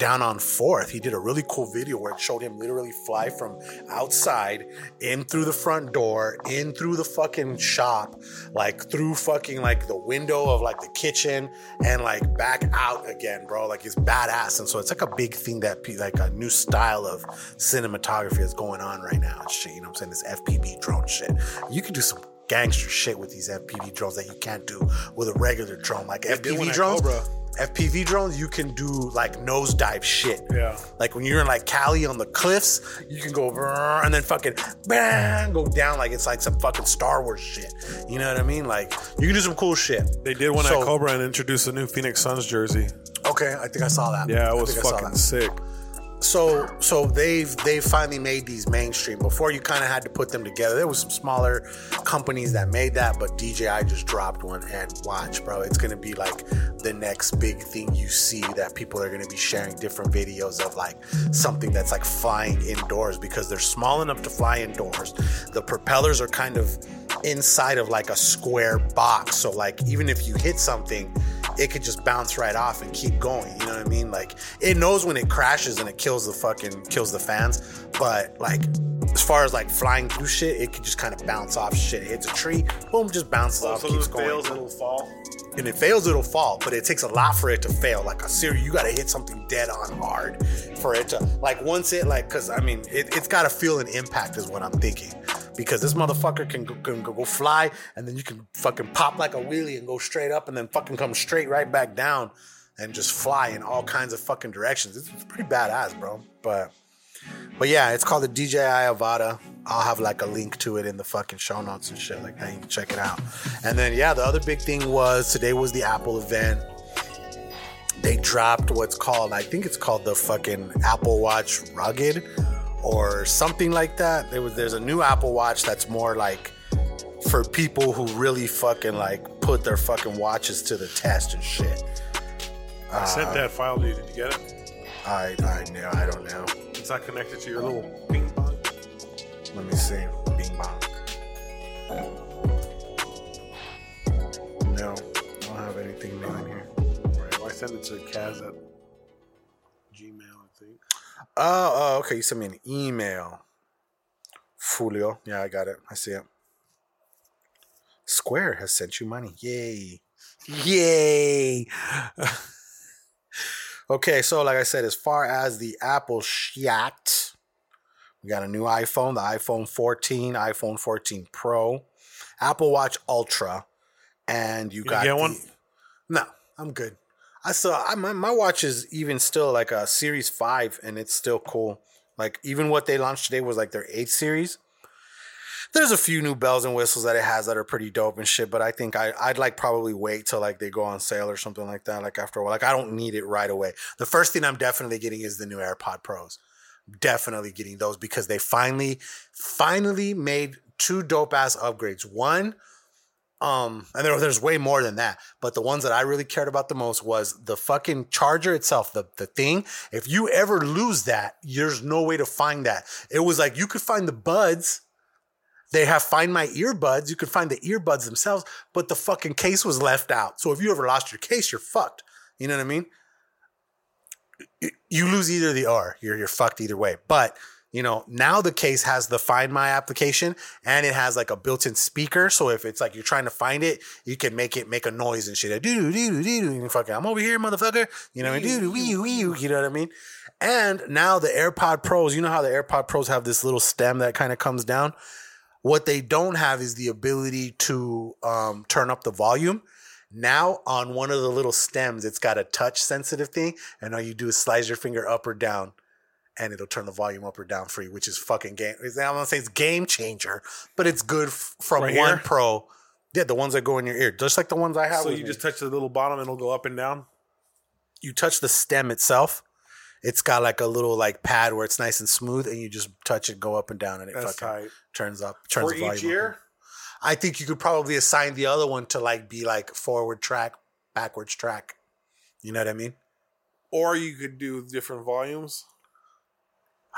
Speaker 1: down on Fourth. He did a really cool video where it showed him literally fly from outside in through the front door, in through the fucking shop, like through fucking like the window of like the kitchen, and like back out again, bro. Like it's badass. And so it's like a big thing that like a new style of cinematography is going on right now. Shit, you know what I'm saying? This FPV drone shit. You can do some gangster shit with these FPV drones that you can't do with a regular drone. Like FPV drones. FPV drones, you can do like nosedive shit.
Speaker 2: Yeah.
Speaker 1: Like when you're in like Cali on the cliffs, you can go and then fucking bang, go down like it's like some fucking Star Wars shit. You know what I mean? Like you can do some cool shit.
Speaker 2: They did one
Speaker 1: So-
Speaker 2: at Cobra and introduced a new Phoenix Suns jersey.
Speaker 1: Okay, I think I saw that.
Speaker 2: Yeah, it was fucking sick.
Speaker 1: So so they've they've finally made these mainstream. Before you kind of had to put them together. There was some smaller companies that made that, but DJI just dropped one and watch, bro. It's gonna be like the next big thing you see that people are gonna be sharing different videos of like something that's like flying indoors because they're small enough to fly indoors. The propellers are kind of inside of like a square box. So like even if you hit something, it could just bounce right off and keep going. You know what I mean? Like it knows when it crashes and it kills the fucking kills the fans. But like as far as like flying through shit, it could just kind of bounce off shit. It hits a tree, boom, just bounces off, keeps going.
Speaker 2: it'll fall.
Speaker 1: And it fails, it'll fall. But it takes a lot for it to fail. Like a series, you gotta hit something dead on hard for it to like once it like because I mean it, it's gotta feel an impact is what I'm thinking. Because this motherfucker can go, can go fly and then you can fucking pop like a wheelie and go straight up and then fucking come straight right back down and just fly in all kinds of fucking directions. It's pretty badass, bro. But But yeah, it's called the DJI Avata. I'll have like a link to it in the fucking show notes and shit like can check it out. And then yeah, the other big thing was today was the Apple event. They dropped what's called, I think it's called the fucking Apple Watch Rugged or something like that. There was there's a new Apple Watch that's more like for people who really fucking like put their fucking watches to the test and shit.
Speaker 2: I sent
Speaker 1: Uh,
Speaker 2: that file to you. Did you get it?
Speaker 1: I I know I don't know.
Speaker 2: It's not connected to your little ping pong.
Speaker 1: Let me see. Bing bong. No, I don't have anything new in here.
Speaker 2: Right. Well, I sent it to Kaz at Gmail, I think.
Speaker 1: Oh, oh, okay. You sent me an email. Fulio. Yeah, I got it. I see it. Square has sent you money. Yay. Yay. *laughs* okay, so like I said, as far as the Apple shit, we got a new iPhone, the iPhone 14, iPhone 14 Pro, Apple Watch Ultra, and you,
Speaker 2: You
Speaker 1: got
Speaker 2: get
Speaker 1: the-
Speaker 2: one?
Speaker 1: No, I'm good. I saw I, my my watch is even still like a Series Five, and it's still cool. Like even what they launched today was like their eighth series. There's a few new bells and whistles that it has that are pretty dope and shit, but I think I, I'd like probably wait till like they go on sale or something like that. Like after a while, like I don't need it right away. The first thing I'm definitely getting is the new AirPod Pros. Definitely getting those because they finally, finally made two dope ass upgrades. One, um, and there, there's way more than that, but the ones that I really cared about the most was the fucking charger itself, the the thing. If you ever lose that, there's no way to find that. It was like you could find the buds. They have find my earbuds. You could find the earbuds themselves, but the fucking case was left out. So if you ever lost your case, you're fucked. You know what I mean? You- lose either the or. You're you're fucked either way. But you know, now the case has the Find My application and it has like a built-in speaker. So if it's like you're trying to find it, you can make it make a noise and shit. Like, doo doo doo doo doo. Fucking, I'm over here, motherfucker. You know, doo doo wee wee. You know what I mean? And now the AirPod Pros. You know how the AirPod Pros have this little stem that kind of comes down. What they don't have is the ability to um, turn up the volume. Now on one of the little stems, it's got a touch sensitive thing, and all you do is slide your finger up or down, and it'll turn the volume up or down for you, which is fucking game. I'm gonna say it's game changer, but it's good f- from
Speaker 2: Right
Speaker 1: one
Speaker 2: here?
Speaker 1: pro. Yeah, the ones that go in your ear, just like the ones I have.
Speaker 2: So you
Speaker 1: me.
Speaker 2: just touch the little bottom and it'll go up and down?
Speaker 1: you touch the stem itself. It's got like a little like pad where it's nice and smooth, and you just touch it, go up and down, and it
Speaker 2: That's
Speaker 1: fucking
Speaker 2: tight.
Speaker 1: turns up. Turns
Speaker 2: For each
Speaker 1: up. I think you could probably assign the other one to like be like forward track, backwards track. You know what I mean?
Speaker 2: Or you could do different volumes.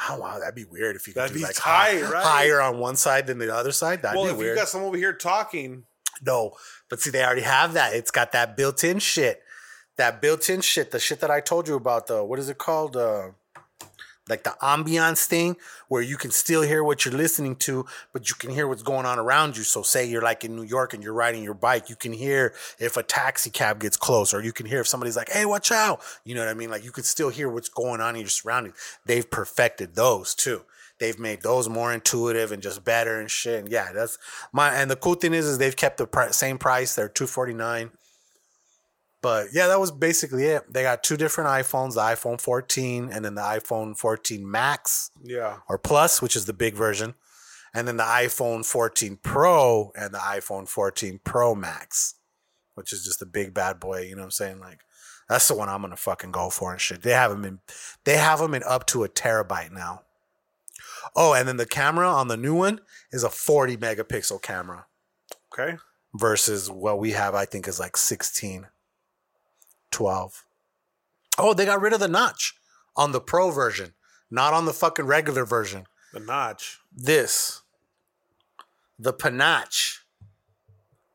Speaker 1: Oh wow, that'd be weird if you could
Speaker 2: That'd
Speaker 1: do
Speaker 2: be
Speaker 1: like
Speaker 2: tight,
Speaker 1: hi-
Speaker 2: right?
Speaker 1: higher on one side than the other side. That'd
Speaker 2: well,
Speaker 1: be
Speaker 2: if
Speaker 1: weird.
Speaker 2: you got someone over here talking,
Speaker 1: No, but see, they already have that. It's got that built-in shit. That built-in shit. The shit that I told you about. The what is it called? Uh, like the ambiance thing, where you can still hear what you're listening to, but you can hear what's going on around you. So, say you're like in New York and you're riding your bike, you can hear if a taxi cab gets close, or you can hear if somebody's like, "Hey, watch out!" You know what I mean? Like you can still hear what's going on in your surroundings. They've perfected those too they've made those more intuitive and just better and shit. And yeah, that's my. And the cool thing is, is they've kept the pri- same price. They're two forty nine. But yeah, that was basically it. They got two different iPhones: the iPhone 14 and then the iPhone 14 Max
Speaker 2: yeah.
Speaker 1: or Plus, which is the big version, and then the iPhone 14 Pro and the iPhone 14 Pro Max, which is just the big bad boy. You know what I'm saying? Like that's the one I'm gonna fucking go for and shit. They have them in, they have them in up to a terabyte now. Oh, and then the camera on the new one is a 40 megapixel camera
Speaker 2: Okay.
Speaker 1: versus what we have, I think, is like 16, 12. Oh, they got rid of the notch on the pro version, not on the fucking regular version.
Speaker 2: The notch.
Speaker 1: This, the panache,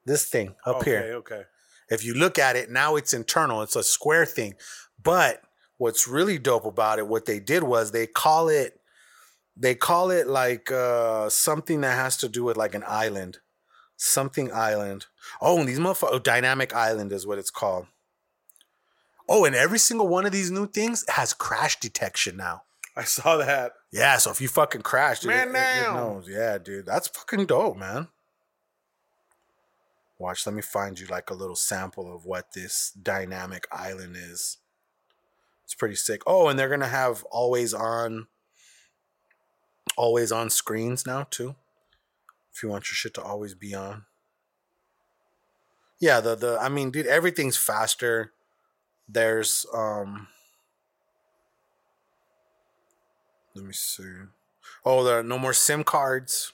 Speaker 1: this thing up
Speaker 2: okay,
Speaker 1: here.
Speaker 2: Okay. Okay.
Speaker 1: If you look at it, now it's internal, it's a square thing. But what's really dope about it, what they did was they call it, they call it like uh, something that has to do with like an island. Something island. Oh, and these motherfuckers, oh, dynamic island is what it's called. Oh, and every single one of these new things has crash detection now.
Speaker 2: I saw that.
Speaker 1: Yeah, so if you fucking crash, dude,
Speaker 2: Man
Speaker 1: it- it- it knows. Yeah, dude, that's fucking dope, man. Watch, let me find you like a little sample of what this dynamic island is. It's pretty sick. Oh, and they're gonna have always on always on screens now too. If you want your shit to always be on. Yeah, the the I mean, dude, everything's faster. There's um let me see. Oh, there are no more SIM cards.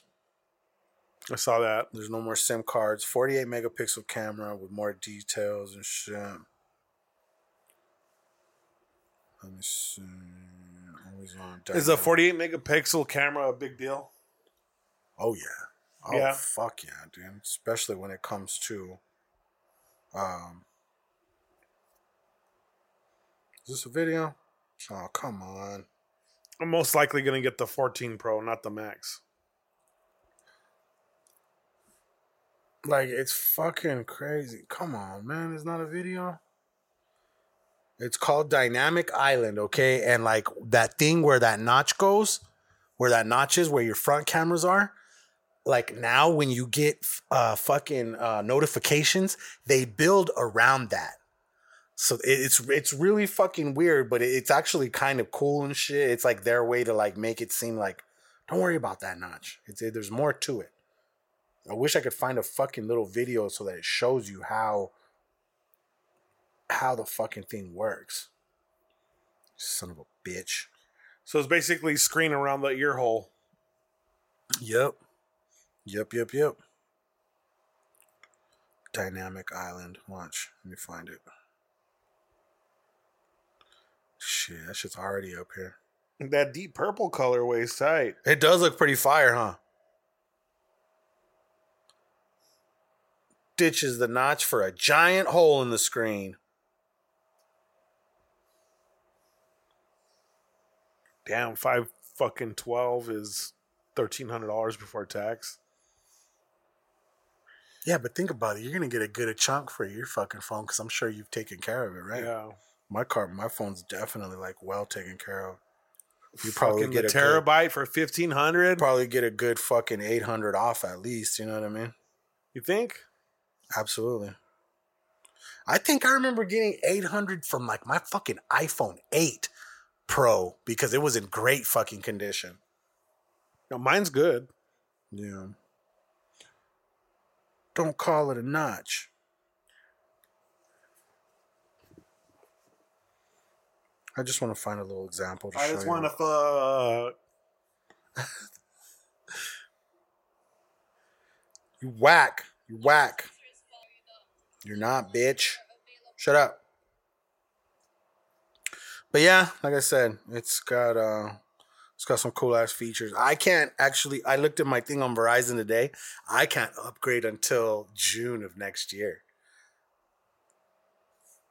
Speaker 2: I saw that.
Speaker 1: There's no more SIM cards. 48 megapixel camera with more details and shit. Let me see. Always on.
Speaker 2: Is a 48 megapixel camera a big deal?
Speaker 1: Oh yeah. Oh
Speaker 2: Yeah.
Speaker 1: fuck yeah, dude. Especially when it comes to um Is this a video? Oh come on.
Speaker 2: I'm most likely going to get the 14 Pro, not the Max.
Speaker 1: Like it's fucking crazy. Come on, man. It's not a video. It's called Dynamic Island, okay? And like that thing where that notch goes, where that notch is, where your front cameras are. Like now, when you get uh, fucking uh, notifications, they build around that. So it's it's really fucking weird, but it's actually kind of cool and shit. It's like their way to like make it seem like, don't worry about that notch. It's it, there's more to it. I wish I could find a fucking little video so that it shows you how how the fucking thing works. Son of a bitch.
Speaker 2: So it's basically screen around the ear hole.
Speaker 1: Yep. Yep, yep, yep. Dynamic Island. Watch. Let me find it. Shit, that shit's already up here.
Speaker 2: That deep purple colorway is tight.
Speaker 1: It does look pretty fire, huh? Ditches the notch for a giant hole in the screen.
Speaker 2: Damn, five fucking twelve is thirteen hundred dollars before tax.
Speaker 1: Yeah, but think about it. You're gonna get a good chunk for your fucking phone because I'm sure you've taken care of it, right?
Speaker 2: Yeah.
Speaker 1: My car, my phone's definitely like well taken care of. You probably
Speaker 2: Fucking
Speaker 1: get a good,
Speaker 2: terabyte for fifteen hundred.
Speaker 1: probably get a good fucking eight hundred off at least. You know what I mean?
Speaker 2: You think?
Speaker 1: Absolutely. I think I remember getting eight hundred from like my fucking iPhone eight Pro because it was in great fucking condition.
Speaker 2: No, mine's good.
Speaker 1: Yeah. Don't call it a notch. I just want to find a little example to
Speaker 2: I just want to fuck. *laughs*
Speaker 1: You whack. You whack. You're not, bitch. Shut up. But yeah, like I said, it's got uh it's got some cool ass features. I can't actually I looked at my thing on Verizon today. I can't upgrade until June of next year.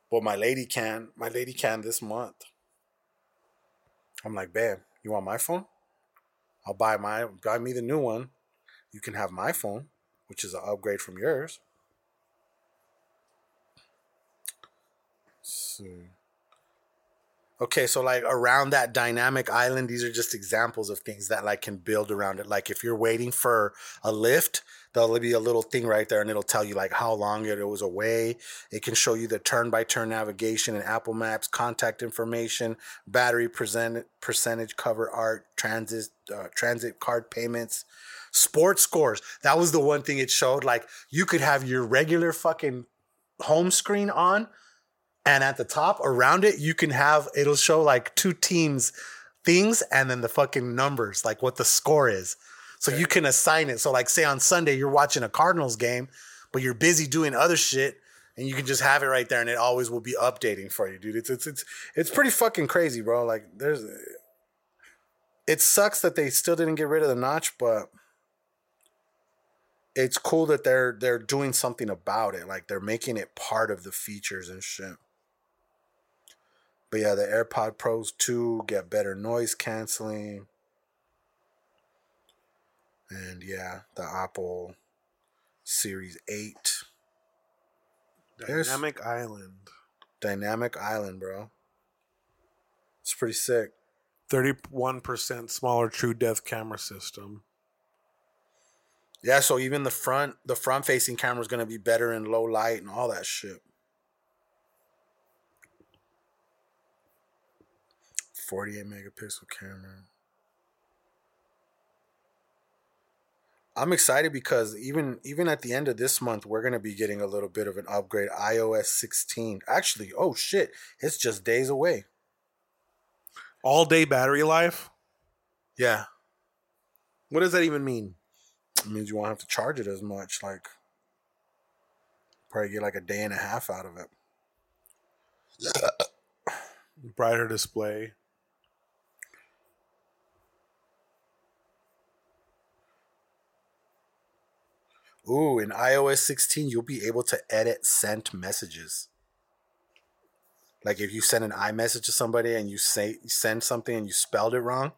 Speaker 1: But my lady can. My lady can this month. I'm like, babe, you want my phone? I'll buy my buy me the new one. You can have my phone, which is an upgrade from yours. So, okay, so like around that dynamic island, these are just examples of things that like can build around it. Like if you're waiting for a lift, there'll be a little thing right there and it'll tell you like how long it was away. It can show you the turn by turn navigation and Apple Maps, contact information, battery percent percentage cover art, transit uh, transit card payments, sports scores. That was the one thing it showed. Like you could have your regular fucking home screen on and at the top around it you can have it'll show like two teams things and then the fucking numbers like what the score is so you can assign it. So like say on sunday you're watching a cardinals game but you're busy doing other shit and you can just have it right there and it always will be updating for you dude. It's it's it's, it's pretty fucking crazy bro. Like there's it sucks that they still didn't get rid of the notch but it's cool that they're they're doing something about it. Like they're making it part of the features and shit. But yeah, the AirPod Pros 2 get better noise canceling. And yeah, the Apple Series 8. There's-
Speaker 2: Dynamic Island.
Speaker 1: Dynamic Island, bro. It's pretty sick.
Speaker 2: 31% smaller true depth camera system.
Speaker 1: Yeah, so even the front the front facing camera is gonna be better in low light and all that shit. 48 megapixel camera. I'm excited because even even at the end of this month, we're gonna be getting a little bit of an upgrade. iOS 16. Actually, oh shit, it's just days away.
Speaker 2: All day battery life.
Speaker 1: Yeah,
Speaker 2: What does that even mean?
Speaker 1: it means you won't have to charge it as much. Like, probably get like a day and a half out of it.
Speaker 2: Brighter display.
Speaker 1: Ooh, in iOS 16, you'll be able to edit sent messages. Like if you send an iMessage to somebody and you say send something and you spelled it wrong,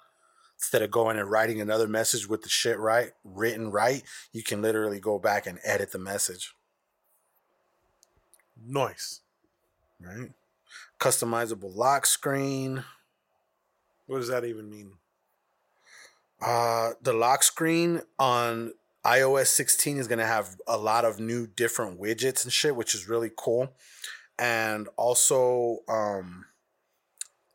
Speaker 1: instead of going and writing another message with the shit right, written right, you can literally go back and edit the message.
Speaker 2: Nice.
Speaker 1: Right? Customizable lock screen.
Speaker 2: What does that even mean?
Speaker 1: Uh, the lock screen on iOS 16 is going to have a lot of new different widgets and shit, which is really cool. And also, um,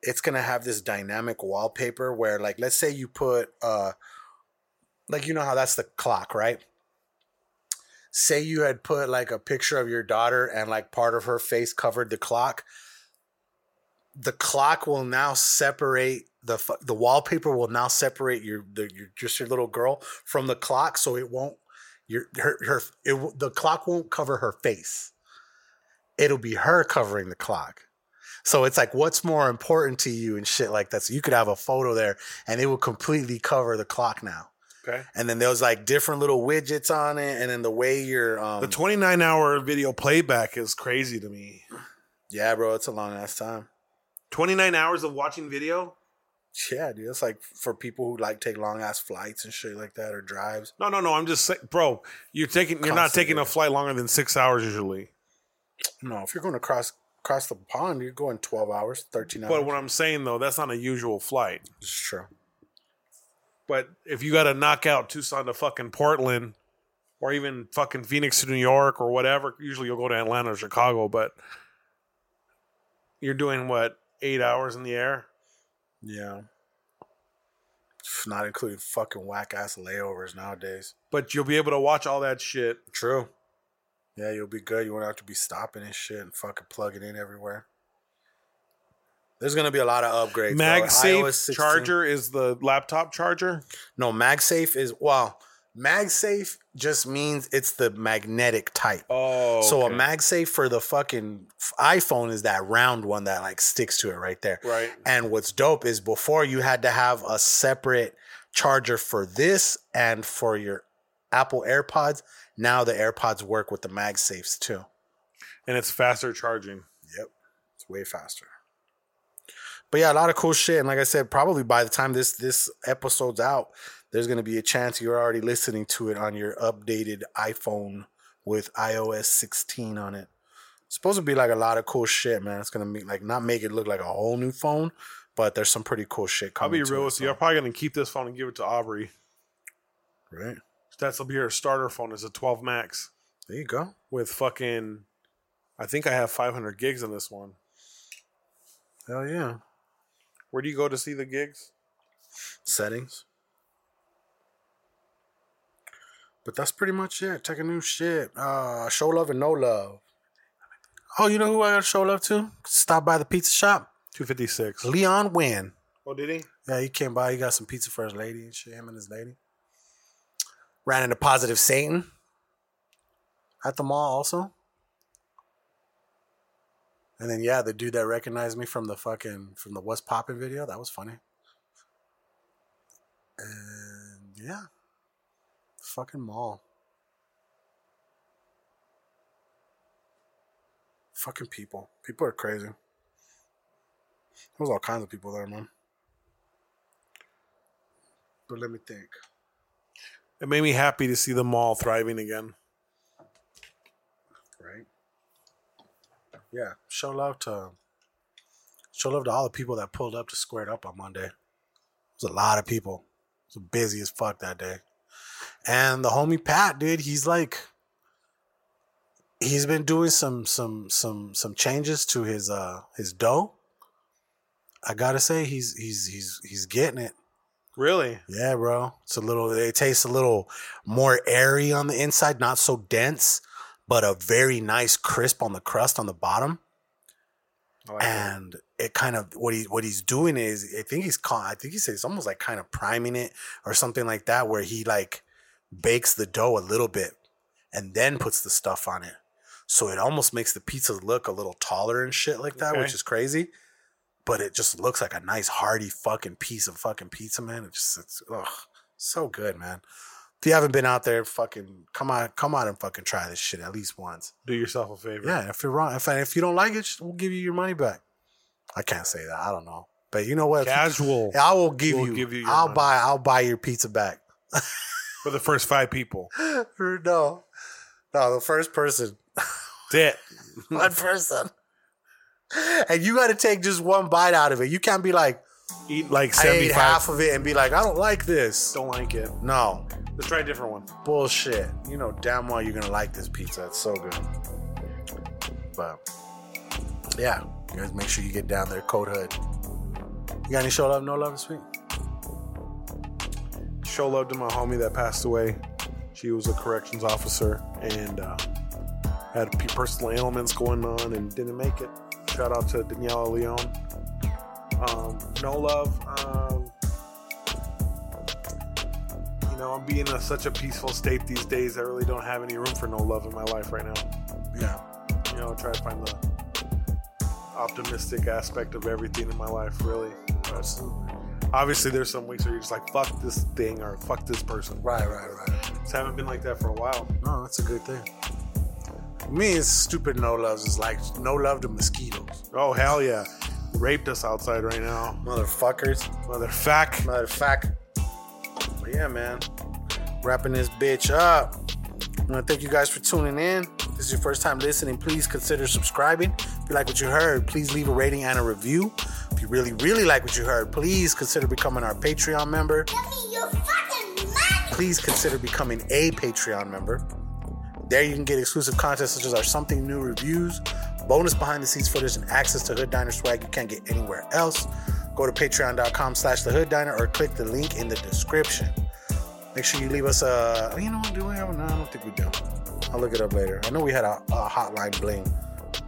Speaker 1: it's going to have this dynamic wallpaper where, like, let's say you put, uh, like, you know how that's the clock, right? Say you had put like a picture of your daughter and like part of her face covered the clock. The clock will now separate the the wallpaper will now separate your the your just your little girl from the clock, so it won't your her her it the clock won't cover her face. It'll be her covering the clock. So it's like what's more important to you and shit like that. So you could have a photo there and it will completely cover the clock now.
Speaker 2: Okay.
Speaker 1: And then there's like different little widgets on it, and then the way you're um
Speaker 2: The 29 hour video playback is crazy to me.
Speaker 1: yeah, bro, it's a long ass time.
Speaker 2: 29 hours of watching video?
Speaker 1: Yeah, dude, it's like for people who like take long ass flights and shit like that or drives.
Speaker 2: No, no, no. I'm just saying, bro. You're taking. You're not taking a flight longer than six hours usually.
Speaker 1: No, if you're going to cross cross the pond, you're going twelve hours, thirteen hours.
Speaker 2: But what I'm saying though, that's not a usual flight.
Speaker 1: It's true.
Speaker 2: But if you got to knock out Tucson to fucking Portland, or even fucking Phoenix to New York or whatever, usually you'll go to Atlanta or Chicago. But you're doing what eight hours in the air?
Speaker 1: Yeah. Not including fucking whack ass layovers nowadays.
Speaker 2: But you'll be able to watch all that shit.
Speaker 1: True. Yeah, you'll be good. You won't have to be stopping and shit and fucking plugging in everywhere. There's gonna be a lot of upgrades.
Speaker 2: MagSafe charger is the laptop charger.
Speaker 1: No, MagSafe is well, MagSafe just means it's the magnetic type.
Speaker 2: Oh,
Speaker 1: So a. MagSafe for the fucking iPhone is that round one that like sticks to it right there.
Speaker 2: Right.
Speaker 1: And what's dope is before you had to have a separate charger for this and for your Apple AirPods. Now the AirPods work with the MagSafes too.
Speaker 2: and it's faster charging.
Speaker 1: Yep. It's way faster. But yeah, a lot of cool shit. And like I said, probably by the time this this episode's out, there's gonna be a chance you're already listening to it on your updated iPhone with iOS 16 on it. It's supposed to be like a lot of cool shit, man. It's gonna make like not make it look like a whole new phone, but there's some pretty cool shit coming.
Speaker 2: I'll
Speaker 1: be
Speaker 2: real with you. I'm probably gonna keep this phone and give it to Aubrey.
Speaker 1: Right.
Speaker 2: That'll be her starter phone. It's a 12 Max
Speaker 1: There you go.
Speaker 2: with fucking. I think I have 500 gigs in this one.
Speaker 1: Hell yeah.
Speaker 2: Where do you go to see the gigs?
Speaker 1: Settings. But that's pretty much it. Taking new shit. Uh show love and no love. Oh, you know who I gotta show love to? Stop by the pizza shop.
Speaker 2: 256.
Speaker 1: Leon Wynn.
Speaker 2: Oh, did he?
Speaker 1: Yeah, he came by. He got some pizza for his lady and shit. Him and his lady. Ran into Positive Satan at the mall also. And then yeah, the dude that recognized me from the fucking from the What's Poppin' video, that was funny. And yeah. Fucking mall. Fucking people. People are crazy. There was all kinds of people there, man. But let me think.
Speaker 2: It made me happy to see the mall thriving again.
Speaker 1: Right? Yeah. Show love to show love to all the people that pulled up to squared up on Monday. It was a lot of people. It was busy as fuck that day. And the homie Pat, dude, he's like he's been doing some some some some changes to his uh his dough. I gotta say he's he's he's he's getting it.
Speaker 2: Really?
Speaker 1: Yeah, bro. It's a little. It tastes a little more airy on the inside, not so dense, but a very nice crisp on the crust on the bottom. and it kind of what he what he's doing is I think he's I think he says it's almost like kind of priming it or something like that, where he like bakes the dough a little bit and then puts the stuff on it. So it almost makes the pizza look a little taller and shit like that,
Speaker 2: Okay.
Speaker 1: which is crazy. But it just looks like a nice hearty fucking piece of fucking pizza, man. It just it's ugh, so good, man. If you haven't been out there, fucking come on, come out and fucking try this shit at least once.
Speaker 2: Do yourself a favor.
Speaker 1: Yeah, if you're wrong, if if you don't like it, we'll give you your money back. I can't say that. I don't know, but you know what?
Speaker 2: Casual.
Speaker 1: I will give
Speaker 2: will
Speaker 1: you.
Speaker 2: give you your
Speaker 1: I'll
Speaker 2: money.
Speaker 1: buy. I'll buy your pizza back. *laughs*
Speaker 2: For the first five people. *laughs*
Speaker 1: no, no, the first person,
Speaker 2: That's *laughs* it.
Speaker 1: one person, and you got to take just one bite out of it. You can't be like,
Speaker 2: Eat like 75.
Speaker 1: half of it and be like, I don't like this.
Speaker 2: Don't like it.
Speaker 1: No,
Speaker 2: Let's try a different one.
Speaker 1: bullshit. You know damn well you're gonna like this pizza. It's so good. But yeah, you guys make sure you get down there, Code Hood. You got any show love, no love this week?
Speaker 2: Show love to my homie that passed away. She was a corrections officer and uh, had personal ailments going on and didn't make it. Shout out to Daniela Leon. Um, no love. Um, you know, I'm being in such a peaceful state these days. I really don't have any room for no love in my life right now.
Speaker 1: Yeah.
Speaker 2: You know, try to find the optimistic aspect of everything in my life, really. But obviously, there's some weeks where you're just like, fuck this thing or fuck this person.
Speaker 1: Right, right, right.
Speaker 2: Just haven't been like that for a while.
Speaker 1: No, that's a good thing. Me, it's stupid no loves. It's like no love to mosquitoes.
Speaker 2: Oh, hell yeah. Raped us outside right now.
Speaker 1: Motherfuckers.
Speaker 2: Motherfuck.
Speaker 1: Motherfuck. But yeah, man. Wrapping this bitch up. I want to thank you guys for tuning in. If this is your first time listening, please consider subscribing. If you like what you heard, please leave a rating and a review. If you really, really like what you heard, please consider becoming our Patreon member. Please consider becoming a Patreon member. There you can get exclusive content such as our Something New reviews, bonus behind the scenes footage, and access to Hood Diner swag you can't get anywhere else. Go to patreon.com slash the Hood Diner or click the link in the description. Make sure you leave us a. You know what? Do we have? No, I don't think we do. I'll look it up later. I know we had a, a hotline bling,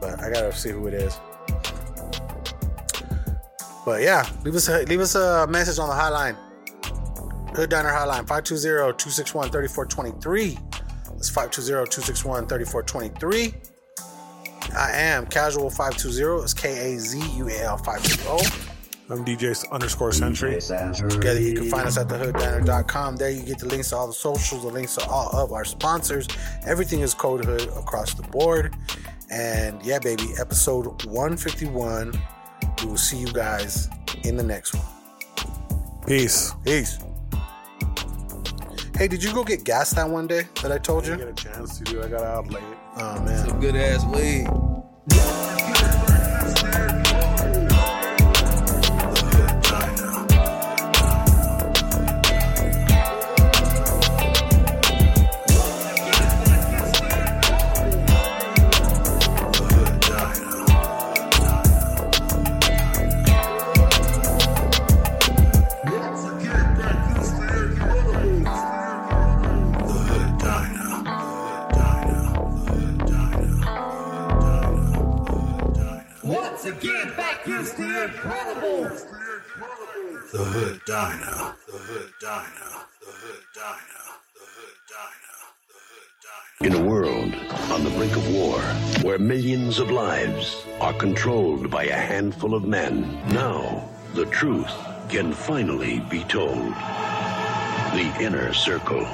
Speaker 1: but I gotta see who it is. But yeah, leave us a, leave us a message on the hotline. Hood Diner Hotline 520-261-3423. That's 520-261-3423. I am Kazual 520. It's K-A-Z-U-A-L 520.
Speaker 2: I'm DJ underscore Century.
Speaker 1: Together, you can find us at thehooddiner.com. There, you get the links to all the socials, the links to all of our sponsors. Everything is Code Hood across the board. And yeah, baby, episode 151. We will see you guys in the next one.
Speaker 2: Peace.
Speaker 1: Peace. Hey, did you go get gas that one day that I told you?
Speaker 2: I didn't get a chance to do. I got out late.
Speaker 1: Oh man.
Speaker 11: Some good ass weed.
Speaker 3: Incredible.
Speaker 6: The Hood Diner. The Hood Diner. The Hood Diner. The Hood Diner.
Speaker 12: In a world on the brink of war, where millions of lives are controlled by a handful of men, now the truth can finally be told. The Inner Circle.